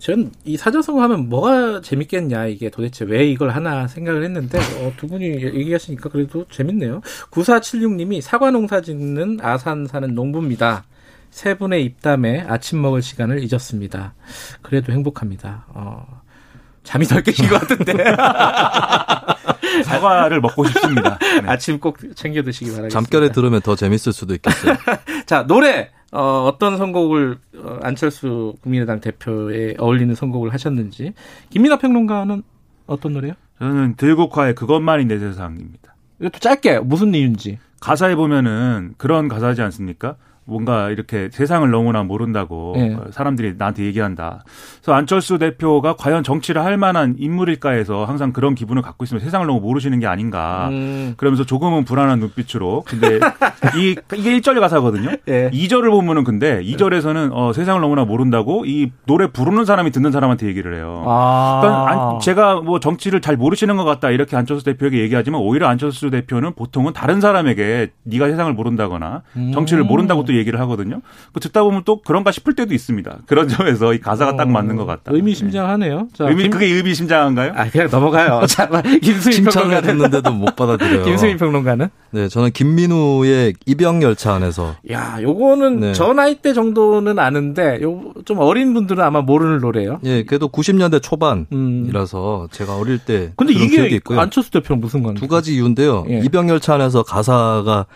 S2: 전 이 사자선언 하면 뭐가 재밌겠냐 이게 도대체 왜 이걸 하나 생각을 했는데 어, 두 분이 얘기하시니까 그래도 재밌네요. 9476님이 사과 농사 짓는 아산 사는 농부입니다. 세 분의 입담에 아침 먹을 시간을 잊었습니다. 그래도 행복합니다. 어 잠이 덜 깨신 것 같은데. [LAUGHS] [LAUGHS]
S7: 사과를 먹고 싶습니다.
S2: 네. 아침 꼭 챙겨 드시기 바랍니다.
S8: 잠결에 들으면 더 재밌을 수도 있겠어요. [LAUGHS]
S2: 자, 노래. 어, 어떤 선곡을 어, 안철수 국민의당 대표에 어울리는 선곡을 하셨는지. 김민아 평론가는 어떤 노래요?
S7: 저는 들국화의 그것만이 내 세상입니다.
S2: 이것도 짧게 무슨 이유인지.
S7: 가사에 보면은 그런 가사지 않습니까? 뭔가 이렇게 세상을 너무나 모른다고 네. 사람들이 나한테 얘기한다. 그래서 안철수 대표가 과연 정치를 할 만한 인물일까 해서 항상 그런 기분을 갖고 있으면 세상을 너무 모르시는 게 아닌가. 음. 그러면서 조금은 불안한 눈빛으로. 근데 [LAUGHS] 이 이게 1절 가사거든요. 네. 2절을 보면은 근데 2절에서는 어, 세상을 너무나 모른다고 이 노래 부르는 사람이 듣는 사람한테 얘기를 해요. 아. 그러니까 제가 뭐 정치를 잘 모르시는 것 같다 이렇게 안철수 대표에게 얘기하지만 오히려 안철수 대표는 보통은 다른 사람에게 네가 세상을 모른다거나 정치를 모른다고 또 얘기를 하거든요. 그 듣다 보면 또 그런가 싶을 때도 있습니다. 그런 [LAUGHS] 점에서 이 가사가 어, 딱 맞는 것 같다.
S2: 의미심장하네요.
S7: 자, 의미 김... 그게 의미심장한가요?
S2: 아 그냥 넘어가요. [LAUGHS] 자,
S8: 김수민 평론가 듣는데도 못 받아들여요. [LAUGHS]
S2: 김수민 평론가는?
S8: 네, 저는 김민우의 이병 열차 안에서.
S2: 야, 요거는 네. 저 나이 때 정도는 아는데 요 좀 어린 분들은 아마 모르는 노래예요.
S8: 예, 그래도 90년대 초반이라서 음. 제가 어릴 때
S2: 근데 이게 안철수 대표랑 무슨 관계?
S8: 두 가지 이유인데요. 예. 이병 열차 안에서 가사가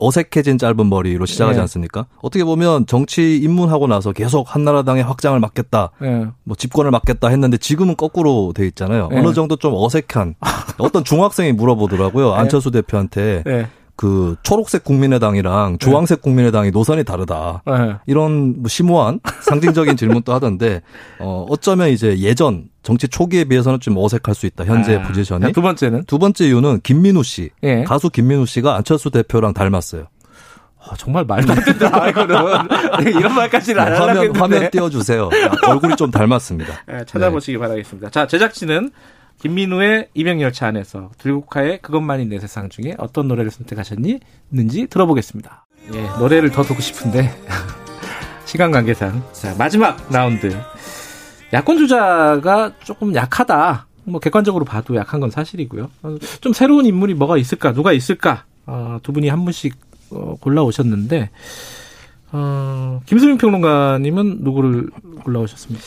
S8: 어색해진 짧은 머리로 시작하지 네. 않습니까? 어떻게 보면 정치 입문하고 나서 계속 한나라당의 확장을 막겠다, 네. 뭐 집권을 막겠다 했는데 지금은 거꾸로 돼 있잖아요. 네. 어느 정도 좀 어색한 [LAUGHS] 어떤 중학생이 물어보더라고요 네. 안철수 대표한테. 네. 그 초록색 국민의당이랑 주황색 국민의당이 노선이 다르다. 네. 이런 뭐 심오한 [LAUGHS] 상징적인 질문도 하던데 어 어쩌면 이제 예전 정치 초기에 비해서는 좀 어색할 수 있다. 현재 아, 포지션이.
S2: 두 번째는
S8: 두 번째 이유는 김민우 씨. 예. 가수 김민우 씨가 안철수 대표랑 닮았어요.
S2: 아, 정말 말도 안 된다. 이거는 [LAUGHS] 이런 말까지는 안 하려고
S8: 화면, 화면 띄워주세요. 얼굴이 좀 닮았습니다.
S2: 네, 찾아보시기 네. 바라겠습니다. 자 제작진은 김민우의 이병열차 안에서 들국화의 그것만이 내 세상 중에 어떤 노래를 선택하셨니? 는지 들어보겠습니다. 예, 노래를 더 듣고 싶은데 [LAUGHS] 시간 관계상 자 마지막 라운드 야권 주자가 조금 약하다. 뭐 객관적으로 봐도 약한 건 사실이고요. 어, 좀 새로운 인물이 뭐가 있을까? 누가 있을까? 어, 두 분이 한 분씩 어, 골라 오셨는데 어, 김수민 평론가님은 누구를 골라 오셨습니까?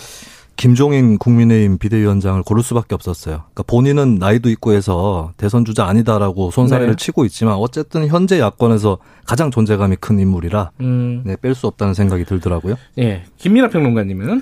S8: 김종인 국민의힘 비대위원장을 고를 수밖에 없었어요. 그러니까 본인은 나이도 있고 해서 대선 주자 아니다라고 손사래를 네. 치고 있지만 어쨌든 현재 야권에서 가장 존재감이 큰 인물이라 음. 네, 뺄 수 없다는 생각이 들더라고요.
S2: 예, 김민아 평론가님은
S7: 어,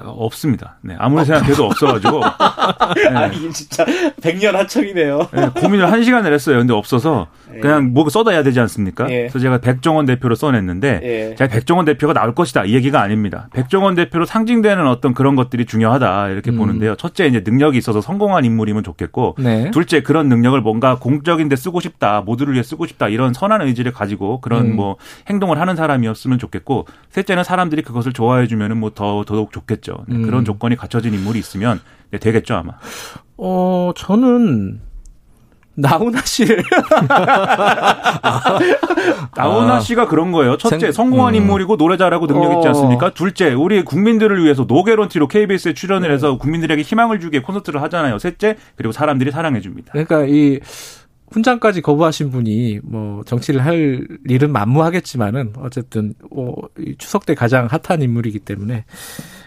S7: 없습니다. 네, 아무리 생각해도 없어가지고. [LAUGHS]
S2: 네. 아, 이게 진짜 백년 하청이네요.
S7: 네, 고민을 한 시간을 했어요. 근데 없어서 예. 그냥 뭐 써놔야 되지 않습니까? 예. 그래서 제가 백종원 대표로 써냈는데 예. 제가 백종원 대표가 나올 것이다 이 얘기가 아닙니다. 백종원 대표로 상징되는 어떤 그런 것들이 중요하다 이렇게 음. 보는데요. 첫째 이제 능력이 있어서 성공한 인물이면 좋겠고, 네. 둘째 그런 능력을 뭔가 공적인데 쓰고 싶다, 모두를 위해 쓰고 싶다 이런 선한 의지를 가지고 그런 음. 뭐 행동을 하는 사람이었으면 좋겠고, 셋째는 사람들이 그것을 좋아해주면은 뭐더 더더욱 좋겠. 되겠죠. 네, 음. 그런 조건이 갖춰진 인물이 있으면 네, 되겠죠 아마.
S2: 어 저는 나훈아 씨를 [LAUGHS]
S7: 나훈아 씨가 그런 거예요. 첫째 생... 성공한 음. 인물이고 노래 잘하고 능력 있지 어. 않습니까? 둘째 우리 국민들을 위해서 노게런티로 KBS에 출연을 네. 해서 국민들에게 희망을 주게 콘서트를 하잖아요. 셋째 그리고 사람들이 사랑해 줍니다.
S2: 그러니까 이 훈장까지 거부하신 분이 뭐 정치를 할 일은 만무하겠지만은 어쨌든 어, 추석 때 가장 핫한 인물이기 때문에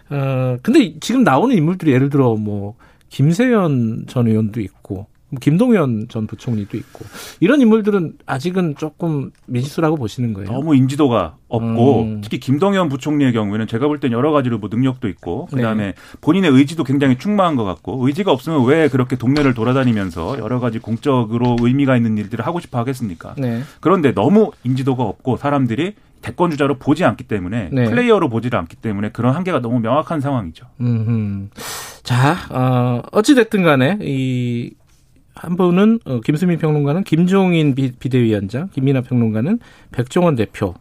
S2: 어 근데 지금 나오는 인물들이 예를 들어 뭐 김세연 전 의원도 있고 뭐 김동연 전 부총리도 있고 이런 인물들은 아직은 조금 미지수라고 보시는 거예요.
S7: 너무 인지도가 없고 음. 특히 김동연 부총리의 경우에는 제가 볼 땐 여러 가지로 뭐 능력도 있고 그다음에 네. 본인의 의지도 굉장히 충만한 것 같고 의지가 없으면 왜 그렇게 동네를 돌아다니면서 여러 가지 공적으로 의미가 있는 일들을 하고 싶어 하겠습니까? 네. 그런데 너무 인지도가 없고 사람들이 대권 주자로 보지 않기 때문에 네. 플레이어로 보지를 않기 때문에 그런 한계가 너무 명확한 상황이죠.
S2: 음흠. 자, 어, 어찌 됐든 간에 이 한 분은 어, 김수민 평론가는 김종인 비대위원장, 김민아 평론가는 백종원 대표.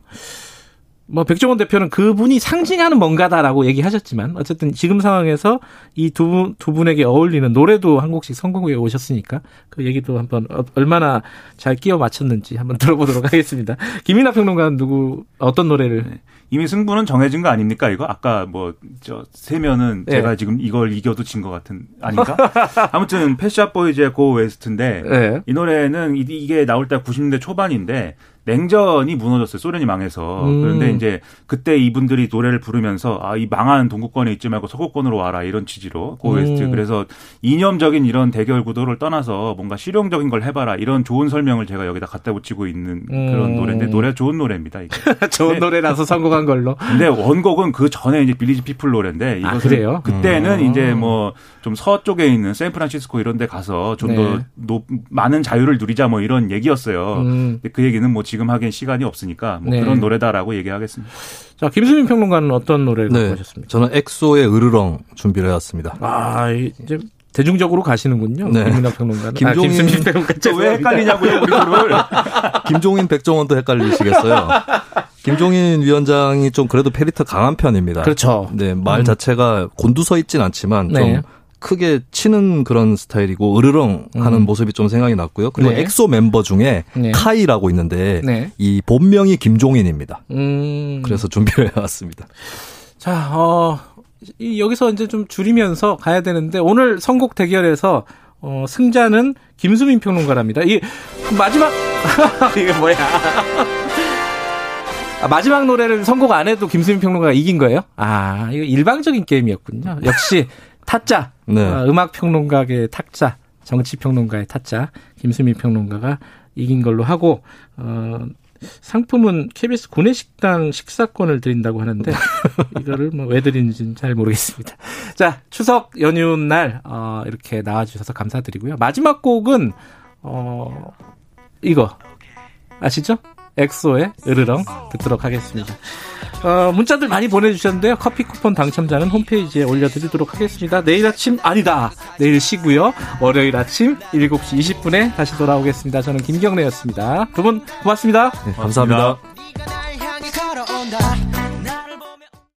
S2: 뭐 백종원 대표는 그분이 상징하는 뭔가다라고 얘기하셨지만 어쨌든 지금 상황에서 이 두 분두 분에게 어울리는 노래도 한 곡씩 선곡에 오셨으니까 그 얘기도 한번 어, 얼마나 잘 끼워 맞췄는지 한번 [LAUGHS] 들어보도록 하겠습니다. 김이나 평론가는 누구 어떤 노래를 네.
S7: 이미 승부는 정해진 거 아닙니까 이거 아까 뭐 저 세면은 네. 제가 지금 이걸 이겨도 진 것 같은 아닌가? [LAUGHS] 아무튼 펫샵 보이즈의 Go West인데 네. 이 노래는 이 게 나올 때 90년대 초반인데 냉전이 무너졌어요. 소련이 망해서. 음. 그런데 이제 그때 이분들이 노래를 부르면서 아, 이 망한 동구권에 있지 말고 서구권으로 와라 이런 취지로 Go West. 음. 그래서 이념적인 이런 대결 구도를 떠나서 뭔가 실용적인 걸 해봐라 이런 좋은 설명을 제가 여기다 갖다 붙이고 있는 그런 음. 노래인데 노래 좋은 노래입니다. 이게. [LAUGHS]
S2: 좋은 노래라서 성공한 걸로.
S7: 근데 원곡은 그 전에 이제 빌리지 피플 노래인데
S2: 이것은 아, 그래요?
S7: 그때는 음. 이제 뭐 좀 서쪽에 있는 샌프란시스코 이런 데 가서 좀더 네. 많은 자유를 누리자 뭐 이런 얘기였어요. 음. 근데 그 얘기는 뭐 지금 하기엔 시간이 없으니까 뭐 네. 그런 노래다라고 얘기하겠습니다.
S2: 자, 김수민 평론가는 어떤 노래를 네. 가셨습니까?
S8: 저는 엑소의 으르렁 준비를 해왔습니다.
S2: 아, 이제 대중적으로 가시는군요. 네. 김민아 평론가는.
S8: 김종인 아, 김수민
S7: 평론가 왜 헷갈리냐고요, 우리 둘을.
S8: 김종인 백종원도 헷갈리시겠어요. 김종인 위원장이 좀 그래도 캐릭터 강한 편입니다.
S2: 그렇죠.
S8: 네, 말 음. 자체가 곤두서 있진 않지만 네. 좀 크게 치는 그런 스타일이고 으르렁 하는 음. 모습이 좀 생각이 났고요. 그리고 네. 엑소 멤버 중에 네. 카이라고 있는데 네. 이 본명이 김종인입니다. 음. 그래서 준비를 [LAUGHS] 해왔습니다.
S2: 자, 어, 여기서 이제 좀 줄이면서 가야 되는데 오늘 선곡 대결에서 어, 승자는 김수민 평론가랍니다. 이 마지막 [LAUGHS] 이게 뭐야? 아, 마지막 노래를 선곡 안 해도 김수민 평론가가 이긴 거예요? 아, 이거 일방적인 게임이었군요. 역시 타짜. 네. 어, 음악 평론가의 타짜, 정치 평론가의 타짜, 김수미 평론가가 이긴 걸로 하고 어 상품은 KBS 구내식당 식사권을 드린다고 하는데 [LAUGHS] 이거를 뭐 왜 드리는지는 잘 모르겠습니다. 자 추석 연휴 날 어, 이렇게 나와주셔서 감사드리고요. 마지막 곡은 어 이거 아시죠? 엑소의 으르렁 듣도록 하겠습니다. 어, 문자들 많이 보내주셨는데요. 커피 쿠폰 당첨자는 홈페이지에 올려드리도록 하겠습니다. 내일 아침, 아니다. 내일 쉬고요. 월요일 아침 7시 20분에 다시 돌아오겠습니다. 저는 김경래였습니다. 두 분 고맙습니다.
S8: 네, 감사합니다. 고맙습니다.